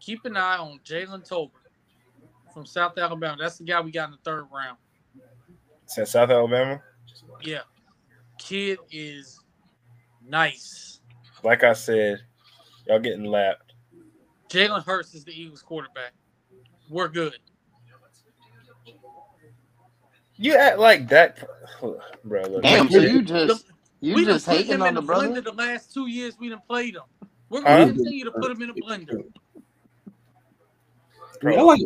Keep an eye on Jalen Tolbert from South Alabama. That's the guy we got in the third round. Since South Alabama, Yeah, kid is nice. like I said, y'all getting lapped. Jalen Hurts is the Eagles quarterback. We're good. You act like that, bro. Look, Damn, so you just you we just put hating him on in the the brother? blender the last two years we done played him. We're gonna continue to put him in a blender. I, mean, I like.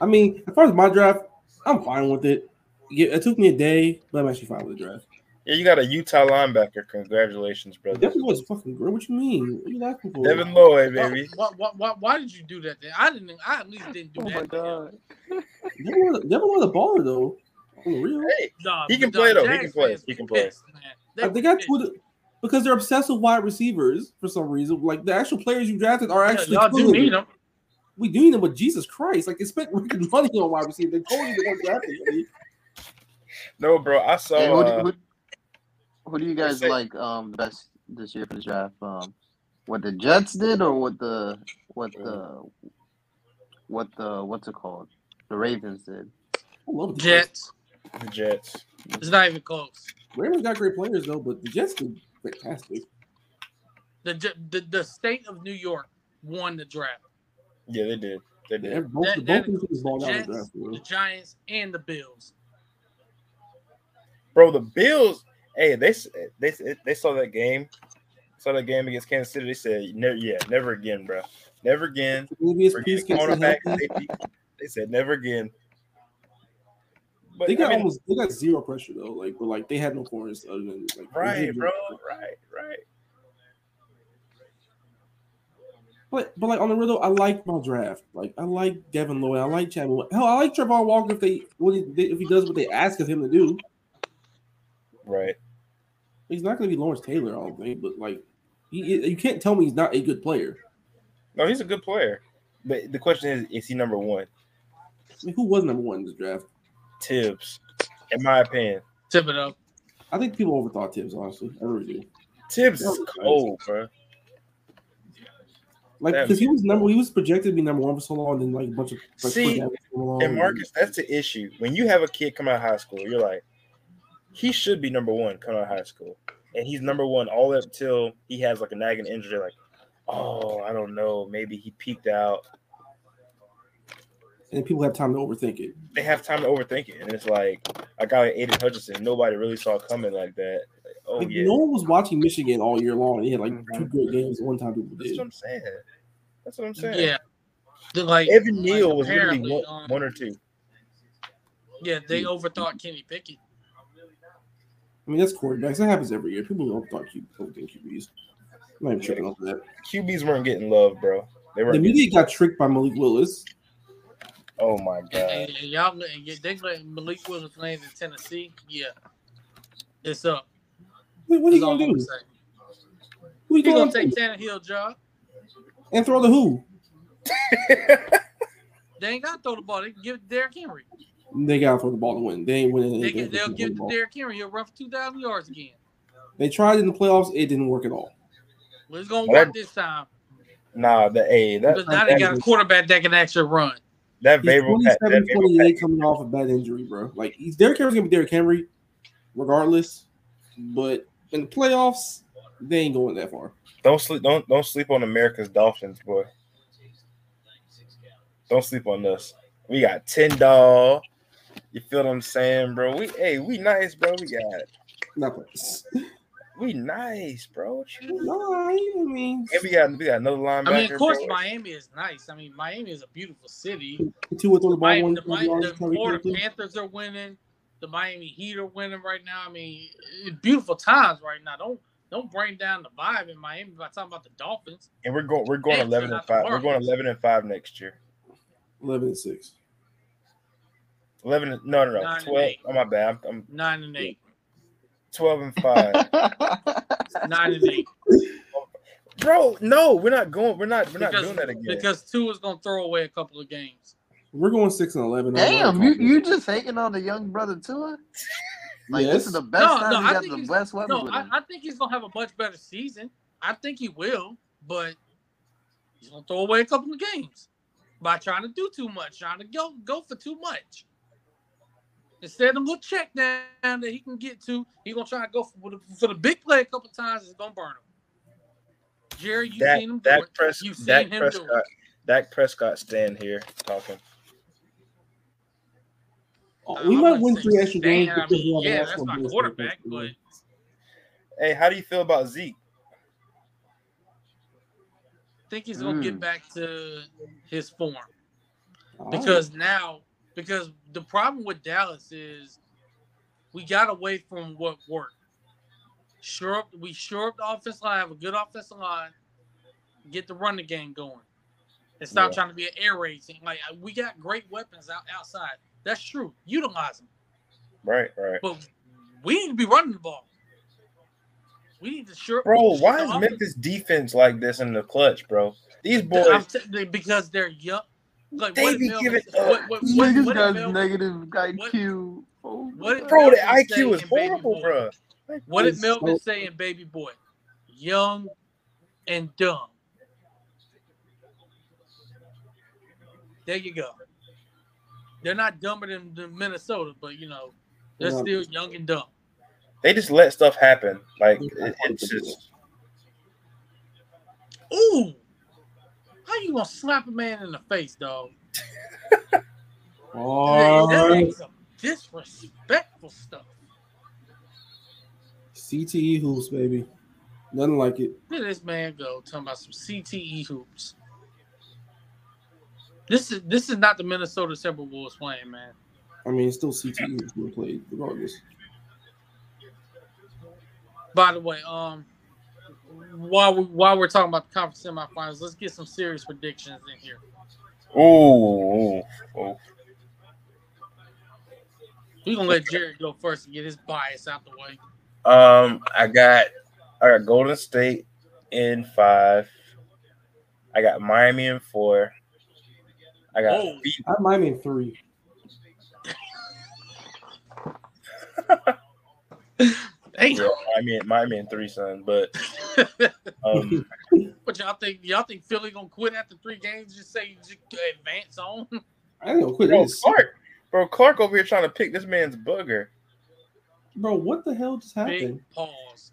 I mean, as far as my draft, I'm fine with it. It took me a day, but I'm actually fine with the draft. Yeah, you got a Utah linebacker. Congratulations, brother. Devin was fucking great. What you mean? What are you laughing for? Devin Lloyd, baby. Why, why, why, why did you do that? Then? I didn't. I at least didn't do Oh that. my god. Devin was, a baller though. On real. Hey, Nah, He can nah, play, though. He can play. He can play. pissed, man. They Like, they got pissed. Twitter because they're obsessed with wide receivers for some reason. Like the actual players you drafted are Yeah, actually y'all do need them. We do need them, but Jesus Christ, like they spent freaking money on wide receiver. They told you they weren't drafting. no, bro. I saw. Hey, who, do- uh, who, who do you guys say- like um best this year for the draft? Um, what the Jets did, or what the what the what the what's it called? The Ravens did. I the Jets. the Jets. It's not even close. Ravens got great players though, but the Jets did fantastic. The, the the state of New York won the draft. Yeah, they did. They They did. have both, That- both that these teams balled out the draft. the Giants, and the Bills. Bro, the Bills. Hey, they they they saw that game. Saw that game against Kansas City. They said, "Never, yeah, never again, bro. Never again." Maybe it's Forget peace gets cornerback, healthy. safety. They said, "Never again." But They got I mean, almost they got zero pressure though. Like, but like they had no corners other than like right, bro. Right, right. But but like on the real though, I like my draft. Like I like Devin Lloyd. I like Chadwick. Hell, I like Travon Walker if they what he, if he does what they ask of him to do. Right. He's not going to be Lawrence Taylor, I don't think. But like, he, you can't tell me he's not a good player. No, he's a good player. But the question is, is he number one? I mean, who was number one in this draft? Tibbs, in my opinion. Tip it up. I think people overthought Tibbs. Honestly, I really do. Tibbs That is was cold, bro. Like because he was number he was projected to be number one for so long, and then like a bunch of like, See, quick athletes And Marcus, that's the issue. When you have a kid come out of high school, you're like, he should be number one coming out of high school, and he's number one all up till he has like a nagging injury. Like, oh, I don't know, maybe he peaked out. and people have time to overthink it. They have time to overthink it, and it's like a guy like Aidan Hutchinson, nobody really saw coming like that. Like, oh Like, yeah, no one was watching Michigan all year long. and He had like Mhm. two great games. One time people did. that's what I'm saying. That's what I'm saying. Yeah. The, like Evan like, Neal was literally one, um, one or two. Yeah, they overthought Kenny Pickett. I mean, that's quarterbacks. That happens every year. People don't thought Q overthink QBs. I'm not even tripping off that. QBs weren't getting love, bro. They were. The media got tricked by Malik Willis. Oh my god. And, and y'all, and they let Malik Willis land in Tennessee. Yeah, it's up. What what are you That's all gonna do? saying. Who you He going gonna to take Tannehill job. and throw the who? They ain't got to throw the ball. They can give it to Derrick Henry. They gotta throw the ball to win. They ain't winning They anything. can, they'll if they give it the to ball. Derrick Henry. He'll run for two thousand yards again. They tried in the playoffs. It didn't work at all. Well, it's gonna Well, work this time nah, the a that because now they got a quarterback that can actually run. that He's Vrabel pa- 27, that Vrabel 28 pack- coming off a bad injury, bro. Like he's Derrick Henry's gonna be Derrick Henry, regardless. But in the playoffs, they ain't going that far. Don't sleep. Don't don't sleep on America's Dolphins, boy. Don't sleep on us. We got ten doll. You feel what I'm saying, bro? We hey, we nice, bro. We got Not this. we nice, bro. What you- No, I mean, And we got we got another linebacker. I mean, of course, bro. Miami is nice. I mean, Miami is a beautiful city. two or throw the Miami, one. the, one Mi- yard, the Florida Panthers are winning. The Miami Heat are winning right now. I mean, beautiful times right now. Don't don't bring down the vibe in Miami by talking about the Dolphins. and we're going we're going Thanks, eleven and five. the We're going eleven and five next year. Eleven and six. Eleven. No, no, no. Nine Twelve. eight. Oh my bad. I'm, I'm Nine and eight. twelve and five. Nine and eight. bro, no, we're not going. We're not. We're not doing that again. because two is gonna throw away a couple of games. We're going six and eleven. Damn, you, you just hating on the young brother too? Like this is the best No, time no, he I got think the best weapons No, I. I think he's gonna have a much better season. I think he will, but he's gonna throw away a couple of games by trying to do too much, trying to go go for too much. Instead of a little check down that he can get to, he's gonna try to go for the, for the big play a couple times. It's gonna burn him. Jerry, you Dak, seen him do Dak, it. Pres- You seen Dak him do Prescott. it. Dak Prescott stand here talking. Oh, we I might win three extra games. I mean, we have an yeah, that's my quarterback, but Hey, how do you feel about Zeke? I think he's gonna get Mm. back to his form All because now because the problem with Dallas is we got away from what worked. Sure up, we sure up the offensive line, have a good offensive line, get the running game going, and stop Yeah. trying to be an air raid team. Like we got great weapons out outside. That's true. Utilize them, Right, right. but we need to be running the ball. We need to sure. Bro, why is Memphis defense like this in the clutch, bro? These boys, t- because they're young. Like They what be did giving Melvin, up. what, what, This what, nigga's what got did negative IQ. Oh, what- my bro, the IQ is horrible, Boy? bro. what did Melvin so- say in Baby Boy? Young and dumb. There you go. They're not dumber than, than Minnesota, but you know they're Yeah. still young and dumb. They just let stuff happen. Like it, it's just Ooh, how you gonna slap a man in the face, dog? All right. some disrespectful stuff. CTE hoops, baby. Nothing like it. Look at this man go talking about some CTE hoops. This is this is not the Minnesota Timberwolves playing, man. I mean, it's still CTE hoops being played regardless. By the way, um, while we, while we're talking about the conference semifinals, let's get some serious predictions in here. ooh, ooh, ooh. We're gonna let Jared go first and get his bias out the way. Um, I got I got Golden State in five. I got Miami in four. I got Oh. I have Miami in three. Hey, yeah, Miami, Miami in three, son. But um, what y'all think? Y'all think Philly gonna quit after three games? Just say just advance on? I ain't gonna quit. bro, this. Clarke, bro, Clarke over here trying to pick this man's booger. Bro, what the hell just happened? Big pause.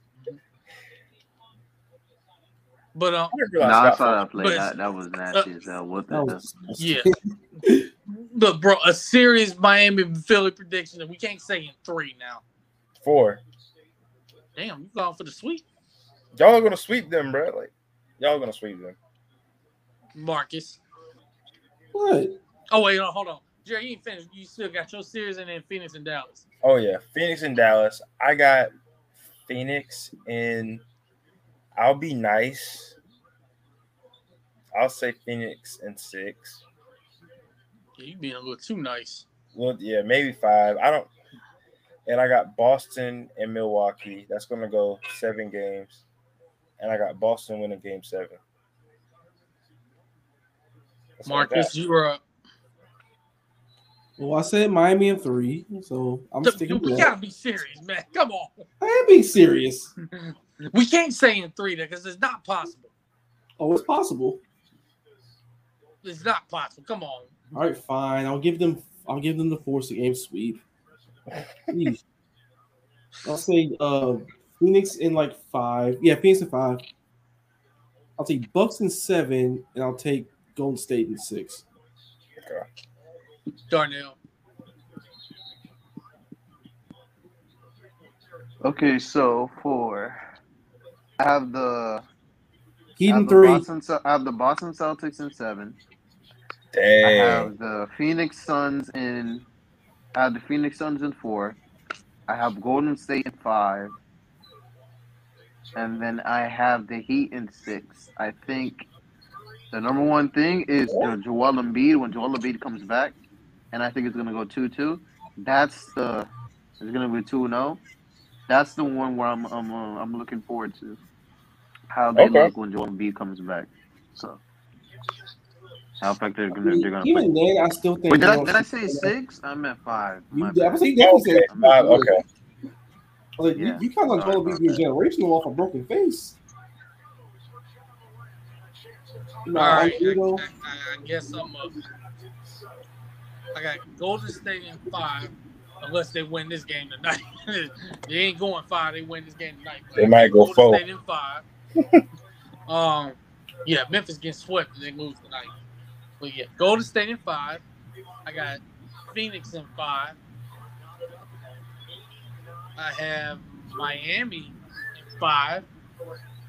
But um, I didn't realize Nah, I Scott saw that play. But- That, that was nasty as hell. What the That hell? was yeah. Look, bro, a serious Miami Philly prediction that we can't say in three now. four. Damn, you going for the sweep, Y'all are gonna sweep them, bro. Like y'all gonna sweep them. Marcus. What? Oh wait, no, hold on, Jerry, you ain't finished. You still got your series and then Phoenix and Dallas. Oh yeah, Phoenix and Dallas. I got Phoenix and I'll be nice. I'll say Phoenix and six. Yeah, you being a little too nice. Well, yeah, maybe five. I don't. And I got Boston and Milwaukee. That's gonna go seven games. And I got Boston winning game seven. That's what I got. Marcus, you are up. Well, I said Miami in three, so I'm Dude, sticking we with gotta that. be serious, man. Come on. I am being serious. We can't say in three there because it's not possible. Oh, it's possible. It's not possible. Come on. All right, fine. I'll give them. I'll give them the four game sweep. Please. I'll say uh Phoenix in like five. Yeah, Phoenix in five. I'll take Bucks in seven, and I'll take Golden State in six. Okay. Darnell. Okay, so for I have the Heat I have in the three. Boston, I have the Boston Celtics in seven. I have the Phoenix Suns in. I have the Phoenix Suns in four. I have Golden State in five. And then I have the Heat in six. I think the number one thing is the Joel Embiid when Joel Embiid comes back, and I think it's gonna go two two. That's the it's gonna be two zero. That's the one where I'm I'm uh, I'm looking forward to how they Okay. look when Joel Embiid comes back. So how effective they're gonna they're gonna play. Even then, I still think. Wait, did I, did I gonna- say six? I meant five. You, My I bad. was saying, Okay, said- five, okay. I like, Yeah. you, you kind of Sorry told me about being that. generational off a broken face. You know, All right. you I, know, I, I guess I'm up. I got Golden State in five, unless they win this game tonight. they ain't going five. They win this game tonight. They might go Golden four. State in five. um, yeah, Memphis gets swept if they lose tonight. But yeah, Golden State in five. I got Phoenix in five. I have Miami in five.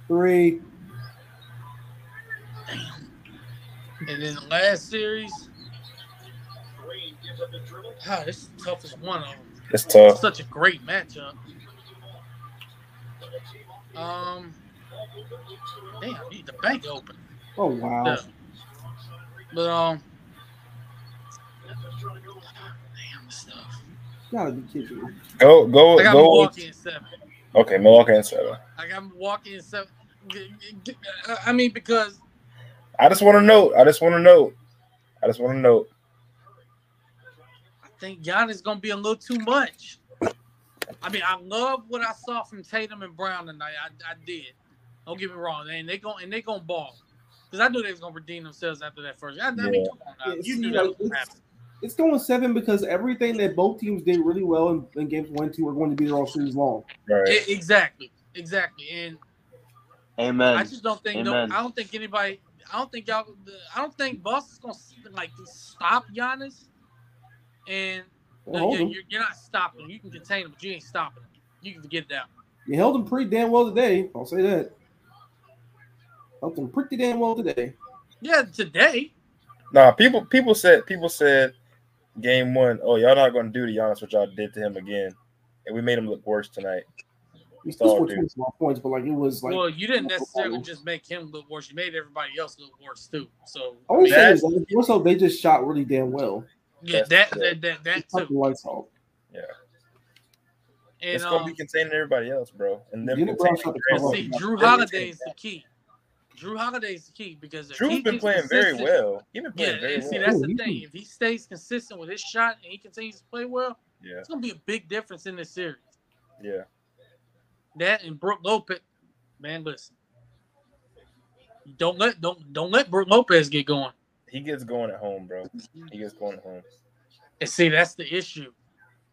Three. And then the last series. Ah, this is the toughest one of them. It's tough. Such a great matchup. Um, damn, I need the bank open. Oh wow. Yeah. But um, damn this stuff. Gotta be kidding me. Go go I got go. Milwaukee in seven. Okay, Milwaukee and seven. I got Milwaukee in seven. I mean, because I just want to note. I just want to note. I just want to note. I think Giannis gonna be a little too much. I mean, I love what I saw from Tatum and Brown tonight. I, I did. Don't get me wrong. And they going and they gonna ball because I knew they was gonna redeem themselves after that first. I, I mean, come on now. Yeah, you see, knew that was gonna it's- happen. It's going seven because everything that both teams did really well in, in games one two are going to be there all series long. Right. Exactly, exactly. And Amen. I just don't think no. I don't think anybody. I don't think y'all. I don't think Boston's gonna like stop Giannis. And Well, no, hold you're, you're, you're not stopping him. You can contain him, but you ain't stopping him. You can get down. You held him pretty damn well today. I'll say that. Held him pretty damn well today. Yeah, today. Nah, people people said people said game one, oh y'all not gonna do to Giannis what y'all did to him again, and we made him look worse tonight. He still scored dude. 20 small points, but like it was like well, you didn't necessarily problem. just make him look worse. You made everybody else look worse too. So I won't say That's- that. More so, they just shot really damn well. yeah, that That's that that, that Cut the too. lights off. Yeah. And it's gonna um, be containing everybody else, bro. And then Jaylen Brown the see. Jrue Every Holiday is the key. Jrue Holiday is the key because if Jrue's he been playing very well. He's been Yeah, playing very and see well. that's Oh, the thing. If he stays consistent with his shot and he continues to play well, yeah, it's gonna be a big difference in this series. yeah. That and Brook Lopez, man, listen. Don't let don't don't let Brook Lopez get going. He gets going at home, bro. He gets going at home. And see, that's the issue.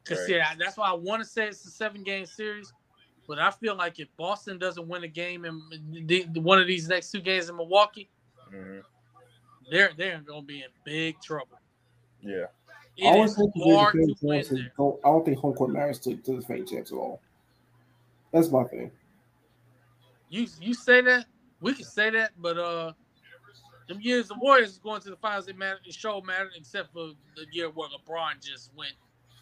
Cause Right. see, I- that's why I want to say it's a seven game series. But I feel like if Boston doesn't win a game in the, the- one of these next two games in Milwaukee, hmm they're they're gonna be in big trouble. Yeah, It I always is think hard to win wants to there. go- I don't think home court matters to, to the faint champs at all. That's my thing. You you say that we can say that, but uh, them years the Warriors going to the finals, it mattered. It show mattered, except for the year where LeBron just went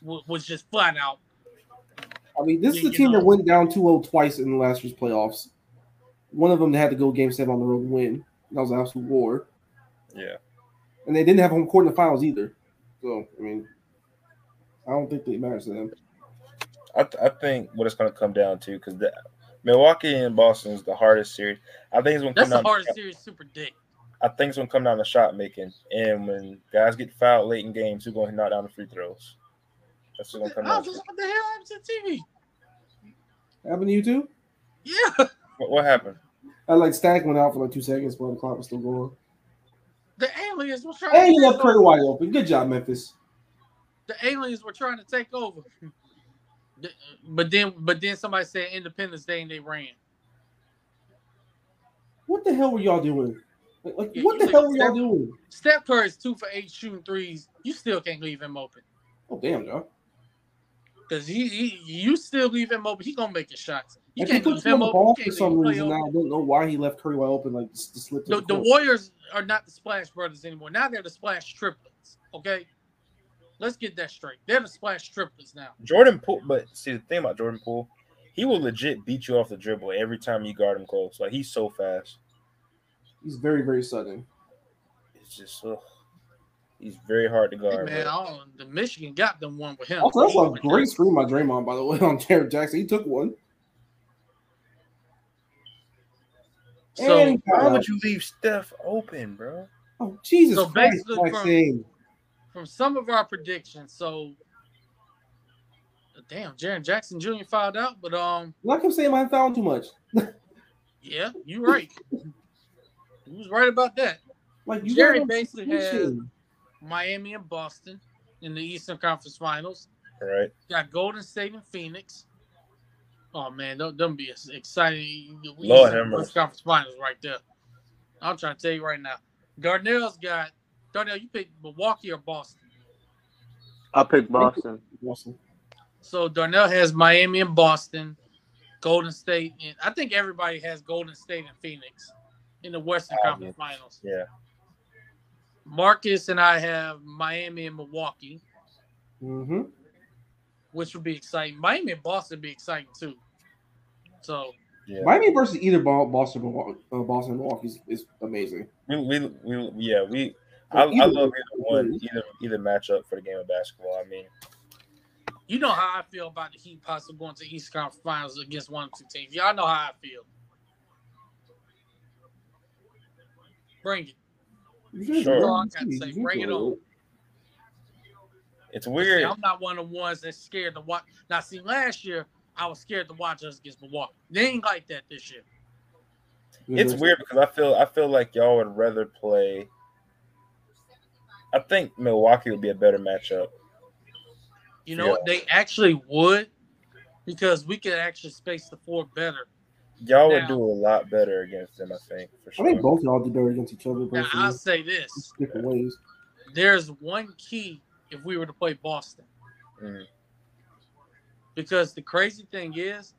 was just flat out. I mean, this Yeah, is the team know. that went down 2-0 twice in the last year's playoffs. One of them they had to go game seven on the road and win. That was an absolute war. yeah. And they didn't have home court in the finals either. So, I mean, I don't think it matters to them. I, th- I think what it's going to come down to because Milwaukee and Boston is the hardest series. I think it's going to That's come the down. hardest series to predict. I think it's going to come down to shot making, and when guys get fouled late in games, who's going to knock down the free throws? That's what's going to come Oh, down. just what the hell happened to TV? Happened to you too? Yeah, What, what happened? I like static went out for like two seconds while the clock was still going. the aliens were trying. And to you take left Curry over. wide open. Good job, Memphis. The aliens were trying to take over. But then, but then somebody said Independence Day and they ran. What the hell were y'all doing? Like, like, Yeah, what the hell were y'all doing? Steph Curry is two for eight shooting threes. You still can't leave him open Oh damn, y'all. Because he, he, you still leave him open. He gonna make his shots. You If can't leave him him on the open. ball for some leave him play reason now. I don't know why he left Curry wide open like just to slip to The, the, the. Warriors are not the Splash Brothers anymore. Now they're the Splash Triplets. Okay, let's get that straight. They're the Splash Triplets now. Jordan Poole, but see the thing about Jordan Poole, he will legit beat you off the dribble every time you guard him close. Like he's so fast. He's very, very sudden. It's just ugh. He's very hard to Hey, guard. man, bro. I the Michigan got them one with him. Also, that's a great screen by Draymond, by the way, on Jaren Jackson. He took one. So, And- Why would you leave Steph open, bro? Oh Jesus So Christ! basically from- from some of our predictions, so damn, Jaren Jackson Jr. fouled out, but um, Like I'm saying, I found too much. yeah, you're right. he was right about that. Like you Jerry got no basically has execution. Miami and Boston in the Eastern Conference Finals. All right. Got Golden State and Phoenix. Oh man, don't don't be exciting. Lord Eastern have mercy. Conference Finals right there. I'm trying to tell you right now. Darnell's got Darnell. You pick Milwaukee or Boston? I'll pick Boston. Awesome. So Darnell has Miami and Boston, Golden State, and I think everybody has Golden State and Phoenix in the Western Conference Finals. Yeah. Marcus and I have Miami and Milwaukee, Mm-hmm. which would be exciting. Miami and Boston would be exciting too. So Yeah. Miami versus either Bo- Boston, Milwaukee- uh, Boston, and Milwaukee is, is amazing. We, we, we, yeah, we. I, I love either one, either either matchup for the game of basketball. I mean, you know how I feel about the Heat possibly going to East Conference Finals against one of two teams. Y'all know how I feel. Bring it. Sure. All I gotta say, bring it on. it's See, weird. I'm not one of the ones that's scared to watch. Now, see, last year I was scared to watch us against Milwaukee. They ain't like that this year. It's weird because I feel I feel like y'all would rather play. I think Milwaukee would be a better matchup. You know what? They actually would because we could actually space the floor better. Y'all would Now- do a lot better against them. I think for I think both y'all did better against each other. Now, I'll say this: different ways. there's one key if we were to play Boston, Mhm. because the crazy thing is,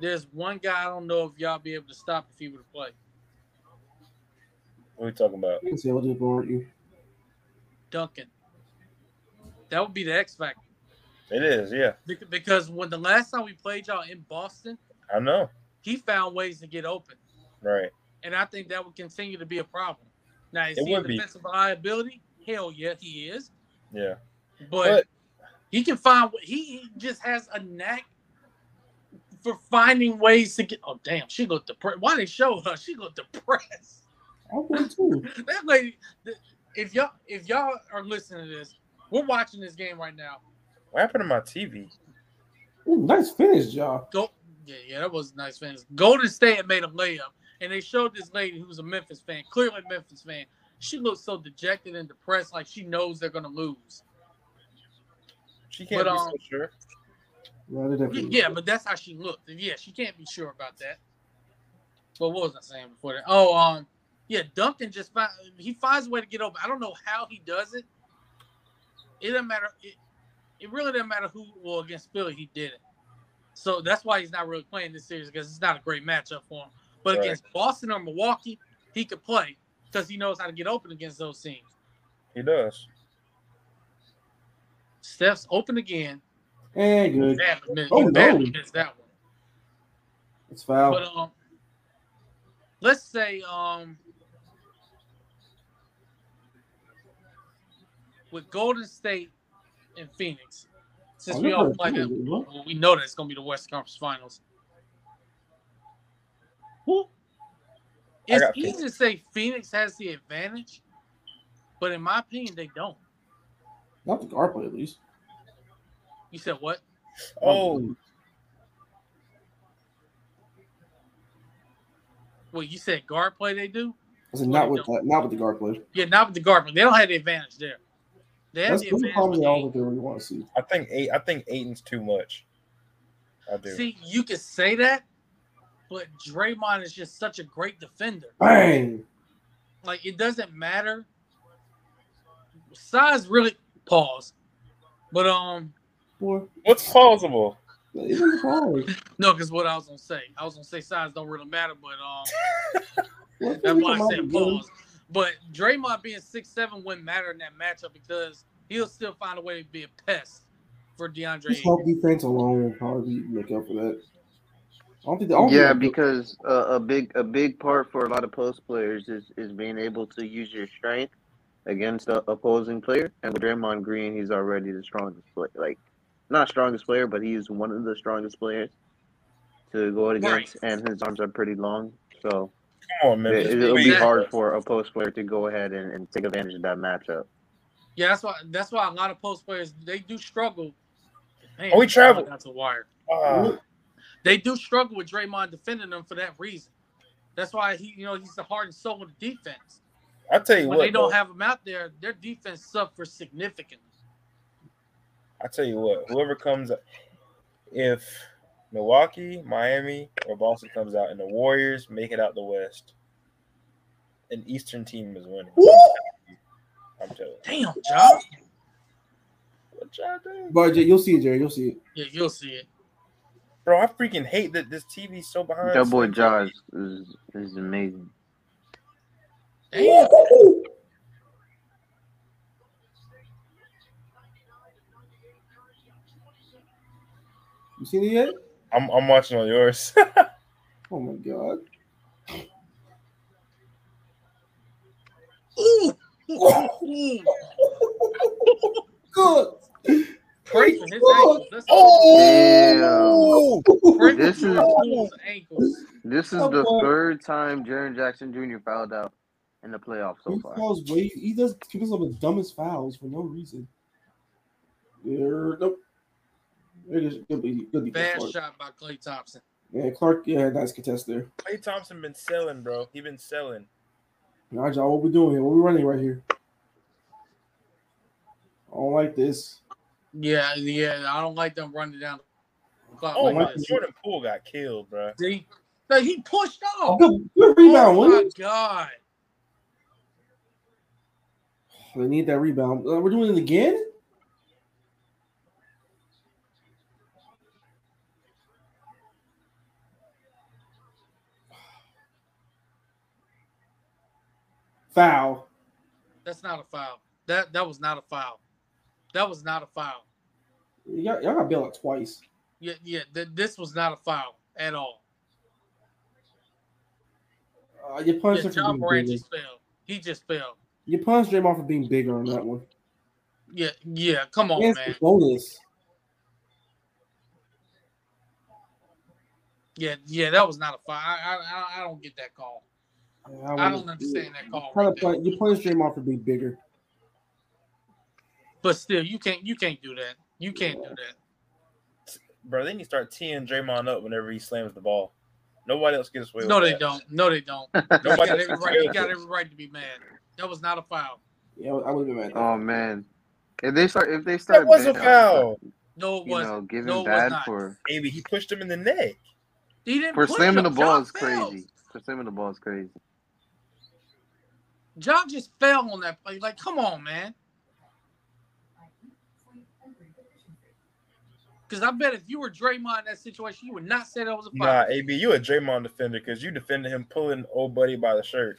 there's one guy I don't know if y'all be able to stop if he were to play. What are we talking about? You can say I'll just board you. Duncan. That would be the X factor. It is, yeah. Bec- Because when the last time we played y'all in Boston, I know. He found ways to get open. Right. And I think that would continue to be a problem. Now, is It he a would be. defensive liability? Hell yeah, he is. Yeah. But, But- he can find he, he just has a knack for finding ways to get. Oh damn, she looked depressed. Why they show her? She looked depressed. I would too. That lady. If y'all if y'all are listening to this, we're watching this game right now. What happened to my TV? Ooh, nice finish, y'all. Go. Yeah, yeah, that was a nice finish. Golden State had made a layup, and they showed this lady who's a Memphis fan, clearly a Memphis fan. She looks so dejected and depressed, like she knows they're gonna lose. She can't But, be um, so sure. Yeah, Yeah, but that's how she looked. And yeah, she can't be sure about that. But what was I saying before that? Oh, um, yeah, Duncan just find, he finds a way to get over. I don't know how he does it. It doesn't matter. It, it really doesn't matter who. Well, against Philly, he did it. So that's why he's not really playing this series because it's not a great matchup for him. But Right. against Boston or Milwaukee, he could play because he knows how to get open against those teams. He does. Steph's open again. And good. Badly missed, Oh, he no. missed that one. It's foul. But um, let's say um, with Golden State and Phoenix, since Oh, we all pretty play them, well, we know that it's gonna be the West Conference Finals. Who? I easy Phoenix. to say Phoenix has the advantage, but in my opinion, they don't. Not the guard play, at least. You said what? Oh, Well, you said guard play. They do. I said not with that, not with the guard play. Yeah, not with the guard play. They don't have the advantage there. They have That's the those are advantage. problems with the don't they really want to see. I think eight. I think Ayton's too much. I do. See, you can say that, but Draymond is just such a great defender. Bang! Like it doesn't matter. Size really pause. But um Boy, What's plausible? it doesn't no, because what I was gonna say. I was gonna say size don't really matter, but um that's the why I said am I doing? pause. But Draymond being six seven wouldn't matter in that matchup because he'll still find a way to be a pest for DeAndre. Just Ayton. help defense alone will probably make up for that. I don't think. I don't Yeah, think because uh, a big a big part for a lot of post players is is being able to use your strength against the opposing player. And with Draymond Green, he's already the strongest player. Like, not strongest player, but he's one of the strongest players to go against, and his arms are pretty long. So Come on, it, Memphis. it'll be Exactly. hard for a post player to go ahead and, and take advantage of that matchup. Yeah, that's why that's why a lot of post players they do struggle. Man, Oh, we traveled. That's a wire. Ah, They do struggle with Draymond defending them for that reason. That's why he, you know, he's the heart and soul of the defense. I tell you When what. they don't though. have him out there, their defense suffers significantly. I tell you what. Whoever comes, if Milwaukee, Miami, or Boston comes out, and the Warriors make it out the West, an Eastern team is winning. I'm telling you. Damn, John. trying to. But Jay, you'll see it, Jerry. You'll see it. Yeah, you'll see it. Bro, I freaking hate that this TV's so behind. That boy Slim Josh is is amazing. Damn. You seen it yet? I'm I'm watching on yours. Oh my god. Ooh. Ooh. Good. His ankles. That's Oh. breaking This is- ankles. This is the boy. third time Jaren Jackson Jr. fouled out in the playoffs so He far. fouls way. He does give us some of the dumbest fouls for no reason. There, nope. It is good. Good defense, Bad Clarke. shot by Klay Thompson. Yeah, Clarke. Yeah, nice contest there. Klay Thompson been selling, bro. He been selling. All right, y'all. What we doing here? What we running right here? I don't like this. Yeah, yeah. I don't like them running down the clock Oh like my, this. Jordan Poole got killed, bro. See? Like, he pushed off. good, good rebound. oh my Williams. god. They need that rebound. Uh, we're doing it again. Foul. That's not a foul. That that was not a foul. That was not a foul. Y'all, y'all got out twice. Yeah, yeah. Th- this was not a foul at all. Uh, you punished Yeah, Ja Morant just fell. He just fell. You punished Draymond for being bigger on that one. Yeah, yeah. Come on, Yes, man. bonus. Yeah, yeah. That was not a foul. I, I- I don't get that call. I don't understand that call. Kind Right of there. pun- you punished Draymond for being bigger. But still, you can't. You can't do that. You can't do that. Bro, they need to start teeing Draymond up whenever he slams the ball. Nobody else gets away with it. No, with they that. don't. No, they don't. Nobody got, every right, you got every right to be mad. That was not a foul. Yeah, I would have been mad. Oh man, if they start if they start That was a ban- foul. No, it wasn't. know, giving No, it was bad not. for Maybe he pushed him in the neck. He didn't for push slamming him. the ball is crazy. For slamming the ball is crazy. Ja just fell on that play. Like, come on, man. Because I bet if you were Draymond in that situation, you would not say that was a foul. Nah, AB, you a Draymond defender because you defended him pulling old buddy by the shirt.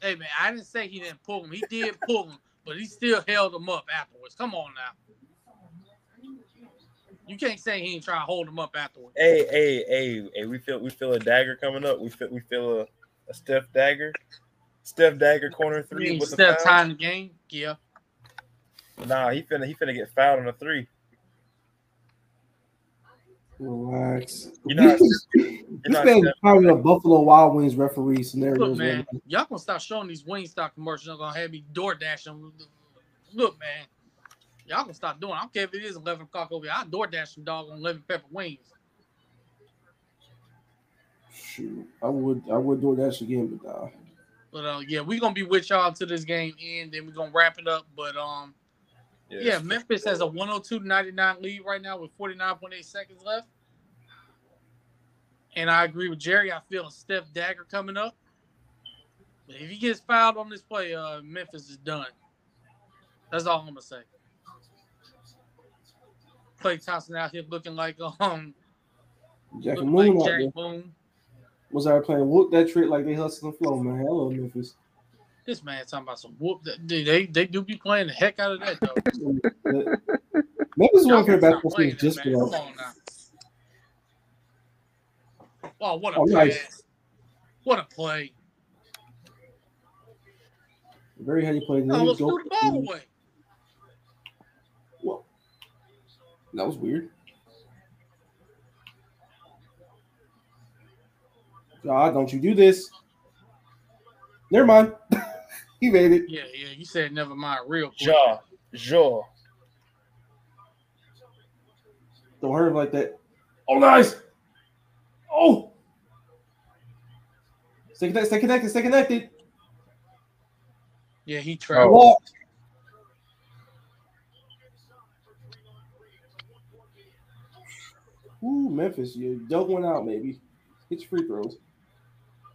Hey, man, I didn't say he didn't pull him. He did pull him, but he still held him up afterwards. Come on now. You can't say he ain't trying to hold him up afterwards. Hey, hey, hey, hey, we feel we feel a dagger coming up. We feel we feel a, a Steph dagger. Steph dagger corner three mean with the Steph foul. tying the game? Yeah. Nah, he finna he finna get fouled on a three. Relax. You know, this not man Steph- probably a Buffalo Wild Wings referee scenario. Look, man, y'all gonna stop showing these Wingstop commercials. Y'all gonna have me door dashing. Look, man, y'all gonna stop doing. It. I don't care if it is eleven o'clock over here. I door dash some dog on lemon pepper wings. Shoot, I would, I would do that shit again, but uh, But uh, yeah, we're gonna be with y'all until this game end. Then we are gonna wrap it up. But um, yeah, Memphis has a 102-99 lead right now with 49.8 seconds left. And I agree with Jerry. I feel a Steph dagger coming up. But if he gets fouled on this play, uh, Memphis is done. That's all I'm gonna say. Klay Thompson out here looking like um Jack looking and like Moon Jack there Out playing whoop that trick like they hustle and flow, man. Hello, Memphis. This man talking about some whoop. They they, they do be playing the heck out of that though. Memphis Y'all of their basketball playing just that, for that. Come on now. Oh, what a Oh, play! nice. What a play! Very heady play. Then I he almost threw the ball away. Well, that was weird. God, don't you do this. Never mind. he made it. Yeah, yeah. You said never mind. Real quick. Jaw, jaw. Don't hurt him like that. Oh, nice. Oh. Stay connected. Stay connected. Stay connected. Yeah, he Oh. traveled. Ooh, Memphis, you dug one out, maybe. Hit your free throws.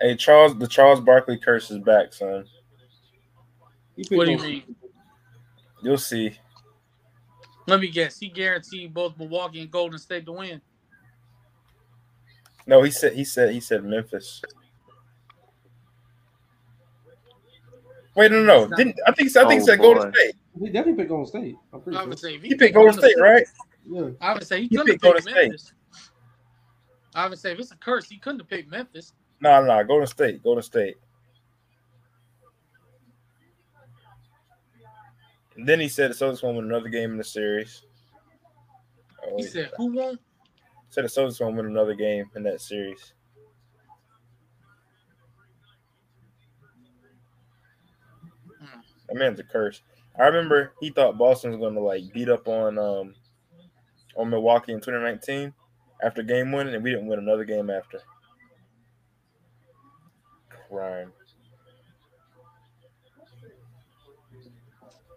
Hey, Charles, the Charles Barkley curse is back, son. What do you mean? You'll see. Let me guess. He guaranteed both Milwaukee and Golden State to win. No, he said he said he said Memphis. Wait, no, no, no. Didn't I think I think he Oh, said Golden. State. He definitely picked Golden State. I'm pretty I sure. would say if He picked Golden State, right? Yeah. I would say he He couldn't have picked Golden picked State. Memphis. I would say if it's a curse, he couldn't have picked Memphis. No, no, no, Golden State, Golden State. And then he said the Celtics won't win another game in the series. Oh, He he said, "Who won?" said the Celtics won't win another game in that series. Hmm. That man's a curse. I remember he thought Boston was going to like beat up on um on Milwaukee in 2019 after game one, and we didn't win another game after. Crime.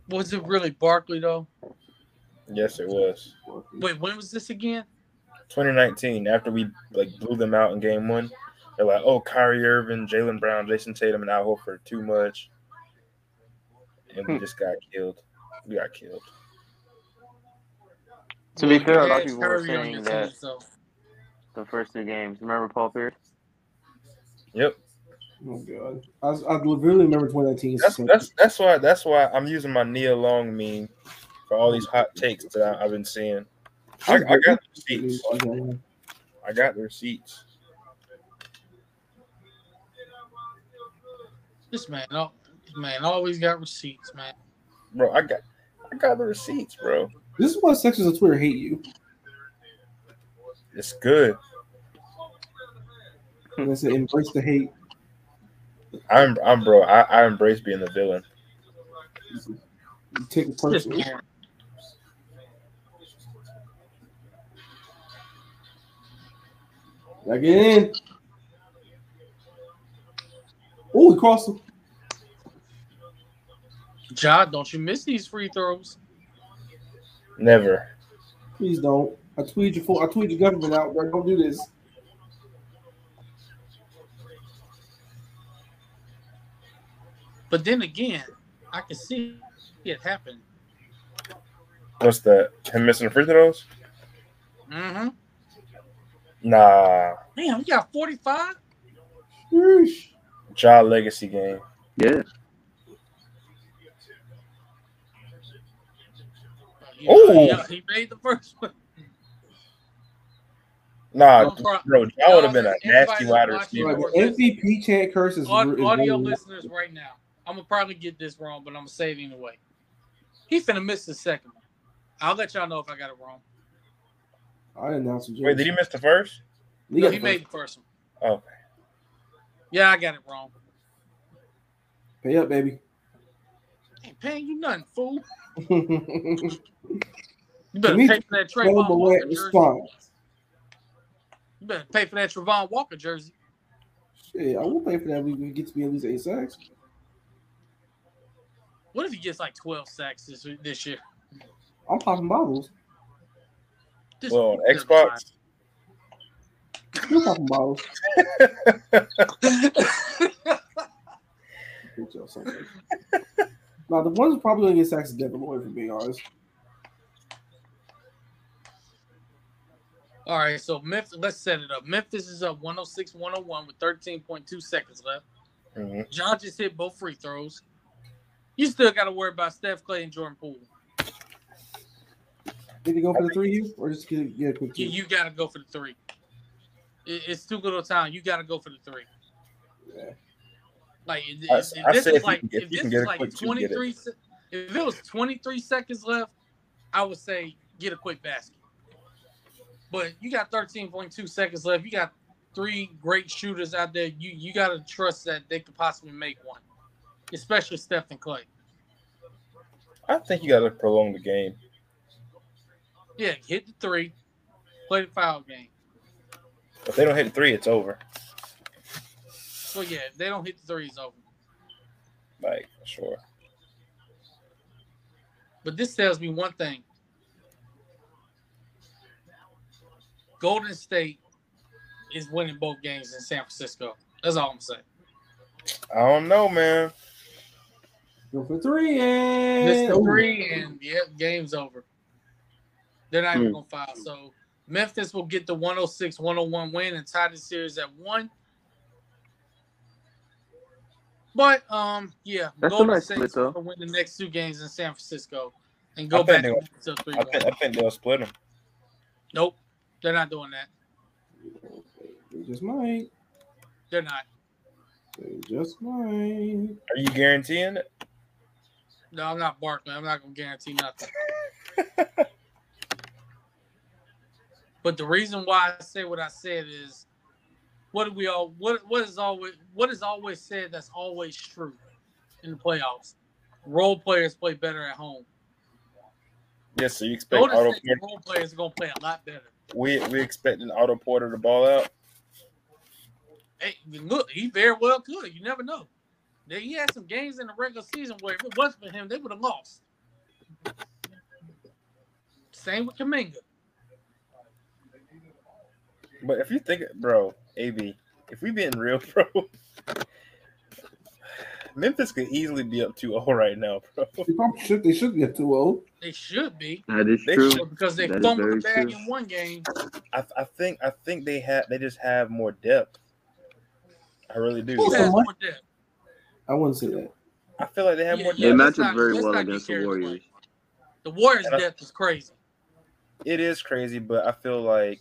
Was it really Barkley though? Yes, it was. Wait, when was this again? 2019, after we like blew them out in game one, they're like, "Oh, Kyrie Irving, Jaylen Brown, Jayson Tatum, and Al Horford too much," and we Hmm. just got killed. We got killed. To be fair, a lot of people were saying that the first two games. Remember Paul Pierce? Yep. Oh god. I, was- I literally remember 2019. That's that's that's why that's why I'm using my Nia Long meme for all these hot takes that I, I've been seeing. I, I got the receipts. I got the receipts. this man, oh, this man always got receipts, man. Bro, I got I got the receipts, bro. This is why sections of Twitter hate you. It's good. They say embrace the hate. I'm I'm bro. I, I embrace being the villain. You take it This personally. man. Back in. Oh, he crossed him. Ja, don't you miss these free throws? Never. Please don't. I tweet your phone. I tweet your government out, bro. Don't do this. But then again, I can see it happen. What's that? Him missing the free throws? Mm-hmm. Nah. Damn, we got 45? Sheesh. Ja legacy game. Yeah. Yeah, Ooh. yeah, he made the first one. Nah, No problem. bro, Ja would have been a nasty that's wide watching receiver. MVP chant curse is, Aud- is audio listeners right now. I'm gonna probably get this wrong, but I'm gonna say it anyway. He finna miss the second one. I'll let y'all know if I got it wrong. I didn't it. Wait, did he miss the first? He No, got he the made the first one. Okay. Yeah, I got it wrong. Pay up, baby. Ain't paying you nothing, fool. You better pay for that Travon Walker jersey. response. You better pay for that Travon Walker jersey. Shit, I won't pay for that. We we get to be at least eight sacks. What if he gets like 12 sacks this this year? I'm popping bottles. This well, Xbox. I'm popping bottles. Get y'all something. now the ones probably gonna get sacks is Devin Lloyd, for being honest. All right, so Memphis, let's set it up. Memphis is up 106 101 with 13.2 seconds left. Mhm. Ja just hit both free throws. You still got to worry about Steph Klay and Jordan Poole. Did he go for the three here, or just get, get a quick You, two? you got to go for the three. It, it's too little time. You got to go for the three. Yeah. Like if, I- if I this is if like get- if you this is like quick it. 23 if it was 23 seconds left, I would say get a quick basket. But you got 13.2 seconds left. You got three great shooters out there. You you got to trust that they could possibly make one, especially Steph and Klay. I think you got to prolong the game. Yeah, hit the three, play the foul game. If they don't hit the three, it's over. Well, yeah, if they don't hit the three, it's over. Like, sure. But this tells me one thing. Golden State is winning both games in San Francisco. That's all I'm saying. I don't know, man. Go for three and Miss the three, and yep, game's over. They're not even Hmm. gonna foul. So Memphis will get the 106-101 win and tie the series at one. But um, yeah, That's a Golden nice State's split, though. gonna win the next two games in San Francisco and I go think back they'll- to three I think I think they'll split them. Nope, they're not doing that. They just might. They're not. They just might. Are you guaranteeing it? No, I'm not Barkley. I'm not gonna guarantee nothing. but the reason why I say what I said is, what do we all what what is always what is always said that's always true in the playoffs. Role players play better at home. Yes, so you expect Golden Otto Porter, role players are gonna play a lot better. we we expecting Otto Porter to ball out. Hey, look, he very well could. You never know. Then He had some games in the regular season where if it wasn't for him, they would have lost. Same with Kuminga. But if you think, bro, AB, if we being real, bro, Memphis could easily be up 2-0 right now, bro. They should. They should be up 2-0. They should be. That is They true. should- because they That is fumbled the bag true. in one game, I, I think I think they have they just have more depth. I really do. who has much- more depth? I wouldn't say that. I feel like they have Yeah, more yeah, They depth. match up very well against the carried away. Warriors. The Warriors' I- depth is crazy. It is crazy, but I feel like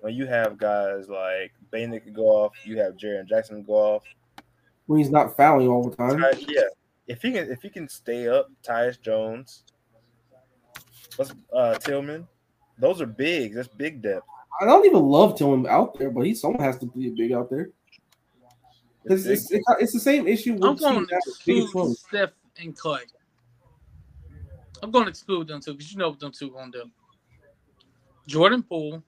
when you have guys like Bane that could go off, you have Jaren Jackson go off. When he's not fouling all the time. Ty- yeah, if he can if he can stay up, Tyus Jones, what's uh Tillman, those are big. That's big depth. I don't even love Tillman out there, but he someone has to be a big out there. It's It's, it's, it's, it's the same issue with I'm going to that have big exclude. Steph and Klay. I'm going to exclude them two because you know what them two going to do. Jordan Poole,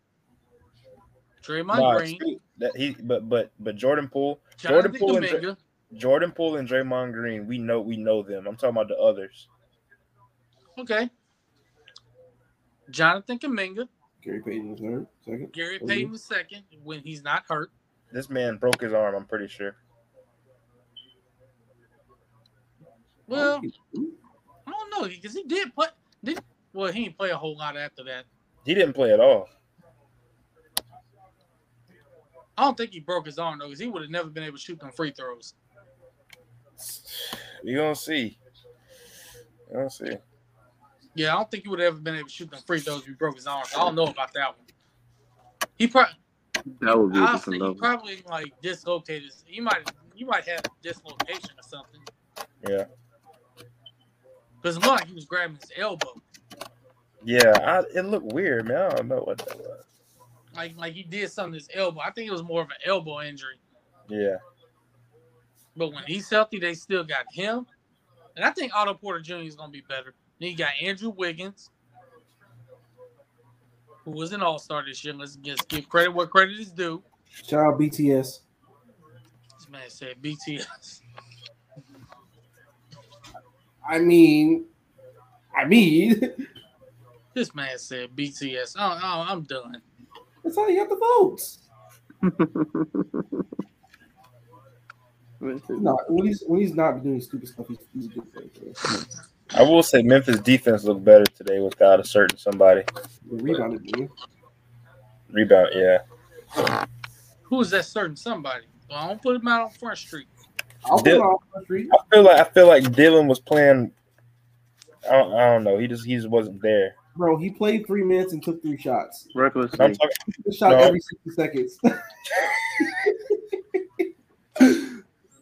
Draymond Nah, Green, that he but but but Jordan Poole, Jordan Jonathan Poole and Dra- Jordan Poole and Draymond Green, we know we know them. I'm talking about the others. Okay. Jonathan Kuminga, Gary Payton was third, second. Gary. Payton was second when he's not hurt. This man broke his arm. I'm pretty sure. Well, I don't know because he did play. Did well, he didn't play a whole lot after that. He didn't play at all. I don't think he broke his arm though, because he would have never been able to shoot them free throws. We gonna see. We gonna see. Yeah, I don't think he would have ever been able to shoot them free throws if he broke his arm. I don't know about that one. He probably, That would be a I different think he probably like dislocated. He might, you might have dislocation or something. Yeah. Because it looked like he was grabbing his elbow, Yeah, I, it looked weird, man. I don't know what that was. like like he did something to his elbow. I think it was more of an elbow injury. Yeah, But when he's healthy, they still got him. And I think Otto Porter Jr. is going to be better. Then you got Andrew Wiggins, who was an all star this year. Let's just give credit where credit is due. Shout out BTS. This man said BTS. I mean, I mean, This man said BTS. Oh, oh, I'm done. that's how you got the votes. No, when he's when he's not doing stupid stuff, he's, he's a good player. I will say Memphis defense looked better today without a certain somebody The rebounding game. rebound. Yeah, Who is that certain somebody? Well, I don't put him out on Front Street. I'll put Did- him out on the street. I feel like I feel like Dillon was playing. I don't, I don't know. He just he just wasn't there. Bro, he played three minutes and took three shots. Reckless. I'm talking. He shot No. every 60 seconds.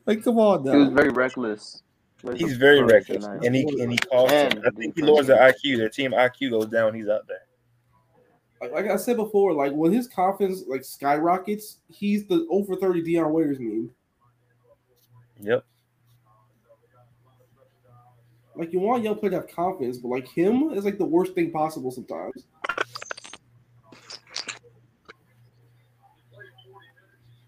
like, come on though. He was very reckless. He's very Reckless reckless, tonight. and he and he calls. And I think he lowers their IQ. Their team IQ goes down. He's out there. Like, like I said before, like when his confidence like skyrockets, he's the over 30 Dion Waiters meme. Yep. Like you want a young player to have confidence, but like him is like the worst thing possible sometimes.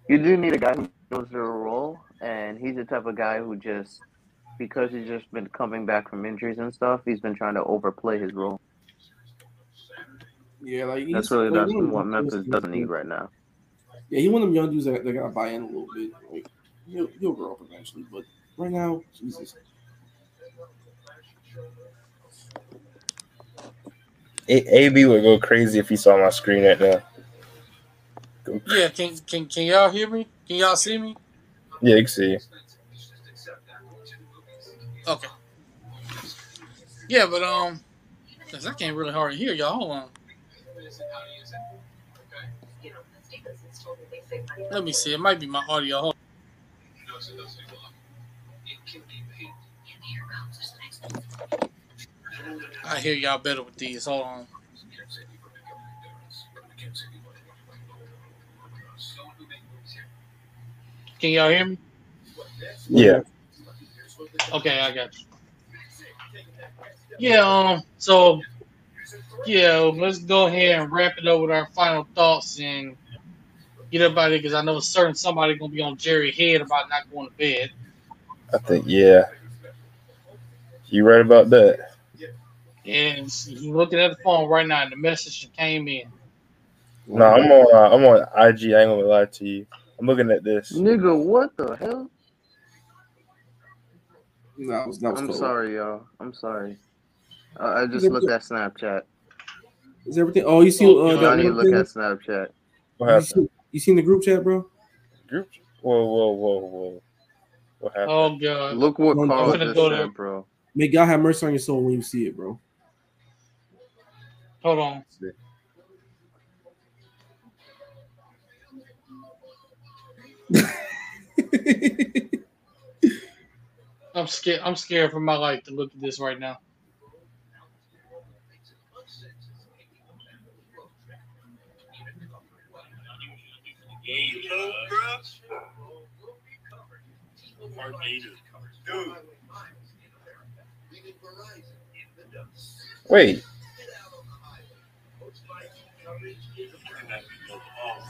You do need a guy who knows their role, and he's the type of guy who just because he's just been coming back from injuries and stuff, he's been trying to overplay his role. Yeah, like he's- That's really that's one what them- Memphis doesn't need right now. Yeah, he one of them young dudes that, that gotta buy in a little bit. Like he'll, he'll grow up eventually, but right now, Jesus. A- AB would go crazy if he saw my screen right now. Go- Yeah, can can can y'all hear me? Can y'all see me? Yeah, you can see. Okay. Yeah, but um, cause I can't really hardly hear y'all. Hold on. Let me see. It might be my audio. I hear y'all better with these. Hold on. Can y'all hear me? Yeah. Okay, I got you. Yeah, um, so yeah, let's go ahead and wrap it up with our final thoughts and get everybody because I know a certain somebody gonna be on Jerry head about not going to bed. I think yeah. You right about that. And he's looking at the phone right now, and the message that came in. No, I'm on. Uh, I'm on IG. I ain't gonna lie to you. I'm looking at this. Nigga, what the hell? No, that was, that was I'm cold. sorry, y'all. I'm sorry. I I just looked at Snapchat. Is everything? Oh, you see? Oh, uh, God, I need to look thing? at Snapchat. What happened? Seen, you seen the group chat, bro? Group? Whoa, whoa, whoa, whoa. What happened? Oh god. Look what I'm Carl gonna just go said, there. bro. May God have mercy on your soul when you see it, bro. Hold on. I'm scared. I'm scared for my life to look at this right now. Wait.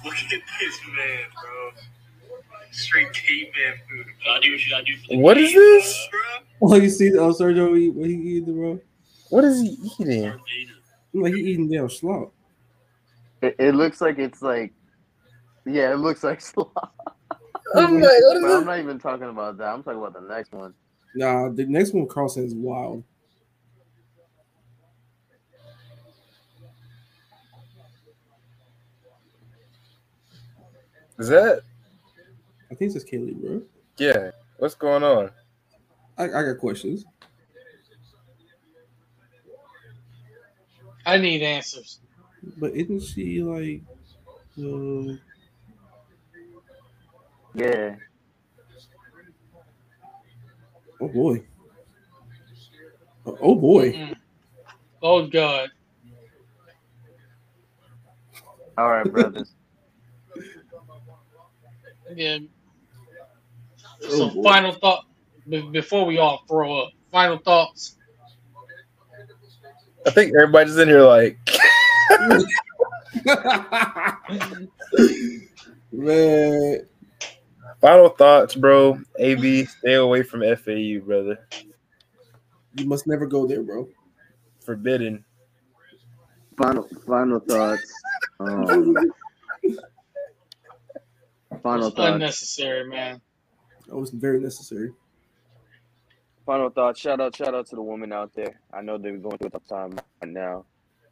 Look at this man, bro. Straight caveman food. I do what I do for the What is this? bro. oh, you see? Oh, Sergio, what he, what he eating, bro? What is he eating? Like he eating damn slop. It, it looks like it's like, yeah, it looks like slop. I'm like, But I'm not even talking about that. I'm talking about the next one. Nah, the next one Carlson is wild. Is that? I think it's just Kaylee, bro. Yeah. What's going on? I, I got questions. I need answers. But isn't she like uh, Yeah. oh boy. Oh, boy. Mm. Oh god. All right, brothers. Yeah. Oh, So boy. final thought before we all throw up. Final thoughts. I think everybody's in here like, Man, final thoughts, bro. AB, stay away from FAU, brother. you must never go there, bro. Forbidden. Final final thoughts. Um, final thoughts. unnecessary, man. That was very necessary. Final thoughts. Shout out, shout out to the women out there. I know they're going through a tough time right now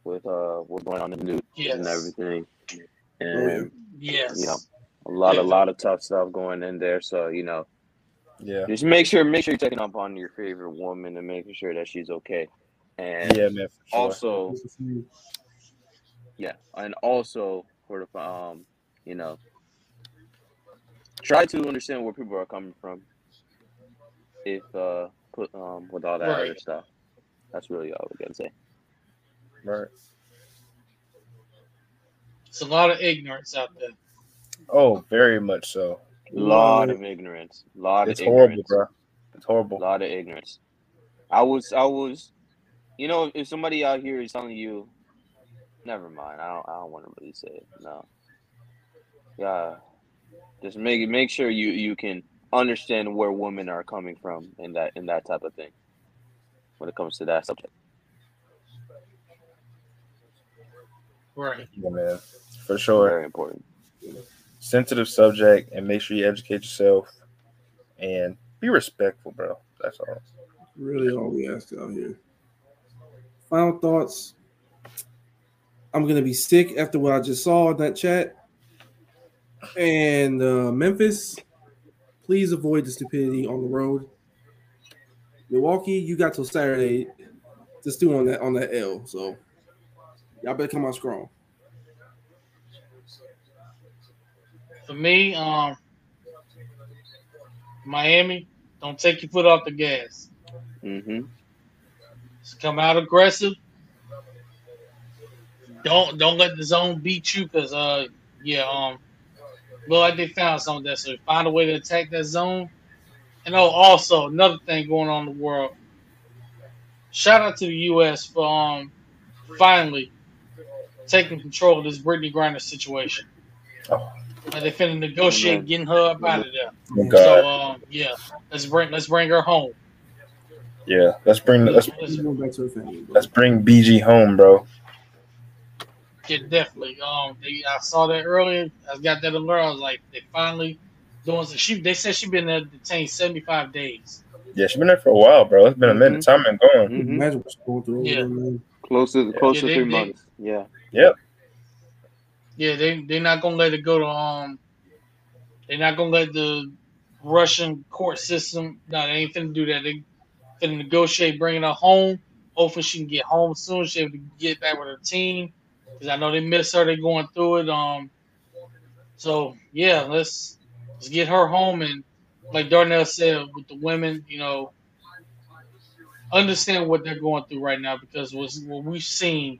with uh what's going on in the news Yes. and everything. Oh, And Yes. you know, a lot, Yeah. a lot of tough stuff going in there. So you know, Yeah. just make sure, make sure you're checking up on your favorite woman and making sure that she's okay. And Yeah, man. For sure. also, yeah, and also for the um, you know, try to understand where people are coming from. If uh, put um, with all that Right. other stuff, that's really all we gotta say. right. It's a lot of ignorance out there. Oh, very much so. lot of ignorance. lot It's of horrible, bro. It's horrible. lot of ignorance. I was, I was, you know, if somebody out here is telling you, never mind. I don't, I don't want to really say it. No. Yeah. Just make make sure you you can understand where women are coming from in that in that type of thing. When it comes to that subject. Right. Yeah, man. For sure. Very important. Sensitive subject, and make sure you educate yourself and be respectful, bro. That's all. Really all we ask out here. Final thoughts. I'm gonna be sick after what I just saw in that chat. And uh, Memphis, please avoid the stupidity on the road. Milwaukee, you got till Saturday to stew on that on that L. So y'all better come out strong. For me, um, Miami, don't take your foot off the gas. Mm-hmm. Just come out aggressive. Don't don't let the zone beat you because uh yeah um look like they found something there. So find a way to attack that zone. And oh also another thing going on in the world. Shout out to the US for um finally taking control of this Brittney Griner situation. Oh. And they finna negotiate getting her up out of there. God. So um yeah, let's bring let's bring her home. yeah, let's bring let's Let's- She's going back to her family. bro. let's bring BG home, bro. Yeah, definitely. Um, they, I saw that earlier. I got that alert. I was like, they finally doing some. She they said she been there detained seventy five days. Yeah, she's been there for a while, bro. It's been a minute. Time been going. Mm-hmm. Imagine what she's going through. Yeah. there, man. Close to close Yeah, to they- three they- months. Yeah. Yeah, they they're not gonna let it go to um. They're not gonna let the Russian court system. No, they ain't finna do that. They finna negotiate bringing her home. Hopefully, she can get home soon. She able to get back with her team because I know they miss her. They're going through it. Um. So yeah, let's let's get her home and like Darnell said with the women, you know, understand what they're going through right now because what we've seen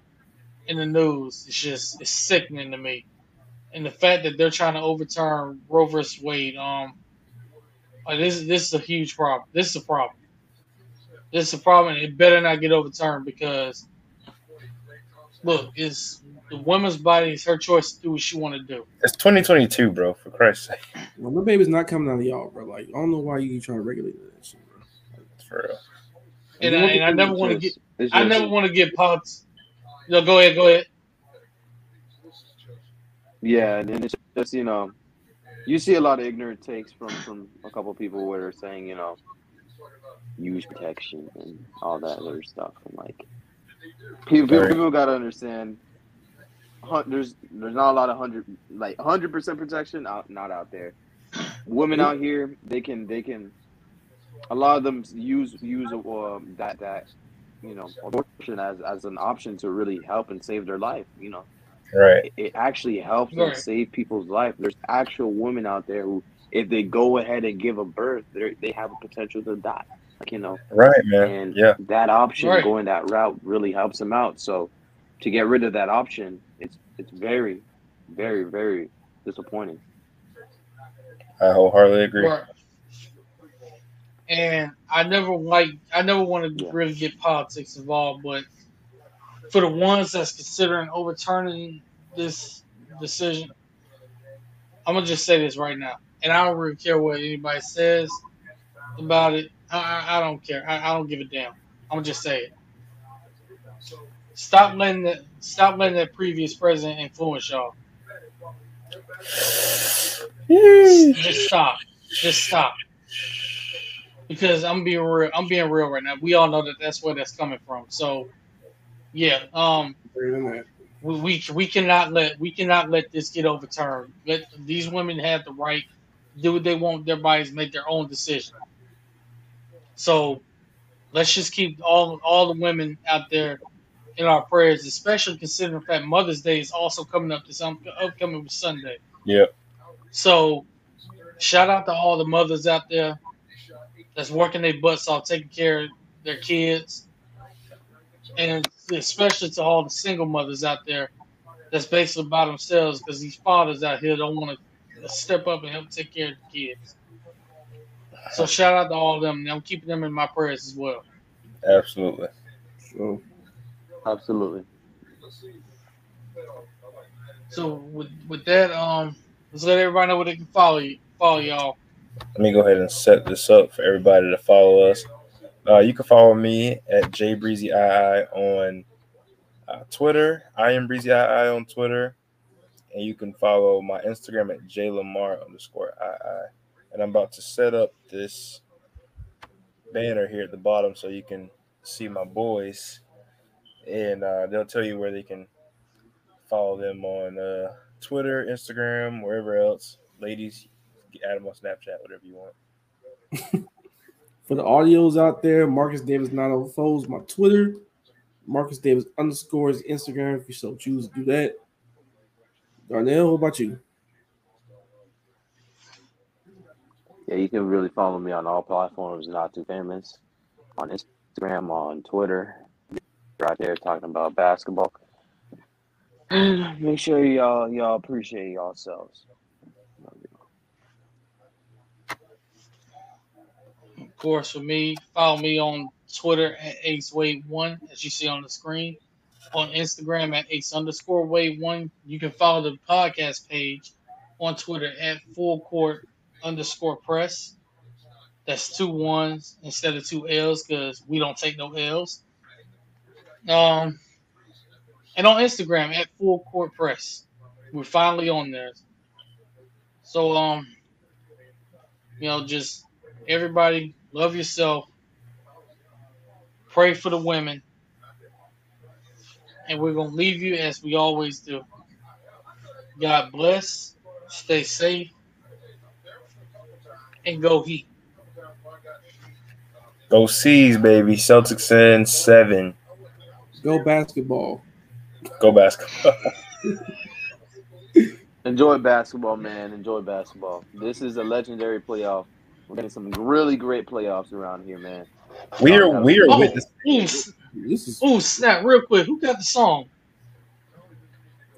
in the news is just it's sickening to me. And the fact that they're trying to overturn Roe versus Wade, um, like this this is a huge problem. This is a problem. This is a problem, and it better not get overturned because look, it's the woman's body is her choice to do what she want to do. It's 2022, bro. For Christ's sake, Well, my baby's not coming out of y'all, bro. Like, I don't know why you keep trying to regulate that shit, bro. for real. And I, and I never want to get I never want to get pops. No, go ahead, go ahead. Yeah, and it's just you know, you see a lot of ignorant takes from from a couple people where they're saying you know, use protection and all that other stuff. And like, people people, people got to understand. There's there's not a lot of hundred like hundred percent protection out not out there. Women out here they can they can. A lot of them use use a um, that that you know abortion as as an option to really help and save their life. You know Right. it actually helps them Right. save people's life. There's actual women out there who, if they go ahead and give a birth, they they have a potential to die. Like you know, Right, man. and Yeah. that option, Right. going that route, really helps them out. So, to get rid of that option, it's it's very, very, very disappointing. I wholeheartedly agree. Right. And I never like I never want to Yeah. really get politics involved, but for the ones that's considering overturning this decision, I'm gonna just say this right now, and I don't really care what anybody says about it. I, I, don't care. I, I don't give a damn. I'm gonna just say it. Stop letting that stop letting that previous president influence y'all. Just stop. Just stop. Because I'm being real. I'm being real right now. We all know that that's where that's coming from. So, yeah. Um, Better than that. we, we we cannot let we cannot let this get overturned. Let these women have the right to do what they want their bodies, make their own decision. So, let's just keep all all the women out there in our prayers, especially considering the fact Mother's Day is also coming up this um, upcoming Sunday. Yeah. So, shout out to all the mothers out there that's working their butts off, taking care of their kids, and especially to all the single mothers out there that's basically by themselves because these fathers out here don't want to step up and help take care of the kids. So, shout out to all of them. I'm keeping them in my prayers as well. Absolutely. So, Absolutely. So, with with that, um, let's let everybody know where they can follow you, follow y'all. Let me go ahead and set this up for everybody to follow us. Uh, you can follow me at jbreezyii on uh, Twitter. I am breezy ii on Twitter, and you can follow my Instagram at jlamar underscore ii. And I'm about to set up this banner here at the bottom so you can see my boys, and uh, they'll tell you where they can follow them on uh, Twitter, Instagram, wherever else. Ladies, add them on Snapchat, whatever you want. For the audios out there, Marcus Davis 904 is my Twitter. Marcus Davis underscores Instagram if you so choose to do that. Darnell, what about you? Yeah, you can really follow me on all platforms, not too famous. On Instagram, on Twitter. Right there talking about basketball. Make sure y'all y'all appreciate yourselves. Course, for me, follow me on Twitter at AceWade1, as you see on the screen. On Instagram at Ace underscore Wade1. You can follow the podcast page on Twitter at Full Court underscore Press. That's two ones instead of two L's because we don't take no L's. Um, and on Instagram at Full Court Press. We're finally on there. So um, you know, just everybody love yourself. Pray for the women. And we're gonna leave you as we always do. God bless. Stay safe. And go Heat. Go C's, baby. Celtics in seven. Go basketball. Go basketball. Enjoy basketball, man. Enjoy basketball. This is a legendary playoff. We're getting some really great playoffs around here, man. we are we are Oh, witness. ooh, This is ooh, snap, real quick. Who got the song?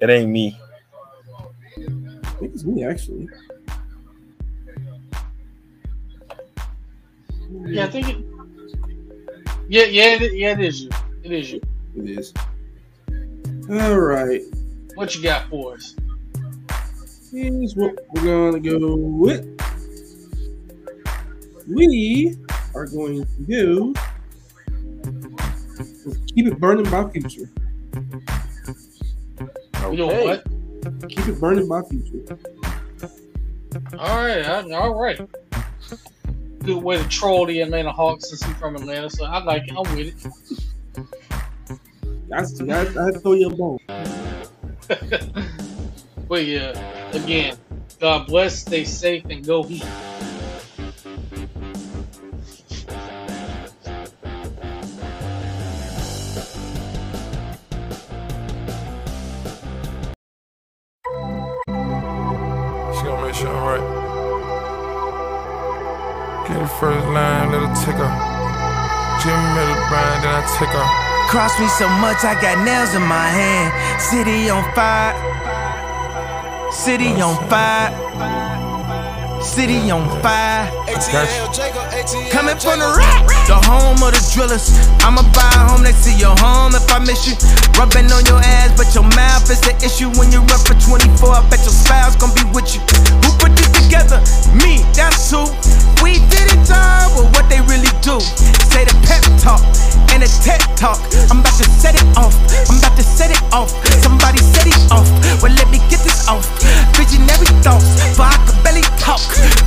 It ain't me. I think it's me actually. Yeah, I think it. Yeah, yeah, it, yeah, it is you. It is you. It is. All right. What you got for us? Here's what we're gonna go with. We are going to do keep it burning my future. You know Okay. what? Keep it burning by future. All right, all right. Good way to troll the Atlanta Hawks since he's from Atlanta, so I like it. I'm with it. That's I, I had to throw you a bone. but yeah, again, God bless, stay safe, and go Heat. Line, her take her. Jimmy Miller Brown, then I take her. Cross me so much, I got nails in my hand. City on fire. City on fire. City on fire. Got you. Coming from the rack, the home of the drillers. I'ma buy a home next to your home if I miss you. Rubbing on your ass, but your mouth is the issue. When you run for 24, I bet your spouse gon' be with you. Put this together? Me, that's who. We did it, dog, but what they really do. Say the pep talk and the tech talk. I'm about to set it off. I'm about to set it off. Somebody set it off. Well, let me get this off. Visionary thoughts, for I could barely talk.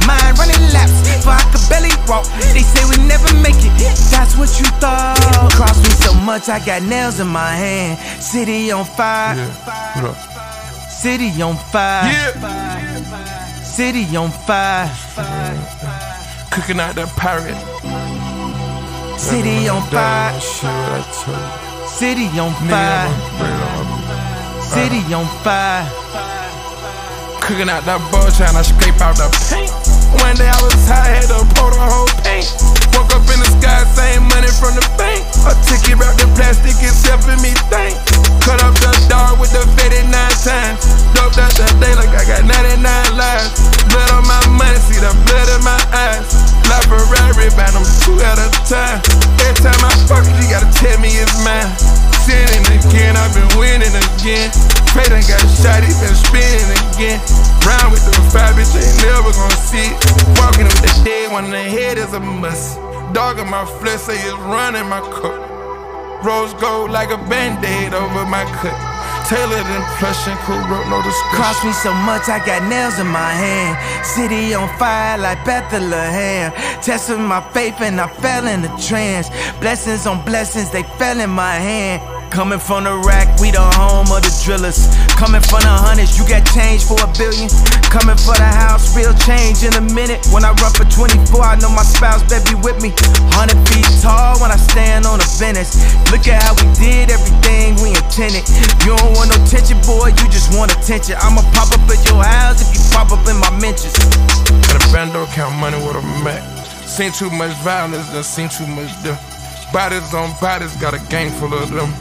Mind running laps, for I could barely walk. They say we never make it. That's what you thought. Cross me so much, I got nails in my hand. City on fire. Yeah. City on fire. Yeah. City on fire. Cooking out that pirate. City on fire. Shit, what I tell you. City on fire. I'm ready to- City on fire. Cooking out that ball, trying to scrape out the paint. One day I was high, had to pour the whole paint. Woke up in the sky, same money from the bank. A ticket wrapped in plastic, it's helping me think. Cut up the dog with the faded nine times. Doped out the day like I got 99 lives. Blood on my money, see the blood in my eyes. Ferrari, bound them two at a time. Every time I fuck you gotta tell me it's mine. Sinning again, I've been winning again. Pray done got shot, he been spinning again. Round with the five, bitch, ain't never gonna see. Walking with the dead one in the head is a must. Dog in my flesh, say it's running my cup. Rose gold like a band-aid over my cut. Tailored and cool rope, no discussion. Cross me so much, I got nails in my hand. City on fire like Bethlehem. Testing my faith and I fell in a trance. Blessings on blessings, they fell in my hand. Coming from the rack, we the home of the drillers. Coming from the hundreds, you got change for a billion. Coming for the house, real change in a minute. When I run for 24, I know my spouse better be with me. 100 feet tall when I stand on the Venice. Look at how we did everything we intended. You don't want no tension, boy, you just want attention. I'ma pop up at your house if you pop up in my mentions. Got a bando, count money with a Mac. Seen too much violence, done seen too much death. Bodies on bodies, got a gang full of them.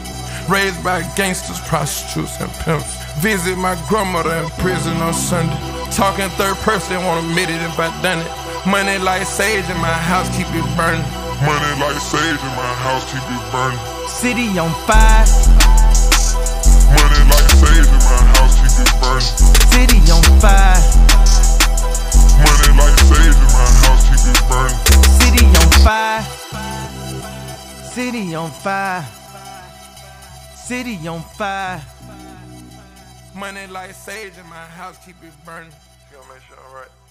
Raised by gangsters, prostitutes, and pimps. Visit my grandmother in prison on Sunday. Talking third person, won't admit it if I done it. Money like sage in my house, keep it burning. Money like sage in my house, keep it burning. City on fire, Money like sage in my house, keep it burning. city on fire, Money like sage in my house, keep it burning. city on fire, city on fire, city on fire. Money like sage in my house, keep it burning. She gonna make sure I'm right.